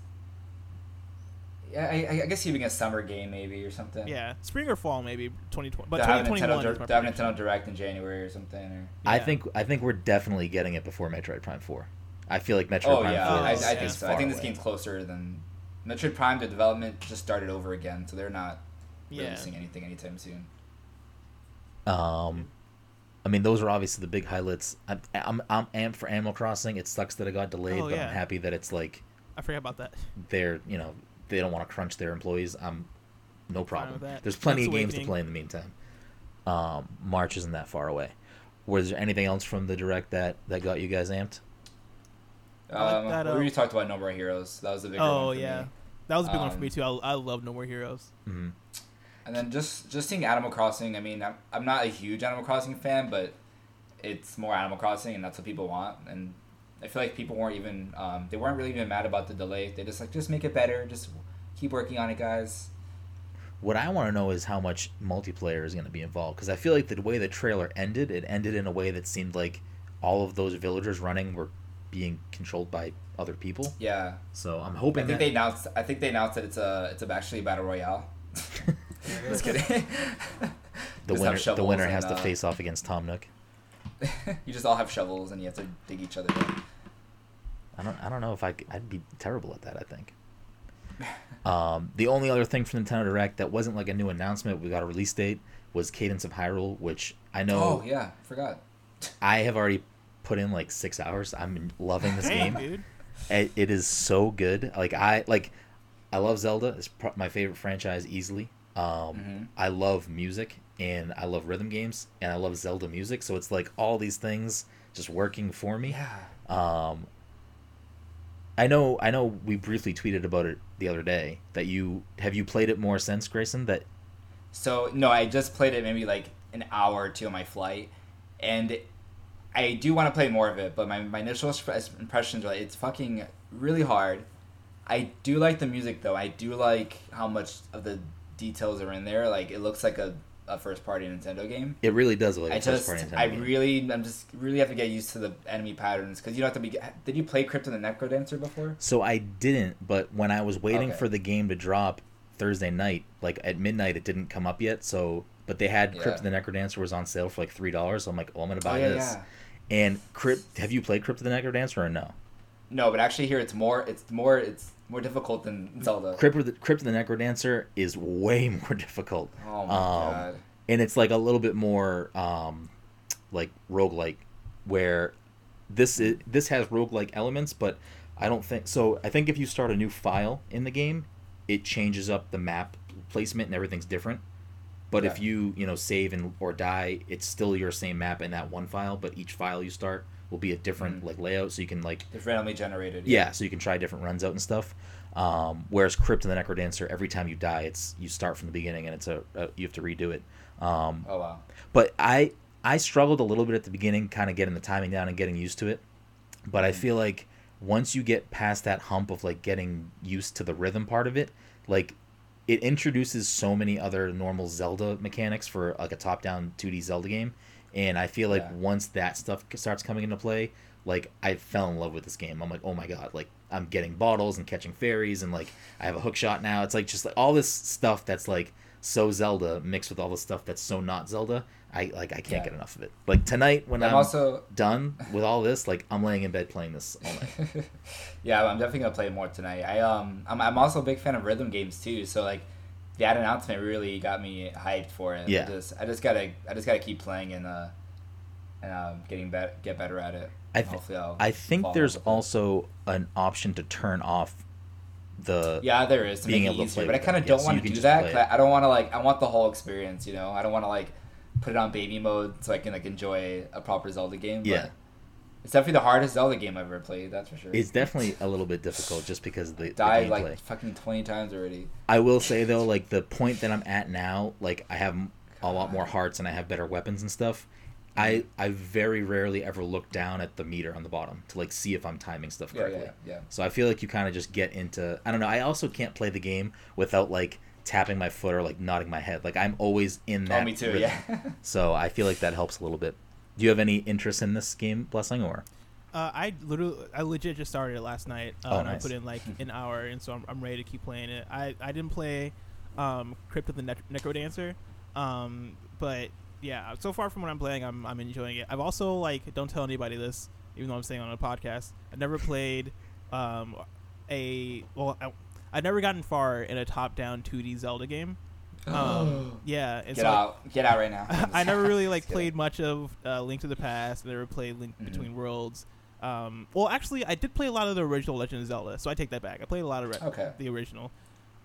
Yeah, I, I guess even a summer game maybe or something. Yeah, spring or fall maybe 2020, but to have, 2021 Nintendo, is my have. Nintendo Direct in January or something. Or... I think I think we're definitely getting it before Metroid Prime Four. I feel like Metroid Oh Prime yeah, Four I, I is, think is so. far I think this away. game's closer than Metroid Prime. The development just started over again, so they're not Yeah. releasing anything anytime soon. Um, I mean, those are obviously the big highlights. I'm, I'm, I'm amped for Animal Crossing. It sucks that it got delayed, Oh, but yeah. I'm happy that it's like I forgot about that. they're, you know, they don't want to crunch their employees. I'm no problem. There's plenty Link's of games to play in the meantime. Um, March isn't that far away. Was there anything else from the direct that that got you guys amped? I like Um, that, we uh, already talked about No More Heroes. That was the bigger Oh one for yeah, me. that was a big one for Um, me too. I, I love No More Heroes. hmm And then just just seeing Animal Crossing. I mean, I'm, I'm not a huge Animal Crossing fan, but it's more Animal Crossing, and that's what people want. And I feel like people weren't even um, they weren't really even mad about the delay. They just like just make it better. Just keep working on it, guys. What I want to know is how much multiplayer is going to be involved because I feel like the way the trailer ended, it ended in a way that seemed like all of those villagers running were being controlled by other people. Yeah, So I'm hoping. I think that they announced. I think they announced that it's a it's a actually a battle royale. just kidding. the Just have winner the winner and, has to uh, face off against Tom Nook. you just all have shovels and you have to dig each other down. I don't I don't know if I. I'd be terrible at that. I think. Um, the only other thing from Nintendo Direct that wasn't like a new announcement, we got a release date, was Cadence of Hyrule, which I know Oh yeah, forgot. I have already put in like six hours. I'm loving this Damn, game. dude. It, it is so good. Like I like, I love Zelda. It's pro- my favorite franchise easily. Um, Mhm. I love music and I love rhythm games and I love Zelda music. So it's like all these things just working for me. Yeah. Um, I know. I know. We briefly tweeted about it the other day. That you have you played it more since Grayson? That So no, I just played it maybe like an hour or two on my flight, and I do want to play more of it. But my, my initial impressions are like it's fucking really hard. I do like the music though. I do like how much of the details are in there. Like it looks like a, a first party Nintendo game. it really does look like I a first just, party Nintendo game. I game. really, I'm just really have to get used to the enemy patterns because you don't have to be. Did you play Crypt of the Necrodancer before? So I didn't, but when I was waiting Okay. for the game to drop Thursday night, like at midnight, it didn't come up yet. So, but they had Crypt of the Necrodancer was on sale for like three dollars. So I'm like, oh, I'm gonna buy oh yeah, this. yeah. And Crypt, have you played Crypt of the Necrodancer or no? No, but actually here it's more. It's more. It's more difficult than Zelda. Crypt of the Crypt of the Necrodancer is way more difficult. Oh my Um, god. and it's like a little bit more um like roguelike where this is, this has roguelike elements but i don't think so i think if you start a new file in the game it changes up the map placement and everything's different but if you you know save and or die it's still your same map in that one file but each file you start will be a different Mhm. like layout so you can like It's randomly generated. yeah, so you can try different runs out and stuff. Um, whereas Crypt and the Necrodancer, every time you die, it's you start from the beginning and it's a, a you have to redo it. Um, Oh wow. but I I struggled a little bit at the beginning, kind of getting the timing down and getting used to it. But I Mhm. feel like once you get past that hump of like getting used to the rhythm part of it, like it introduces so many other normal Zelda mechanics for like a top-down 2D Zelda game, and I feel like Yeah. once that stuff starts coming into play, like I fell in love with this game. I'm like, oh my god, like I'm getting bottles and catching fairies, and like I have a hook shot now. It's like just like all this stuff that's like so Zelda mixed with all the stuff that's so not Zelda. I like I can't Yeah. get enough of it. Like tonight when I'm I'm, also done with all this, like I'm laying in bed playing this all night. yeah, I'm definitely gonna play more tonight. I um I'm, I'm also a big fan of rhythm games too. So like that announcement really got me hyped for it. Yeah. I just I just gotta I just gotta keep playing and uh and um getting better get better at it. I Hopefully I'll think there's up with it. also an option to turn off the Yeah, there is to being make it able to play but I kind of don't so want you to do that. I I don't want to like. I want the whole experience. You know, I don't want to like put it on baby mode so I can like enjoy a proper Zelda game. Yeah. It's definitely the hardest Zelda game I've ever played. That's for sure. It's definitely a little bit difficult just because the, the died gameplay. like fucking twenty times already. I will say though, like the point that I'm at now, like I have a lot more hearts and I have better weapons and stuff. I I very rarely ever look down at the meter on the bottom to like see if I'm timing stuff Yeah, correctly. yeah, yeah. So I feel like you kind of just get into I don't know. I also can't play the game without like tapping my foot or like nodding my head. Like I'm always in oh, that. Oh, me too. rhythm. Yeah. So I feel like that helps a little bit. Do you have any interest in this game, Blessing, or Uh, I literally, I legit just started it last night. Uh, Oh, and I put in like an hour, and so I'm, I'm ready to keep playing it. I, I didn't play um, Crypt of the ne- Necrodancer, um, but yeah, so far from what I'm playing, I'm, I'm enjoying it. I've also like, don't tell anybody this, even though I'm saying on a podcast. I've never played um, a well, I, I've never gotten far in a top-down 2D Zelda game. Um, yeah, and Get so out! Get out right now. I never really like Just kidding. played much of uh, Link to the Past. I never played Link Mhm. Between Worlds. Um, well, actually, I did play a lot of the original Legend of Zelda, so I take that back. I played a lot of re- Okay. the original.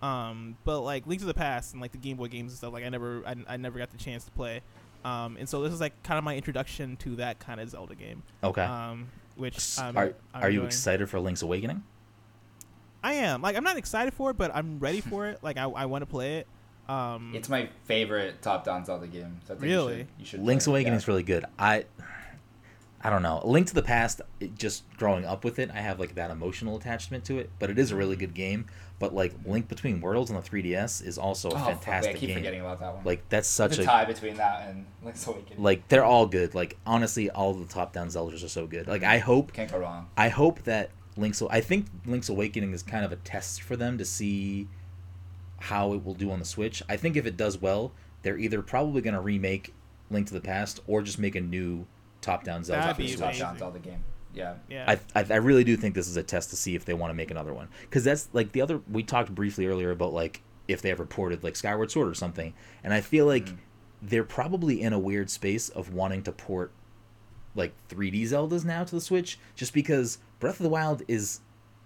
Um, but like Link to the Past and like the Game Boy games and stuff, like I never, I, I never got the chance to play. Um, and so this is like kind of my introduction to that kind of Zelda game. Okay. Um, which S- I'm, are I'm are you enjoying. excited for Link's Awakening? I am. Like I'm not excited for it, but I'm ready for it. Like I, I want to play it. Um, It's my favorite top-down Zelda game. So I think Really? You should, you should Link's Awakening is really good. I I don't know. Link to the Past, it, just growing up with it, I have like that emotional attachment to it. But it is a really good game. But like Link Between Worlds on the 3DS is also a Oh, fuck, wait, fantastic I keep game. forgetting about that one. Like that's such a a tie between that and Link's Awakening. like they're all good. Like honestly, all the top down Zeldas are so good. Like I hope can't go wrong. I hope that Link's I think Link's Awakening is kind of a test for them to see how it will do on the Switch. I think if it does well, they're either probably going to remake Link to the Past or just make a new top-down Zelda. That'd be the Top-down Zelda game. Yeah. yeah. I, I I really do think this is a test to see if they want to make another one because that's like the other we talked briefly earlier about like if they ever ported like Skyward Sword or something, and I feel like Mhm. they're probably in a weird space of wanting to port like 3D Zeldas now to the Switch just because Breath of the Wild is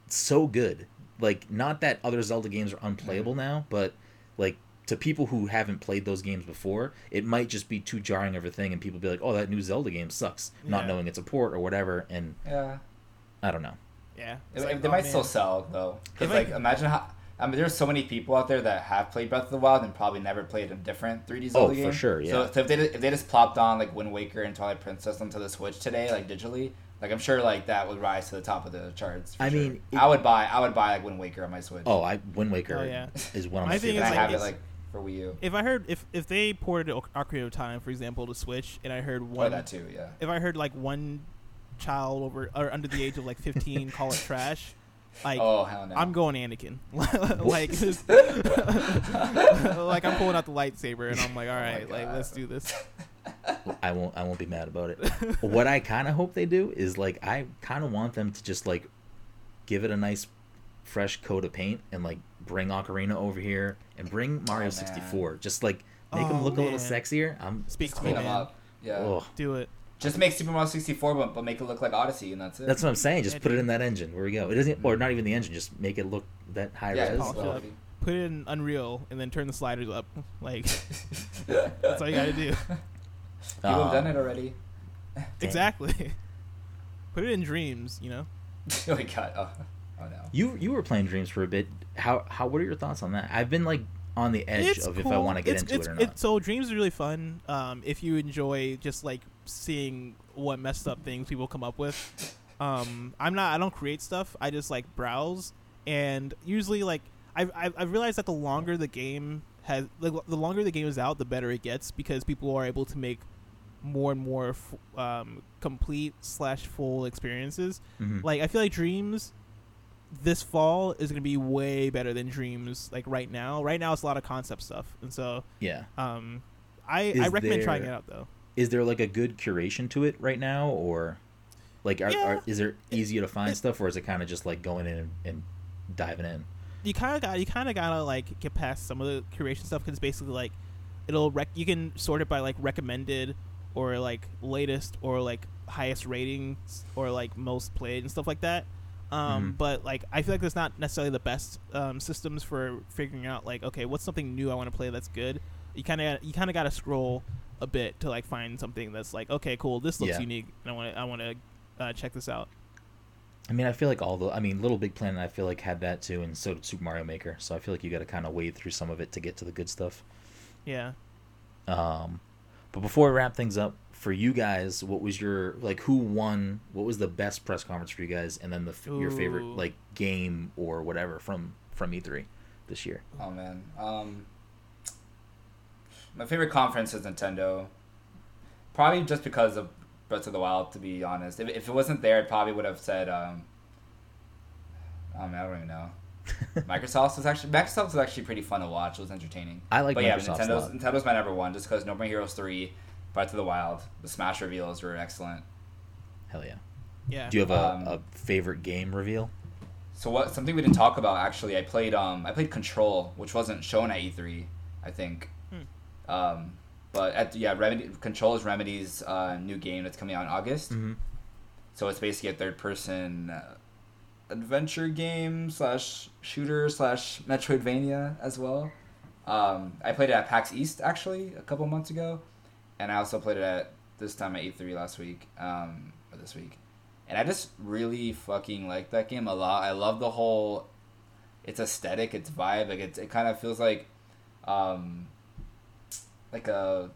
so good. Like not that other Zelda games are unplayable now, but like to people who haven't played those games before, it might just be too jarring of a thing and people be like, "Oh, that new Zelda game sucks." Not knowing it's a port or whatever and Yeah. I don't know. yeah. They, like, they oh, might man. still sell though. Because If I- like, imagine how. I mean, there's so many people out there that have played Breath of the Wild and probably never played a different 3D Zelda Oh, for sure, yeah. So, so if they if they just plopped on like Wind Waker and Twilight Princess onto the Switch today, like digitally, like I'm sure like that would rise to the top of the charts. for I sure. mean, it- I would buy I would buy like Wind Waker on my Switch. Oh, I Wind Waker Oh, yeah. is one of My my thing I have it like for Wii U. if I heard if if they ported O- Ocarina of Time, for example, to Switch, and I heard Or one, that too, yeah. if I heard like one child over or under the age of like 15 call it trash, like oh hell no. I'm going Anakin, like like I'm pulling out the lightsaber and I'm like, oh all right, Oh like let's do this. I won't. I won't be mad about it. what I kind of hope they do is like I kind of want them to just like give it a nice fresh coat of paint and like bring Ocarina over here and bring oh, Mario Oh, man. 64. Just like make Oh, them look a little sexier. I'm Speak to me, them man. up. Yeah. oh, Do it. Just make Super Mario 64, but, but make it look like Odyssey, and that's it. that's what I'm saying. Just Yeah, put it in that engine. Where we go. It doesn't, or not even the engine. Just make it look that high yeah, res. polish it. Put it in Unreal and then turn the sliders up. Like that's all you gotta do. People have done Um, it already. exactly. Put it in Dreams. You know. oh my god. Oh, oh no. You you were playing Dreams for a bit. How how what are your thoughts on that? I've been like on the edge of if I want to get It's- into it's, it or not. It's, so Dreams is really fun. Um, if you enjoy just like seeing what messed up things people come up with. Um, I'm not. I don't create stuff. I just like browse, and usually like I've I've, I've realized that the longer the game has, the, the longer the game is out, the better it gets because people are able to make more and more f- um, complete slash full experiences. Mhm. Like I feel like Dreams this fall is gonna be way better than Dreams like right now. Right now it's a lot of concept stuff, and so yeah. um, I Is I recommend trying it out though. is there like a good curation to it right now or like are, Yeah. are, is there easier to find it- stuff or is it kind of just like going in and, and diving in You kind of got you kind of gotta like get past some of the curation stuff because basically like it'll rec- you can sort it by like recommended or like latest or like highest ratings or like most played and stuff like that. Um, Mhm. But like I feel like that's not necessarily the best um, systems for figuring out like okay what's something new I want to play that's good. You kind of you kind of got to scroll a bit to like find something that's like okay cool this looks Yeah. unique and I want to I want to uh, check this out. I mean i feel like all the i mean little big planet i feel like had that too and so did super mario maker so i feel like you got to kind of wade through some of it to get to the good stuff Yeah. um but before we wrap things up for you guys what was your like who won what was the best press conference for you guys and then the f- your favorite like game or whatever from from e3 this year Oh man. Um, my favorite conference is Nintendo. Probably just because of Breath of the Wild. To be honest, if, if it wasn't there, it probably would have said. Um, I mean, I don't even know. Microsoft was actually Microsoft was actually pretty fun to watch. It was entertaining. I like but yeah, Microsoft's a Nintendo's lot. Nintendo's my number one just because No More Heroes three, Breath of the Wild, the Smash reveals were excellent. Hell yeah. Yeah. Do you have a, Um, a favorite game reveal? So what? Something we didn't talk about actually. I played um I played Control, which wasn't shown at E3, I think. Hmm. Um, but at yeah, Remedy Control is Remedy's uh, new game that's coming out in August. Mm-hmm. So it's basically a third person uh, adventure game slash shooter slash Metroidvania as well. Um, I played it at PAX East actually a couple months ago, and I also played it at this time at E3 last week um, or this week, and I just really fucking like that game a lot. I love the whole its aesthetic, its vibe. Like it, it kind of feels like um, like a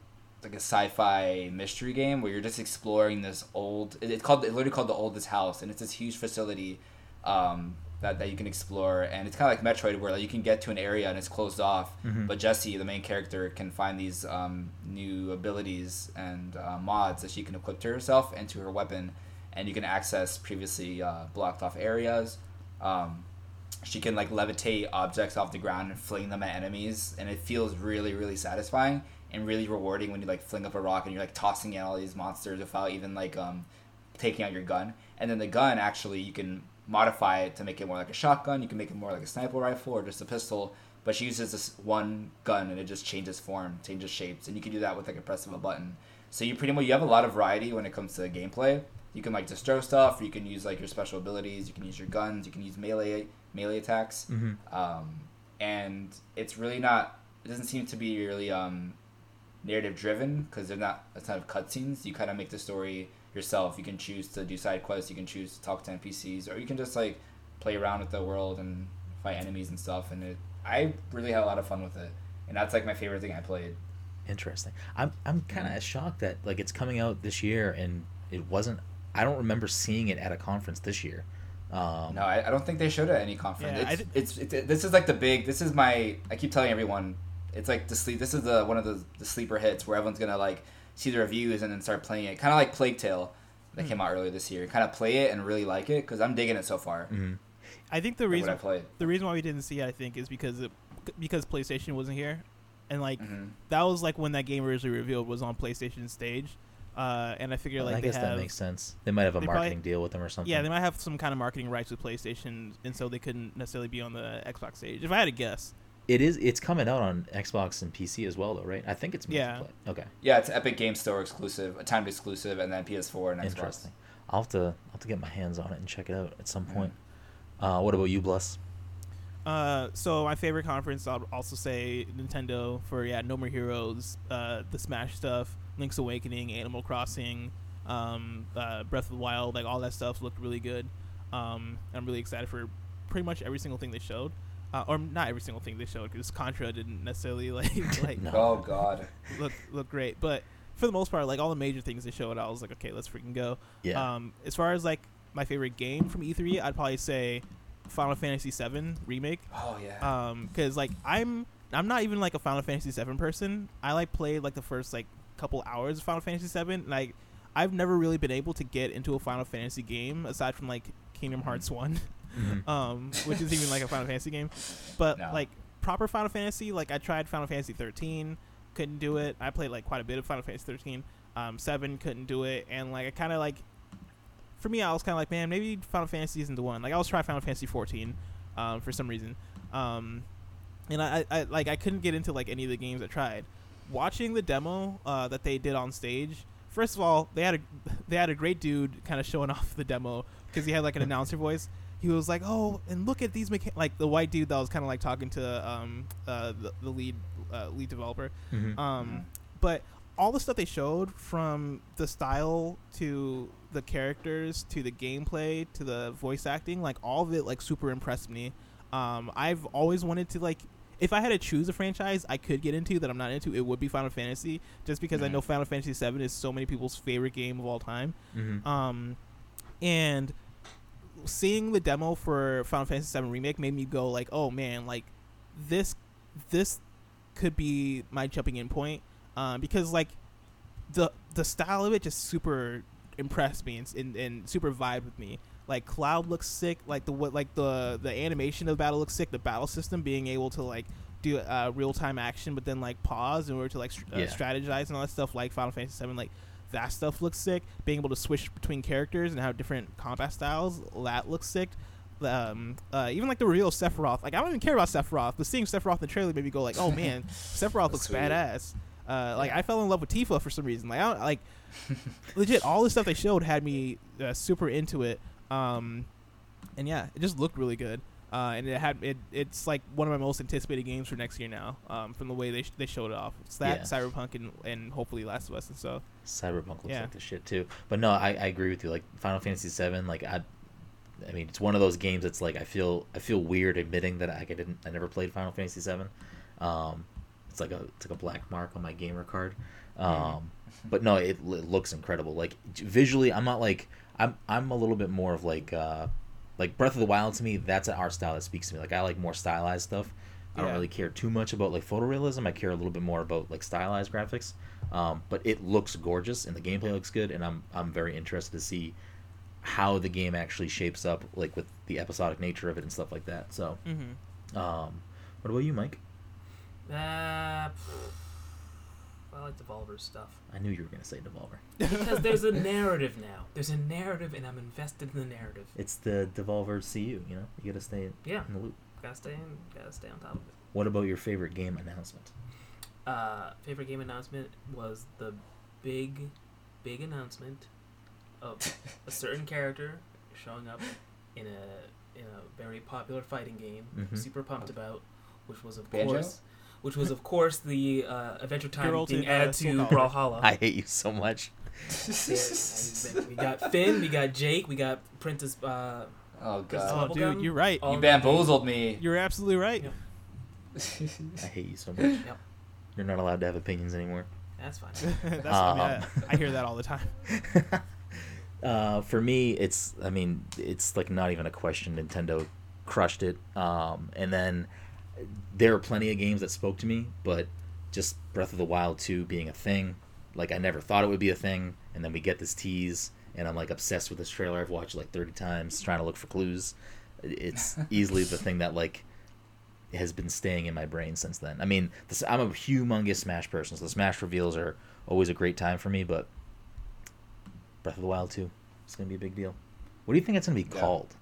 like a sci-fi mystery game where you're just exploring this old. It's called. It's literally called the oldest house, and it's this huge facility um, that that you can explore. And it's kind of like Metroid, where like you can get to an area and it's closed off, Mhm. but jesse the main character, can find these um, new abilities and uh, mods that she can equip to herself and to her weapon, and you can access previously uh, blocked off areas. Um, she can like levitate objects off the ground and fling them at enemies, and it feels really, really satisfying and really rewarding when you like fling up a rock and you're like tossing at all these monsters without even like um, taking out your gun. And then the gun actually you can modify it to make it more like a shotgun. You can make it more like a sniper rifle or just a pistol. But she uses this one gun and it just changes form, changes shapes, and you can do that with like a press of a button. So you pretty much you have a lot of variety when it comes to gameplay. You can like throw stuff, or you can use like your special abilities. You can use your guns. You can use melee melee attacks. Mm-hmm. Um, and it's really not. It doesn't seem to be really um, narrative driven because they're not a ton of cutscenes. You kind of make the story yourself. You can choose to do side quests. You can choose to talk to NPCs, or you can just like play around with the world and fight enemies and stuff. And it, I really had a lot of fun with it. And that's like my favorite thing I played. Interesting. I'm I'm kind of shocked that like it's coming out this year and it wasn't. I don't remember seeing it at a conference this year. Um, No, I, I don't think they showed it at any conference. Yeah, I it's, did- it's, it's this is like the big. This is my. I keep telling everyone, it's like the sleep. This is the one of the the sleeper hits where everyone's gonna like see the reviews and then start playing it. Kind of like Plague Tale that Hmm. came out earlier this year. Kind of play it and really like it because I'm digging it so far. mhm. I think the reason I played. the reason why we didn't see it, I think, is because it, because PlayStation wasn't here, and like hmm that was like when that game originally revealed was on PlayStation stage, uh, and I figure Well, like I they guess have, that makes sense. They might have a they probably- marketing deal with them or something. yeah, they might have some kind of marketing rights with PlayStation, and so they couldn't necessarily be on the Xbox stage. If I had to guess, It is. It's coming out on Xbox and PC as well, though, right? I think it's Yeah. multiplayer. Okay. Yeah, it's Epic Game Store exclusive, a timed exclusive, and then PS4 and Xbox. Interesting. I'll have to. I'll have to get my hands on it and check it out at some point. Uh, what about you, Bless? Uh, so my favorite conference, I'll also say Nintendo for yeah, No More Heroes, uh, the Smash stuff, Link's Awakening, Animal Crossing, um, uh, Breath of the Wild, like all that stuff looked really good. Um, I'm really excited for pretty much every single thing they showed, uh, or not every single thing they showed because Contra didn't necessarily like like No. Oh God. look look great, but for the most part, like all the major things they showed, I was like, okay, let's freaking go. Yeah. Um, as far as like my favorite game from E3, I'd probably say Final Fantasy VII remake Oh yeah. um because like i'm i'm not even like a final fantasy 7 person i like played like the first like couple hours of final fantasy 7 like i've never really been able to get into a final fantasy game aside from like kingdom hearts 1 Mhm. um which is even like a final fantasy game. But No. like proper final fantasy like i tried final fantasy 13 couldn't do it. I played like quite a bit of final fantasy 13 um 7 couldn't do it. And like i kind of like for me i was kind of like man maybe final fantasy isn't the one. Like i was trying final fantasy 14 um, for some reason. Um, and I, I like i couldn't get into like any of the games i tried. Watching the demo uh, that they did on stage first of all they had a they had a great dude kind of showing off the demo because he had like an announcer voice he was like oh and look at these mecha-, like the white dude that was kind of like talking to um, uh, the, the lead uh, lead developer Mhm. um, but all the stuff they showed from the style to the characters to the gameplay to the voice acting, like all of it, like super impressed me. Um, I've always wanted to like, if I had to choose a franchise I could get into that I'm not into, it would be Final Fantasy, just because I know Final Fantasy VII is so many people's favorite game of all time. Mhm. Um, and seeing the demo for Final Fantasy VII remake made me go like, oh man, like this, this could be my jumping in point, um, because like the the style of it just super impressed me and, and, and super vibed with me. Like Cloud looks sick. Like the what like the the animation of the battle looks sick. The battle system being able to like do uh, real time action, but then like pause in order to like str- uh, strategize and all that stuff. Like Final Fantasy VII, like that stuff looks sick. Being able to switch between characters and have different combat styles, that looks sick. Um, uh, even like the real Sephiroth. Like I don't even care about Sephiroth, but seeing Sephiroth in the trailer made me go like, oh man, Sephiroth looks Sweet. badass. Uh, like I fell in love with Tifa for some reason. Like I don't, like legit all the stuff they showed had me uh, super into it. Um, and yeah, it just looked really good. Uh, and it had it. It's like one of my most anticipated games for next year now. Um, from the way they sh- they showed it off. It's that Yeah. Cyberpunk and, and hopefully Last of Us and so. Cyberpunk looks Yeah. like the shit too. But no, I, I agree with you. Like Final Fantasy VII, like I, I mean, it's one of those games that's like I feel I feel weird admitting that I, I didn't I never played Final Fantasy VII. Um, it's like a it's like a black mark on my gamer card. Um, but no, it, l- looks incredible. Like visually, I'm not like I'm I'm a little bit more of like uh, like Breath of the Wild to me. That's an art style that speaks to me. Like I like more stylized stuff. I don't really care too much about like photorealism. I care a little bit more about like stylized graphics. Um, but it looks gorgeous and the gameplay looks good, and I'm I'm very interested to see how the game actually shapes up, like with the episodic nature of it and stuff like that. So, Mm-hmm. um, what about you, Mike? Uh, I like Devolver's stuff I knew you were gonna say Devolver. because there's a narrative now. There's a narrative, and I'm invested in the narrative. It's the Devolver CU. You know, you gotta stay Yeah, in the loop. gotta stay in, gotta stay on top of it. What about your favorite game announcement? Uh, favorite game announcement was the big, big announcement of a certain character showing up in a in a very popular fighting game. Mhm. Super pumped about, which was of Banjo? course, which was of course the uh, Adventure Time Girl being uh, added to Calibur. Brawlhalla. I hate you so much. Yeah, we got Finn, we got Jake, we got Princess. Uh, oh Chris Oh, god, dude, you're right. all you in that game. bamboozled me. You're absolutely right. Yeah. I hate you so much. Yep. You're not allowed to have opinions anymore. That's fine. That's, I, Um. I, I hear that all the time. uh, for me, it's I mean, it's like not even a question. Nintendo crushed it. Um, and then there are plenty of games that spoke to me, but just Breath of the Wild 2 being a thing, like I never thought it would be a thing, and then we get this tease, and I'm like obsessed with this trailer. I've watched it like 30 times, trying to look for clues. It's easily the thing that like has been staying in my brain since then. I mean, this, I'm a humongous Smash person, so the Smash reveals are always a great time for me, but Breath of the Wild 2, it's gonna be a big deal. What do you think it's gonna be Yeah. called?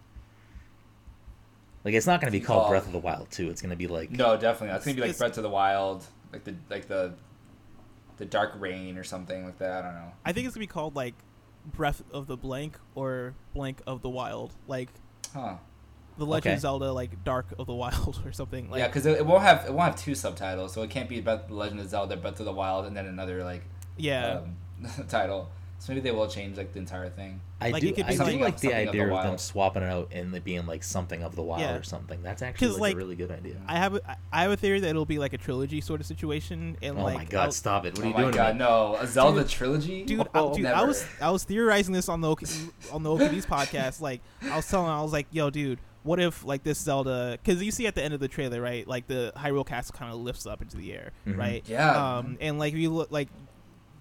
Like, it's not gonna be Be called called- Breath of the Wild too. It's gonna be like No, definitely. It's gonna be like Breath of the Wild, like the like the the Dark Rain or something like that. I don't know. I think it's gonna be called like Breath of the Blank or Blank of the Wild, like Huh? the Legend Okay. of Zelda, like Dark of the Wild or something. Like, yeah, because it, it won't have it won't have two subtitles, so it can't be Breath, Legend of Zelda, Breath of the Wild, and then another like yeah, um, title. So maybe they will change like the entire thing. I Like, do. I be do something like of- the something of the idea of, them swapping it out and it being like something of the wild Yeah. or something. That's actually like, like, a really good idea. I have a, I have a theory that it'll be like a trilogy sort of situation, and oh like my god! I'll- Stop it! What are oh you my doing? god, to me? no! A Zelda Dude, trilogy, dude, Oh, I, dude, I was I was theorizing this on the OK, on the OK Beast podcast. Like I was telling, I was like, "Yo, dude, what if like this Zelda? Because you see at the end of the trailer, right? Like the Hyrule Castle kind of lifts up into the air, Mhm. right? Yeah. Um, and like you look like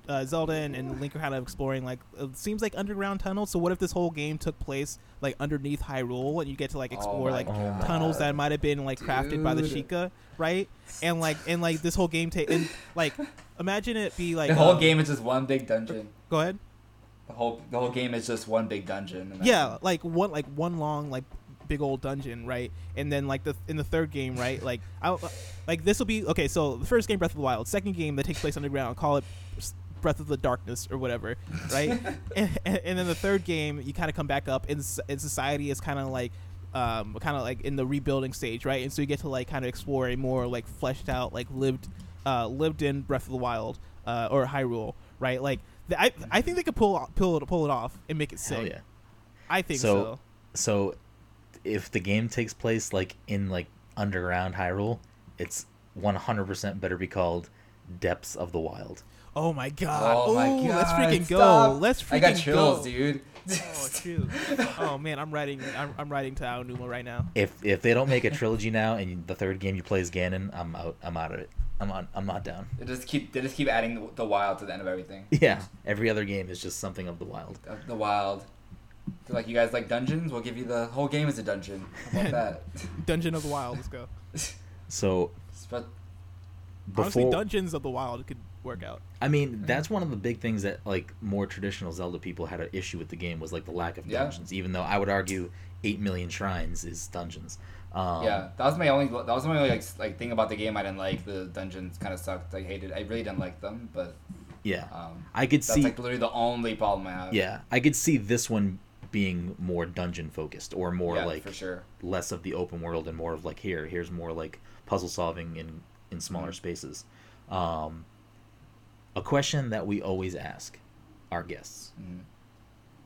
uh, Zelda and, and Link are kind of exploring like it seems like underground tunnels. So what if this whole game took place like underneath Hyrule and you get to like Oh explore my like Oh my tunnels that might have been like crafted by the Dude. Sheikah, right? And like and like this whole game take and like imagine it be like the whole um, game is just one big dungeon. Go ahead. The whole the whole game is just one big dungeon. Yeah, that's- like one like one long like big old dungeon, right? And then like the in the third game, right? Like I like this will be okay. So the first game, Breath of the Wild. Second game that takes place underground, call it s- Breath of the Darkness or whatever, right? and, and, and then the third game, you kind of come back up, and, and society is kind of like. Um, kind of like in the rebuilding stage, right? And so you get to like kind of explore a more like fleshed out, like lived, uh, lived in Breath of the Wild, uh, or Hyrule, right? Like th- I, I think they could pull pull it pull it off and make it sick. Hell yeah! I think So- so. So, if the game takes place like in like underground Hyrule, it's 100% better be called Depths of the Wild. Oh my god! Oh my Ooh, god! Let's freaking stop. go! Let's freaking go. I got chills, go. dude. Oh, true. oh man, I'm writing. I'm, I'm writing to Aonuma right now. If if they don't make a trilogy now and the third game you play is Ganon, I'm out. I'm out of it. I'm on. I'm not down. They just keep they just keep adding the, the wild to the end of everything. Yeah, every other game is just something of the wild. The, the wild. They're like you guys like dungeons? We'll give you the whole game as a dungeon. How about that? Dungeon of the Wild. Let's go. So but Honestly, Dungeons of the Wild could work out. I mean, that's one of the big things that like more traditional Zelda people had an issue with the game was like the lack of Yeah. dungeons. Even though I would argue eight million shrines is dungeons. Um, yeah, that was my only that was my only like like thing about the game I didn't like. The dungeons kind of sucked. I hated. I really didn't like them, but yeah. um, I could that's see. like literally the only problem I have. yeah, I could see this one being more dungeon focused or more yeah, like for sure. less of the open world and more of like here here's more like puzzle solving in in smaller Mhm. spaces um a question that we always ask our guests Mhm.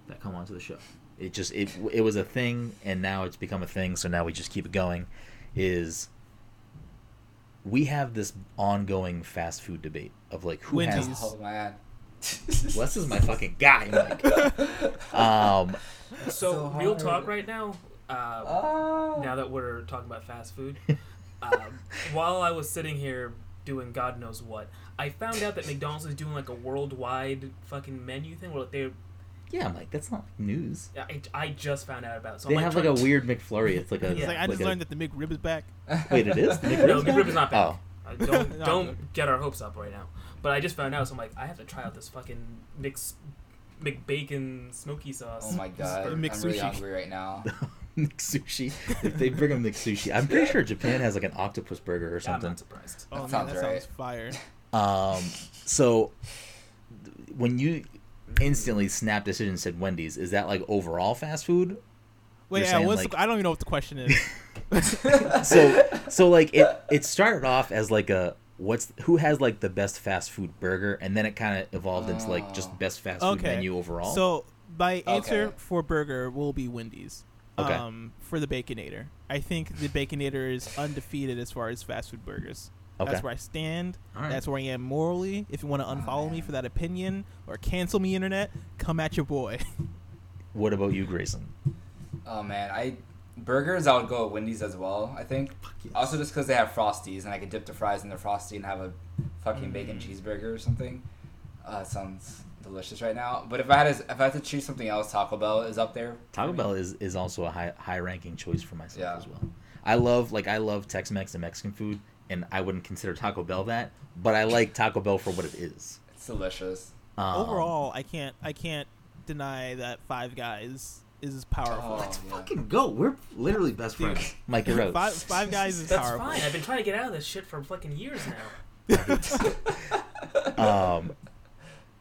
that come onto the show it just it it was a thing and now it's become a thing so now we just keep it going is we have this ongoing fast food debate of like who Wendy's. has Oh man. Wes is my fucking guy Mike. um So, So real talk right now. Uh, Oh. now that we're talking about fast food, um, while I was sitting here doing God knows what, I found out that McDonald's is doing like a worldwide fucking menu thing where like they, yeah I'm like, that's not like news I, I just found out about. it. So they I'm, have like like a trying- weird McFlurry it's like a It's Yeah. like I just a- learned that the McRib is back. Wait, it is? The No, McRib's McRib is not back. Oh. Uh, don't No. don't get our hopes up right now. But I just found out, so I'm like, I have to try out this fucking mix, McBacon smoky sauce. Oh my god. I'm Mixed really sushi. hungry right now. McSushi. If they bring a McSushi, I'm pretty sure Japan has like an octopus burger or Yeah, I'm something. not surprised. Oh man, sounds that right. sounds fire. Um, so when you instantly snap decision said Wendy's, is that like overall fast food? Wait, yeah, what's like- the, I don't even know what the question is. So so like it it started off as like a what's who has like the best fast food burger, and then it kind of evolved into like just Oh. best fast food Okay. menu overall. So my answer Okay. for burger will be Wendy's. Okay. Um, for the Baconator, I think the Baconator is undefeated as far as fast food burgers. okay, That's where I stand. All right. That's where I am morally. If you want to Oh, unfollow me for that opinion or cancel me, internet, come at your boy. what about you, Grayson? Oh man, I burgers I would go with Wendy's as well. I think also just because they have frosties and I could dip the fries in the frosty and have a fucking bacon Mm. cheeseburger or something. Uh, sounds delicious right now. But if I had to, if I had to choose something else, Taco Bell is up there. Taco. Bell is, is also a high high ranking choice for myself Yeah. as well. I love like I love Tex Mex and Mexican food, and I wouldn't consider Taco Bell that, but I like Taco Bell for what it is. It's delicious. Um, Overall, I can't I can't deny that Five Guys is powerful. Oh, let's yeah. fucking go. We're literally best Dude. friends. Mike, you're out. Five, five Guys is That's powerful. fine. I've been trying to get out of this shit for fucking years now. um,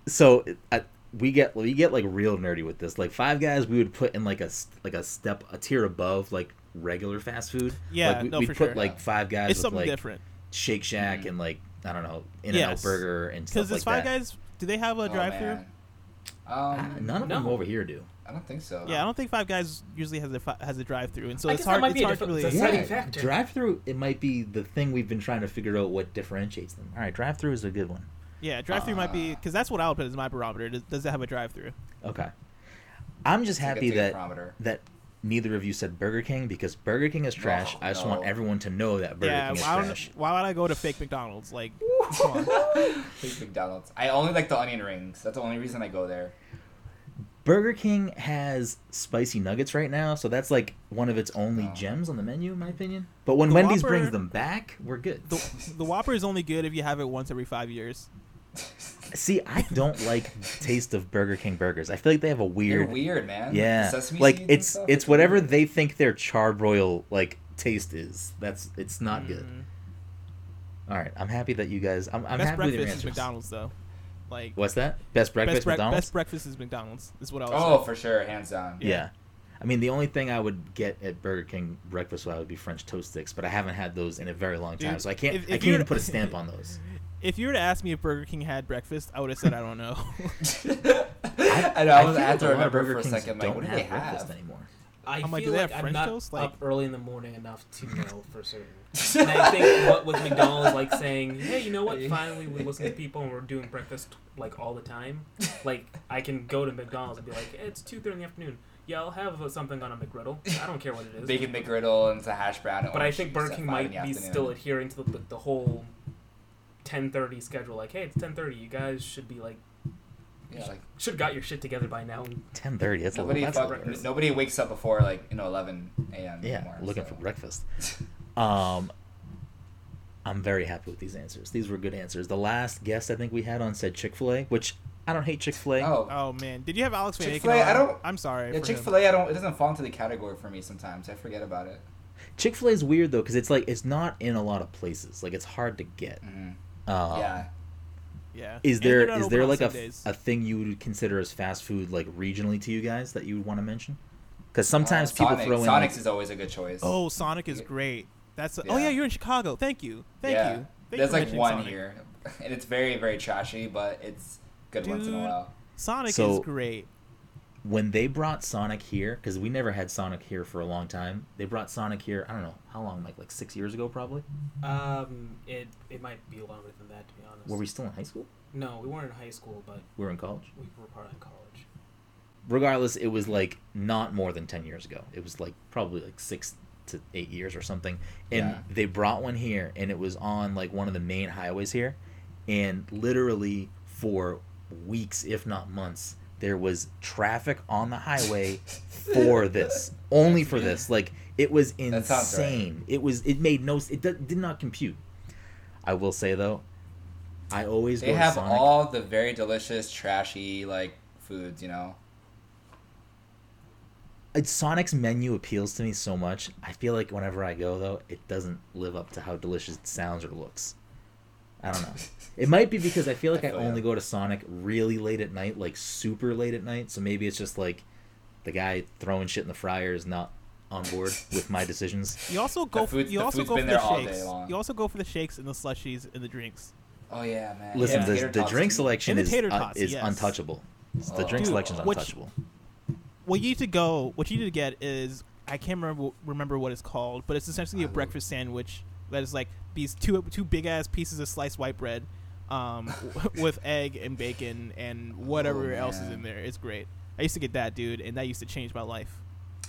so I, we get we get like real nerdy with this. Like Five Guys, we would put in like a s- like a step a tier above like regular fast food. Yeah, like, we, no, we'd for put sure. like Five Guys It's with something like different. Shake Shack Mhm. and like I don't know In and Out Yes. Burger and Because stuff this like Five that. Guys, do they have a Oh, drive-through? man. Ah, Um, None of them over here do. I don't think so. Yeah, I don't think Five Guys usually has a fi- has a drive-through, and so I it's guess that hard. might It's be a hard to really. that's a deciding factor. drive through. It might be the thing we've been trying to figure out what differentiates them. All right, drive through is a good one. Yeah, drive-through might be Uh, because that's what I'll put as my barometer. Does, does it have a drive-through? Okay, I'm just happy that barometer. that neither of you said Burger King because Burger King is trash. No, I just no. want everyone to know that Burger yeah, King is why, would, trash. why would I go to fake McDonald's? Like, come on. Please McDonald's. I only like the onion rings. That's the only reason I go there. Burger King has spicy nuggets right now, so that's like one of its only Oh. gems on the menu, in my opinion. But when The Wendy's Whopper- brings them back, we're good. The, the Whopper is only good if you have it once every five years. See, I don't like taste of Burger King burgers. I feel like they have a You're weird, weird, man. yeah, The sesame like seeds and it's stuff, it's whatever weird. they think their charbroil like taste is. That's it's not good. Mm. All right, I'm happy that you guys. I'm, I'm Best happy with your breakfast is. McDonald's though. Like What's that? Best breakfast best, bre- McDonald's. best breakfast is McDonald's. Is what I was. Oh, saying. for sure, hands down. yeah. I mean, the only thing I would get at Burger King breakfast would be French toast sticks, but I haven't had those in a very long time, Dude, so I can't. if- I can't even put a stamp on those. If you were to ask me if Burger King had breakfast, I would have said I don't know. I know. I, was, feel I had to like a remember Burger for a second. Like, don't what do they breakfast have? anymore. I I'm feel like, like, do they have I'm French not toast? Like- up early in the morning enough to know for certain. and I think what with McDonald's like saying, "Hey, you know what? Finally, we listen to people and we're doing breakfast like all the time." Like I can go to McDonald's and be like, hey, "It's two thirty in the afternoon. Yeah, I'll have uh, something on a McGriddle. I don't care what it is." Bacon McGriddle and it's a hash brown. But I think Burger King might be afternoon. still adhering to the, the whole ten thirty schedule. Like, hey, it's ten thirty. You guys should be like Yeah, like should have got your shit together by now. Ten thirty. That's nobody a little. fuck, That's a nobody wakes up before like you know 11 a.m. yeah, anymore, looking so. for breakfast. Um, I'm very happy with these answers. These were good answers. The last guest I think we had on said Chick Fil A, which I don't hate Chick Fil A. Oh, Oh man, did you have Alex Chick Fil A? I don't- I'm sorry. yeah. Chick Fil A. I don't. It doesn't fall into the category for me sometimes. I forget about it. Chick Fil A is weird though because it's like it's not in a lot of places. Like it's hard to get. Mhm. Um, yeah. Yeah. Is And there they're not is open there on like a, Sundays. a thing you would consider as fast food like regionally to you guys that you would want to mention? Because sometimes Uh, people Sonic. throw in Sonic's like, is always a good choice. Oh, Sonic is great. That's a, oh Yeah. yeah, you're in Chicago. Thank you. Thank yeah. you. Thank There's for like one Sonic. here, and it's very very trashy, but it's good once in a while. Sonic So- is great. When they brought Sonic here because we never had Sonic here for a long time. They brought Sonic here. I don't know how long, like like six years ago probably. Um, it it might be longer than that to be honest. Were we still in high school? No, we weren't in high school, but We were in college. we were part of college. regardless, it was like not more than 10 years ago. It was like probably like six to eight years or something. And Yeah. they brought one here and it was on like one of the main highways here. And literally for weeks, if not months, there was traffic on the highway for this. Only for this. Like it was sounds right. insane. It was, it made no, it did, did not compute. I will say though, I always They go to have Sonic. all the very delicious, trashy like foods. You know. It's Sonic's menu appeals to me so much. I feel like whenever I go though, it doesn't live up to how delicious it sounds or looks. I don't know. It might be because I feel like I I, only ya. go to Sonic really late at night, like super late at night. So maybe it's just like the guy throwing shit in the fryer is not on board with my decisions. You also go. food- you the also go for the there all day shakes. You also go for the shakes and the slushies and the drinks. Oh yeah, man. Listen, Yeah, the, tater the drink selection the is tater uh, is yes. untouchable. The Oh. drink selection is which- untouchable. What you need to go. What you need to get is I can't remember remember what it's called, but it's essentially I a will. breakfast sandwich that is like these two two big ass pieces of sliced white bread, um, with egg and bacon and whatever Oh, else is in there. It's great. I used to get that, dude, and that used to change my life.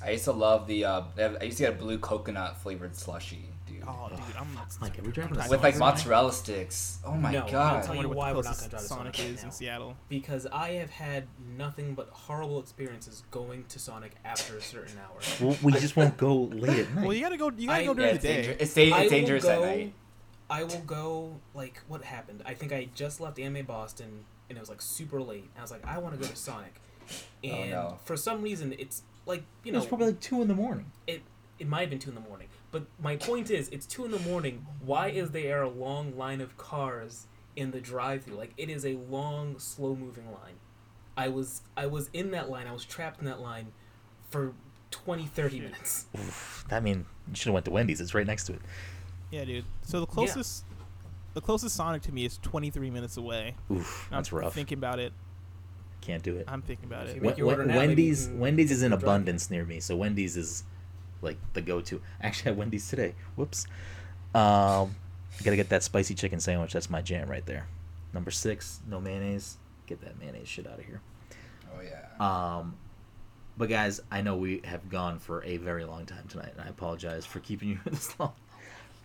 I used to love the. Uh, I used to get a blue coconut flavored slushy. Oh, dude, I'm Mike, are we driving I'm to With like Sonic. mozzarella sticks. Oh my No, I'm gonna tell you wonder why we're not gonna drive to Sonic Sonic right is in. Seattle. because I have had nothing but horrible experiences going to Sonic after a certain hour. Well, we just won't go late at night. Well, you gotta go. You gotta I- go during it's, the day. it's, da- it's dangerous go, at night. I will go like what happened. I think I just left Anime Boston and it was like super late. I was like, I want to go to Sonic, Oh, and no. for some reason it's like you it know was probably like two in the morning. it it might have been two in the morning. But my point is, it's two in the morning. Why is there a long line of cars in the drive-through? Like it is a long, slow-moving line. I was I was in that line. I was trapped in that line for 20, 30 Shit. minutes. Oof, I mean, you should have went to Wendy's. It's right next to it. Yeah, dude. So the closest, the closest Sonic to me is 23 minutes away. Oof, I'm that's rough. Thinking about it, Can't do it. I'm thinking about If it. you make Wen- your order Wen- now, Wendy's Wendy's is in abundance near me, so Wendy's is like the go-to. Actually, I had Wendy's today. Whoops. Um, gotta get that spicy chicken sandwich. That's my jam right there. Number six, no mayonnaise. Get that mayonnaise shit out of here. Oh yeah. Um, but guys, I know we have gone for a very long time tonight, and I apologize for keeping you this long.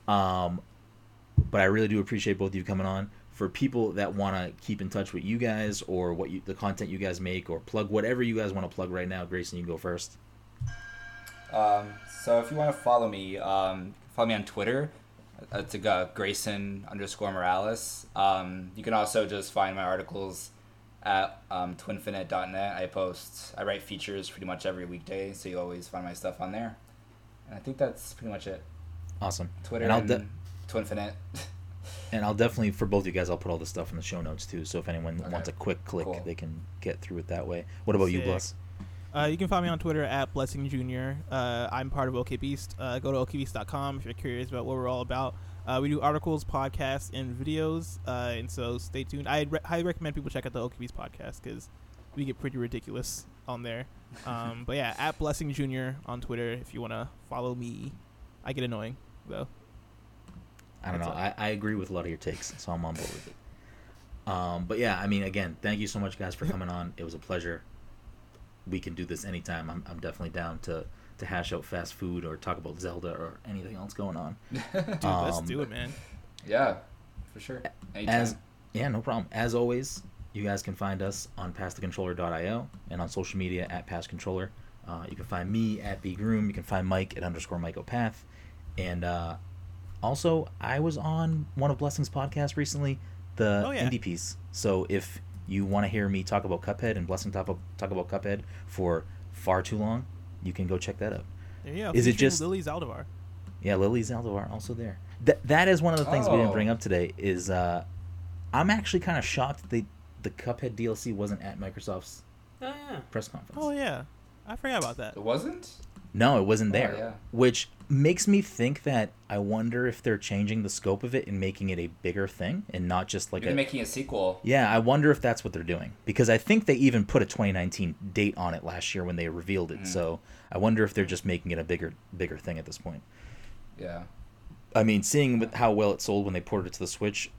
Um, but I really do appreciate both of you coming on. For people that want to keep in touch with you guys or what you, the content you guys make or plug whatever you guys want to plug right now, Grayson, you go first. Um, so if you want to follow me, um, follow me on Twitter. It's uh, Grayson underscore Morales. Um, you can also just find my articles at um, twinfinite.net. I post, I write features pretty much every weekday, so you always find my stuff on there. And I think that's pretty much it. Awesome. Twitter And I'll and, Twinfinite. And I'll definitely for both you guys, I'll put all the stuff in the show notes too. So if anyone Okay. wants a quick click, Cool. they can get through it that way. What about you, Sick. Bless? Uh, you can find me on Twitter at Blessing Junior. Uh, I'm part of OK Beast. Uh, go to okbeast.com if you're curious about what we're all about. Uh, we do articles, podcasts, and videos, uh, and so stay tuned. I re- highly recommend people check out the OK Beast podcast because we get pretty ridiculous on there. Um, but yeah, at Blessing Junior on Twitter if you want to follow me. I get annoying though. I don't know. I, I agree with a lot of your takes, so I'm on board with it. Um, but yeah, I mean, again, thank you so much, guys, for coming on. It was a pleasure. We can do this anytime. I'm, I'm definitely down to, to hash out fast food or talk about Zelda or anything else going on. Dude, let's Um, do it, man. yeah, for sure. Anytime. As yeah, no problem. As always, you guys can find us on passthecontroller.io and on social media at passcontroller. Uh, you can find me at bgroom. You can find Mike at underscore Mycopath. And uh, also, I was on one of Blessing's podcasts recently, the Oh, yeah. indie piece. So if you want to hear me talk about Cuphead and Blessing talk about, talk about Cuphead for far too long, you can go check that out. There you go. Is it just- Lily Zaldivar? Yeah, Lily Zaldivar also there. That that is one of the things we didn't Oh. bring up today. Is uh, I'm actually kind of shocked that they, the Cuphead DLC wasn't at Microsoft's Oh yeah. press conference. Oh yeah, I forgot about that. it wasn't. No, it wasn't Oh, there. yeah. Which makes me think that I wonder if they're changing the scope of it and making it a bigger thing and not just like Maybe a. making a sequel. yeah, I wonder if that's what they're doing because I think they even put a 2019 date on it last year when they revealed it. Mm. So I wonder if they're just making it a bigger bigger thing at this point. Yeah. I mean, seeing with how well it sold when they ported it to the Switch,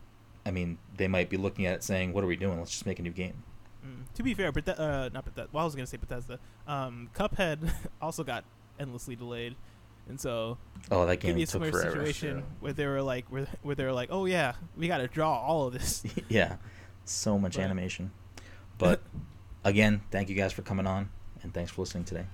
I mean, they might be looking at it saying, "What are we doing? Let's just make a new game." Mm. To be fair, but uh, not Bethesda. Well, I was gonna say Bethesda. Um, Cuphead also got endlessly delayed, and so Oh, that could game be a took similar forever. situation where they were like, where, where they were like, oh yeah, we got to draw all of this. yeah, so much But- animation. But again, thank you guys for coming on, and thanks for listening today.